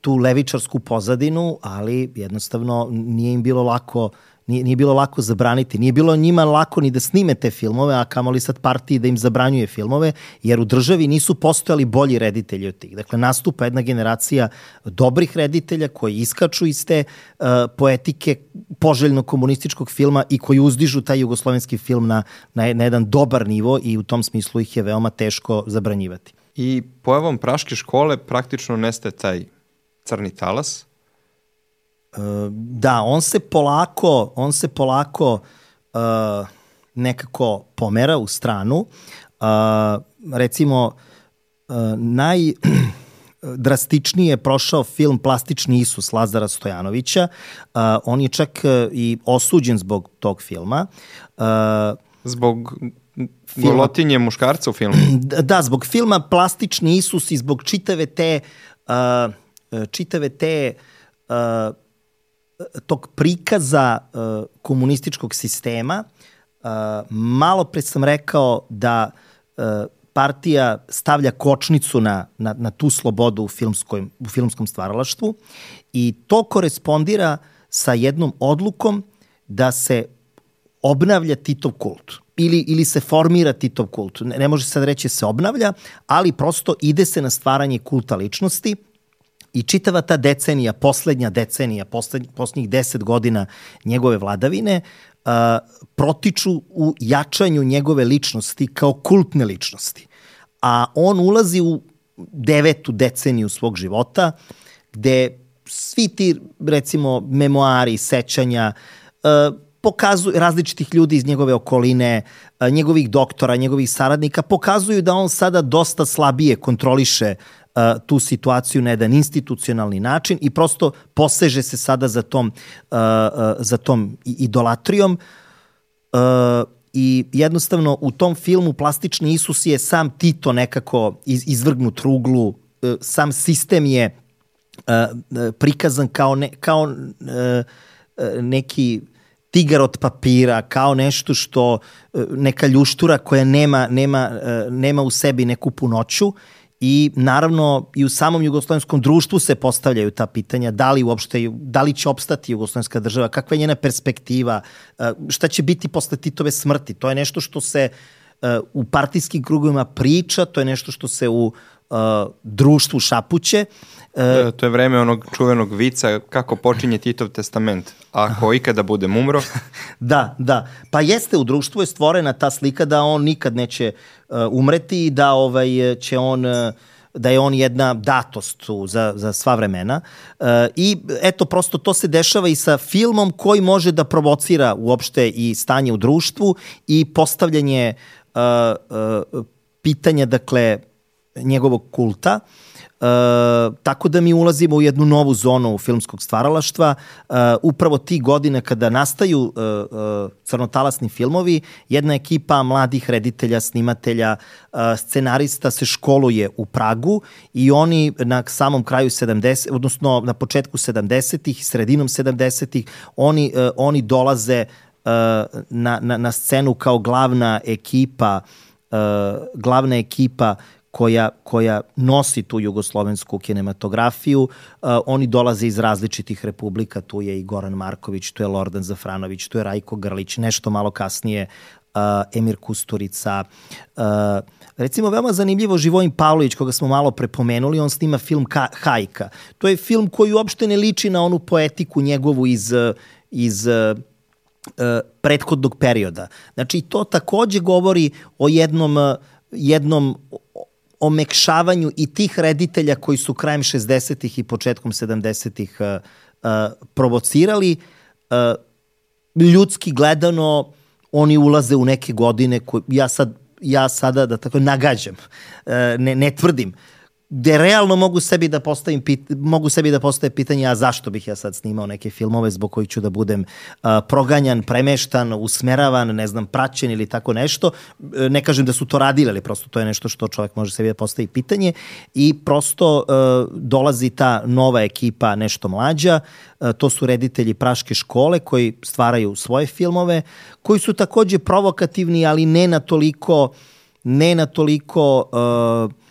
tu levičarsku pozadinu, ali jednostavno nije im bilo lako nije, nije bilo lako zabraniti. Nije bilo njima lako ni da snime te filmove, a kamoli sad partiji da im zabranjuje filmove, jer u državi nisu postojali bolji reditelji od tih. Dakle, nastupa jedna generacija dobrih reditelja koji iskaču iz te uh, poetike poželjno komunističkog filma i koji uzdižu taj jugoslovenski film na, na, na jedan dobar nivo i u tom smislu ih je veoma teško zabranjivati. I pojavom Praške škole praktično nestaje taj crni talas? Da, on se polako, on se polako uh, nekako pomera u stranu. Uh, recimo, uh, naj drastičnije je prošao film Plastični Isus Lazara Stojanovića. Uh, on je čak uh, i osuđen zbog tog filma. Uh, zbog filma, golotinje muškarca u filmu? Da, zbog filma Plastični Isus i zbog čitave te uh, čitave te uh, tog prikaza uh, komunističkog sistema. Uh, malo pre sam rekao da uh, partija stavlja kočnicu na, na, na tu slobodu u, filmskoj, u filmskom stvaralaštvu i to korespondira sa jednom odlukom da se obnavlja Titov kult ili, ili se formira Titov kult. Ne, ne može sad reći da se obnavlja, ali prosto ide se na stvaranje kulta ličnosti I čitava ta decenija, poslednja decenija, poslednjih, deset godina njegove vladavine, uh, protiču u jačanju njegove ličnosti kao kultne ličnosti. A on ulazi u devetu deceniju svog života, gde svi ti, recimo, memoari, sećanja, uh, pokazuju različitih ljudi iz njegove okoline, njegovih doktora, njegovih saradnika, pokazuju da on sada dosta slabije kontroliše tu situaciju na jedan institucionalni način i prosto poseže se sada za tom, za tom idolatrijom. I jednostavno u tom filmu Plastični Isus je sam Tito nekako iz, izvrgnut ruglu, e, sam sistem je uh, prikazan kao, ne, kao uh, neki tigar od papira, kao nešto što, neka ljuštura koja nema, nema, nema u sebi neku punoću i naravno i u samom jugoslovenskom društvu se postavljaju ta pitanja da li uopšte, da li će opstati jugoslovenska država, kakva je njena perspektiva, e, šta će biti posle Titove smrti. To je nešto što se e, u partijskim krugovima priča, to je nešto što se u uh, društvu šapuće. Uh, to je vreme onog čuvenog vica kako počinje Titov testament. Ako ikada bude umro. da, da. Pa jeste, u društvu je stvorena ta slika da on nikad neće uh, umreti i da ovaj, će on... Uh, da je on jedna datost tu za, za sva vremena. Uh, I eto, prosto to se dešava i sa filmom koji može da provocira uopšte i stanje u društvu i postavljanje uh, uh, pitanja, dakle, njegovog kulta. E, tako da mi ulazimo u jednu novu zonu filmskog stvaralaštva. E, upravo ti godine kada nastaju e, e, crnotalasni filmovi, jedna ekipa mladih reditelja, snimatelja, e, scenarista se školuje u Pragu i oni na samom kraju 70, odnosno na početku 70-ih, sredinom 70-ih, oni, e, oni dolaze e, na, na, na scenu kao glavna ekipa uh, glavna ekipa koja, koja nosi tu jugoslovensku kinematografiju. Uh, oni dolaze iz različitih republika, tu je i Goran Marković, tu je Lordan Zafranović, tu je Rajko Grlić, nešto malo kasnije uh, Emir Kusturica. Uh, recimo, veoma zanimljivo Živojin Pavlović, koga smo malo prepomenuli, on snima film Ka Hajka. To je film koji uopšte ne liči na onu poetiku njegovu iz, iz prethodnog perioda. Znači, to takođe govori o jednom, jednom omekšavanju i tih reditelja koji su krajem 60-ih i početkom 70-ih uh, uh, provocirali. Uh, ljudski gledano, oni ulaze u neke godine koje ja sad ja sada da tako nagađam, uh, ne, ne tvrdim, gde realno mogu sebi da postavim pit, mogu sebi da postave pitanje a zašto bih ja sad snimao neke filmove zbog kojih ću da budem uh, proganjan, premeštan, usmeravan, ne znam, praćen ili tako nešto. Ne kažem da su to radili, ali prosto to je nešto što čovjek može sebi da postavi pitanje i prosto uh, dolazi ta nova ekipa nešto mlađa, uh, to su reditelji Praške škole koji stvaraju svoje filmove, koji su takođe provokativni, ali ne na toliko ne na toliko uh,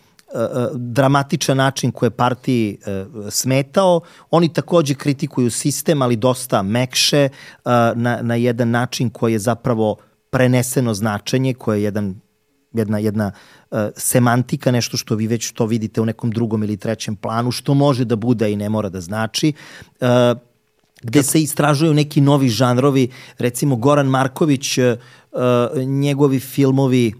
dramatičan način koje partiji e, smetao. Oni takođe kritikuju sistem, ali dosta mekše, na, na jedan način koji je zapravo preneseno značenje, koje je jedan jedna, jedna uh, semantika, nešto što vi već to vidite u nekom drugom ili trećem planu, što može da bude i ne mora da znači. Gde se istražuju neki novi žanrovi, recimo Goran Marković, njegovi filmovi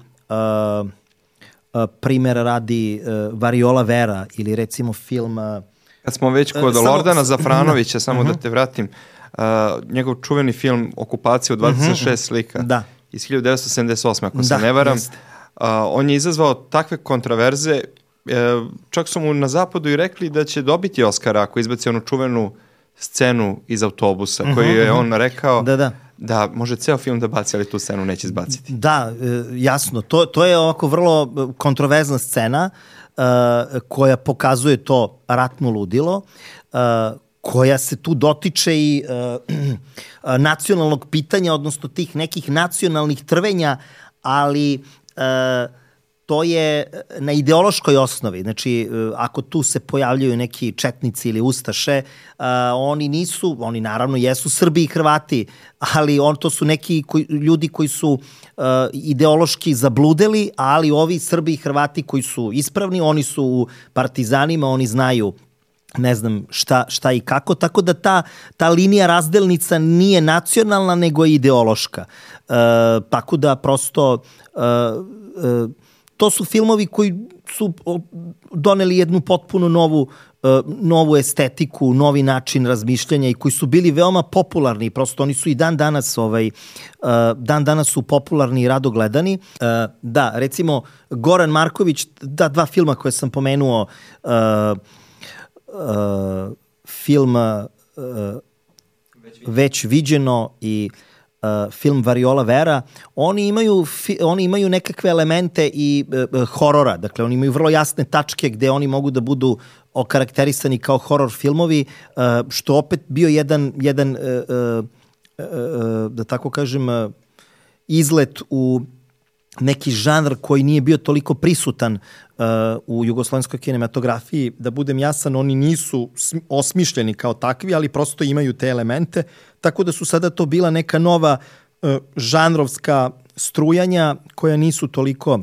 primjera radi uh, Variola Vera ili recimo film... Uh, Kad smo već kod uh, Lordana Zafranovića, samo uh -huh. da mhm. te vratim, uh, njegov čuveni film Okupacija u 26 uh -huh. slika da. iz 1978. ako da, se ne varam, uh, on je izazvao takve kontraverze, uh, čak su mu na zapadu i rekli da će dobiti Oscara ako izbaci onu čuvenu scenu iz autobusa, uh -huh, koju je on rekao da, da da može ceo film da baci, ali tu scenu neće izbaciti. Da, e, jasno. To, to je ovako vrlo e, kontroverzna scena uh, koja pokazuje to ratno ludilo, uh, koja se tu dotiče i uh, nacionalnog pitanja, odnosno tih nekih nacionalnih trvenja, ali uh, to je e, na ideološkoj osnovi. Znači, e, ako tu se pojavljaju neki četnici ili ustaše, uh, oni nisu, oni naravno jesu Srbi i Hrvati, ali on, to su neki koji, ljudi koji su ideološki zabludeli, ali ovi Srbi i Hrvati koji su ispravni, oni su u partizanima, oni znaju ne znam šta, šta i kako, tako da ta, ta linija razdelnica nije nacionalna, nego je ideološka. Uh, tako da prosto uh, uh, to su filmovi koji su doneli jednu potpuno novu e, novu estetiku, novi način razmišljanja i koji su bili veoma popularni, prosto oni su i dan danas ovaj e, dan danas su popularni i rado gledani. E, da, recimo Goran Marković, da dva filma koje sam pomenuo film već viđeno i uh, film Variola Vera, oni imaju, fi, oni imaju nekakve elemente i uh, horora, dakle oni imaju vrlo jasne tačke gde oni mogu da budu okarakterisani kao horor filmovi, uh, što opet bio jedan, jedan uh, uh, uh, da tako kažem, uh, izlet u neki žanr koji nije bio toliko prisutan uh, u jugoslovenskoj kinematografiji, da budem jasan, oni nisu osmišljeni kao takvi, ali prosto imaju te elemente, tako da su sada to bila neka nova uh, žanrovska strujanja koja nisu toliko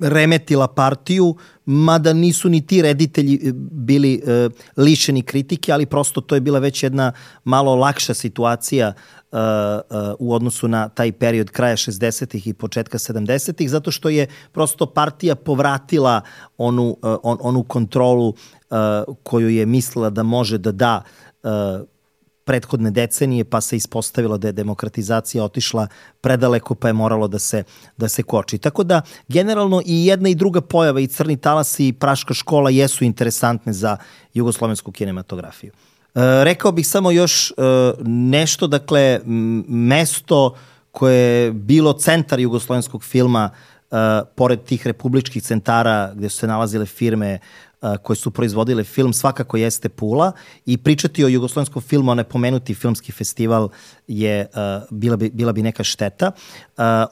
remetila partiju, mada nisu ni ti reditelji e, bili uh, lišeni kritike, ali prosto to je bila već jedna malo lakša situacija uh, uh, u odnosu na taj period kraja 60-ih i početka 70-ih, zato što je prosto partija povratila onu, uh, on, onu kontrolu uh, koju je mislila da može da da uh, prethodne decenije, pa se ispostavilo da je demokratizacija otišla predaleko, pa je moralo da se, da se koči. Tako da, generalno i jedna i druga pojava, i Crni talas i Praška škola jesu interesantne za jugoslovensku kinematografiju. E, rekao bih samo još e, nešto, dakle, mesto koje je bilo centar jugoslovenskog filma, e, pored tih republičkih centara gde su se nalazile firme koje su proizvodile film svakako jeste Pula i pričati o jugoslovenskom filmu, ne pomenuti filmski festival je bila bi, bila bi neka šteta.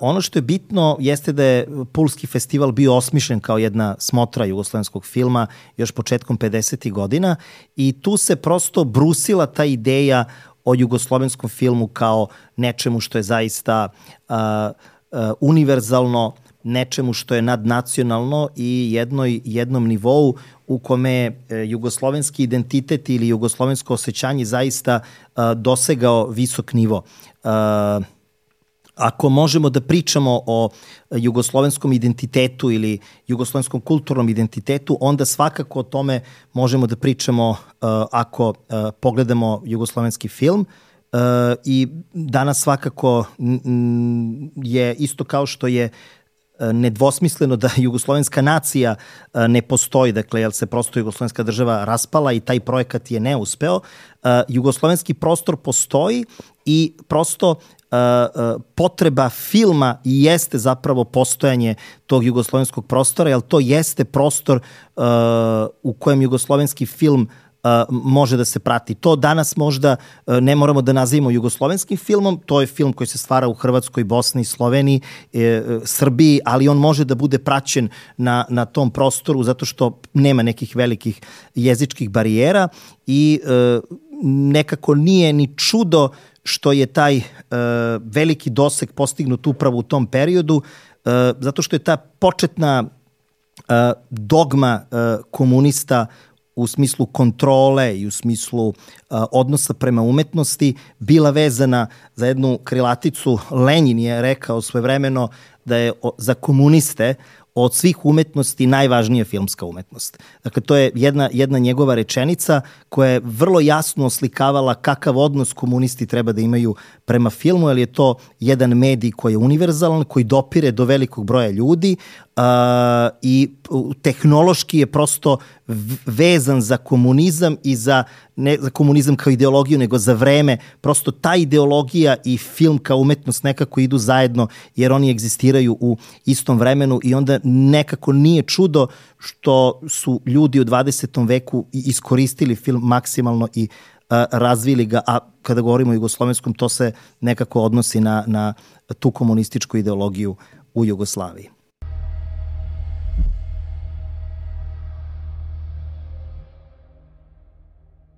Ono što je bitno jeste da je Pulski festival bio osmišljen kao jedna smotra jugoslovenskog filma još početkom 50. godina i tu se prosto brusila ta ideja o jugoslovenskom filmu kao nečemu što je zaista uh, uh, univerzalno nečemu što je nadnacionalno i jednoj, jednom nivou u kome je jugoslovenski identitet ili jugoslovensko osjećanje zaista uh, dosegao visok nivo. Uh, ako možemo da pričamo o jugoslovenskom identitetu ili jugoslovenskom kulturnom identitetu, onda svakako o tome možemo da pričamo uh, ako pogledamo jugoslovenski film. I danas svakako je isto kao što je nedvosmisleno da jugoslovenska nacija e, ne postoji, dakle, jel se prosto jugoslovenska država raspala i taj projekat je neuspeo. E, jugoslovenski prostor postoji i prosto e, potreba filma jeste zapravo postojanje tog jugoslovenskog prostora, jer to jeste prostor u kojem jugoslovenski film može da se prati. To danas možda ne moramo da nazivimo jugoslovenskim filmom, to je film koji se stvara u Hrvatskoj, Bosni, Sloveniji, e, e, Srbiji, ali on može da bude praćen na, na tom prostoru zato što nema nekih velikih jezičkih barijera i e, nekako nije ni čudo što je taj e, veliki doseg postignut upravo u tom periodu, e, zato što je ta početna e, dogma e, komunista u smislu kontrole i u smislu a, odnosa prema umetnosti bila vezana za jednu krilaticu. Lenin je rekao svojevremeno da je o, za komuniste od svih umetnosti najvažnija filmska umetnost. Dakle, to je jedna, jedna njegova rečenica koja je vrlo jasno oslikavala kakav odnos komunisti treba da imaju prema filmu, jer je to jedan medij koji je univerzalan, koji dopire do velikog broja ljudi, uh, i tehnološki je prosto vezan za komunizam i za ne za komunizam kao ideologiju, nego za vreme. Prosto ta ideologija i film kao umetnost nekako idu zajedno, jer oni egzistiraju u istom vremenu i onda nekako nije čudo što su ljudi u 20. veku iskoristili film maksimalno i a, razvili ga, a kada govorimo o jugoslovenskom, to se nekako odnosi na, na tu komunističku ideologiju u Jugoslaviji.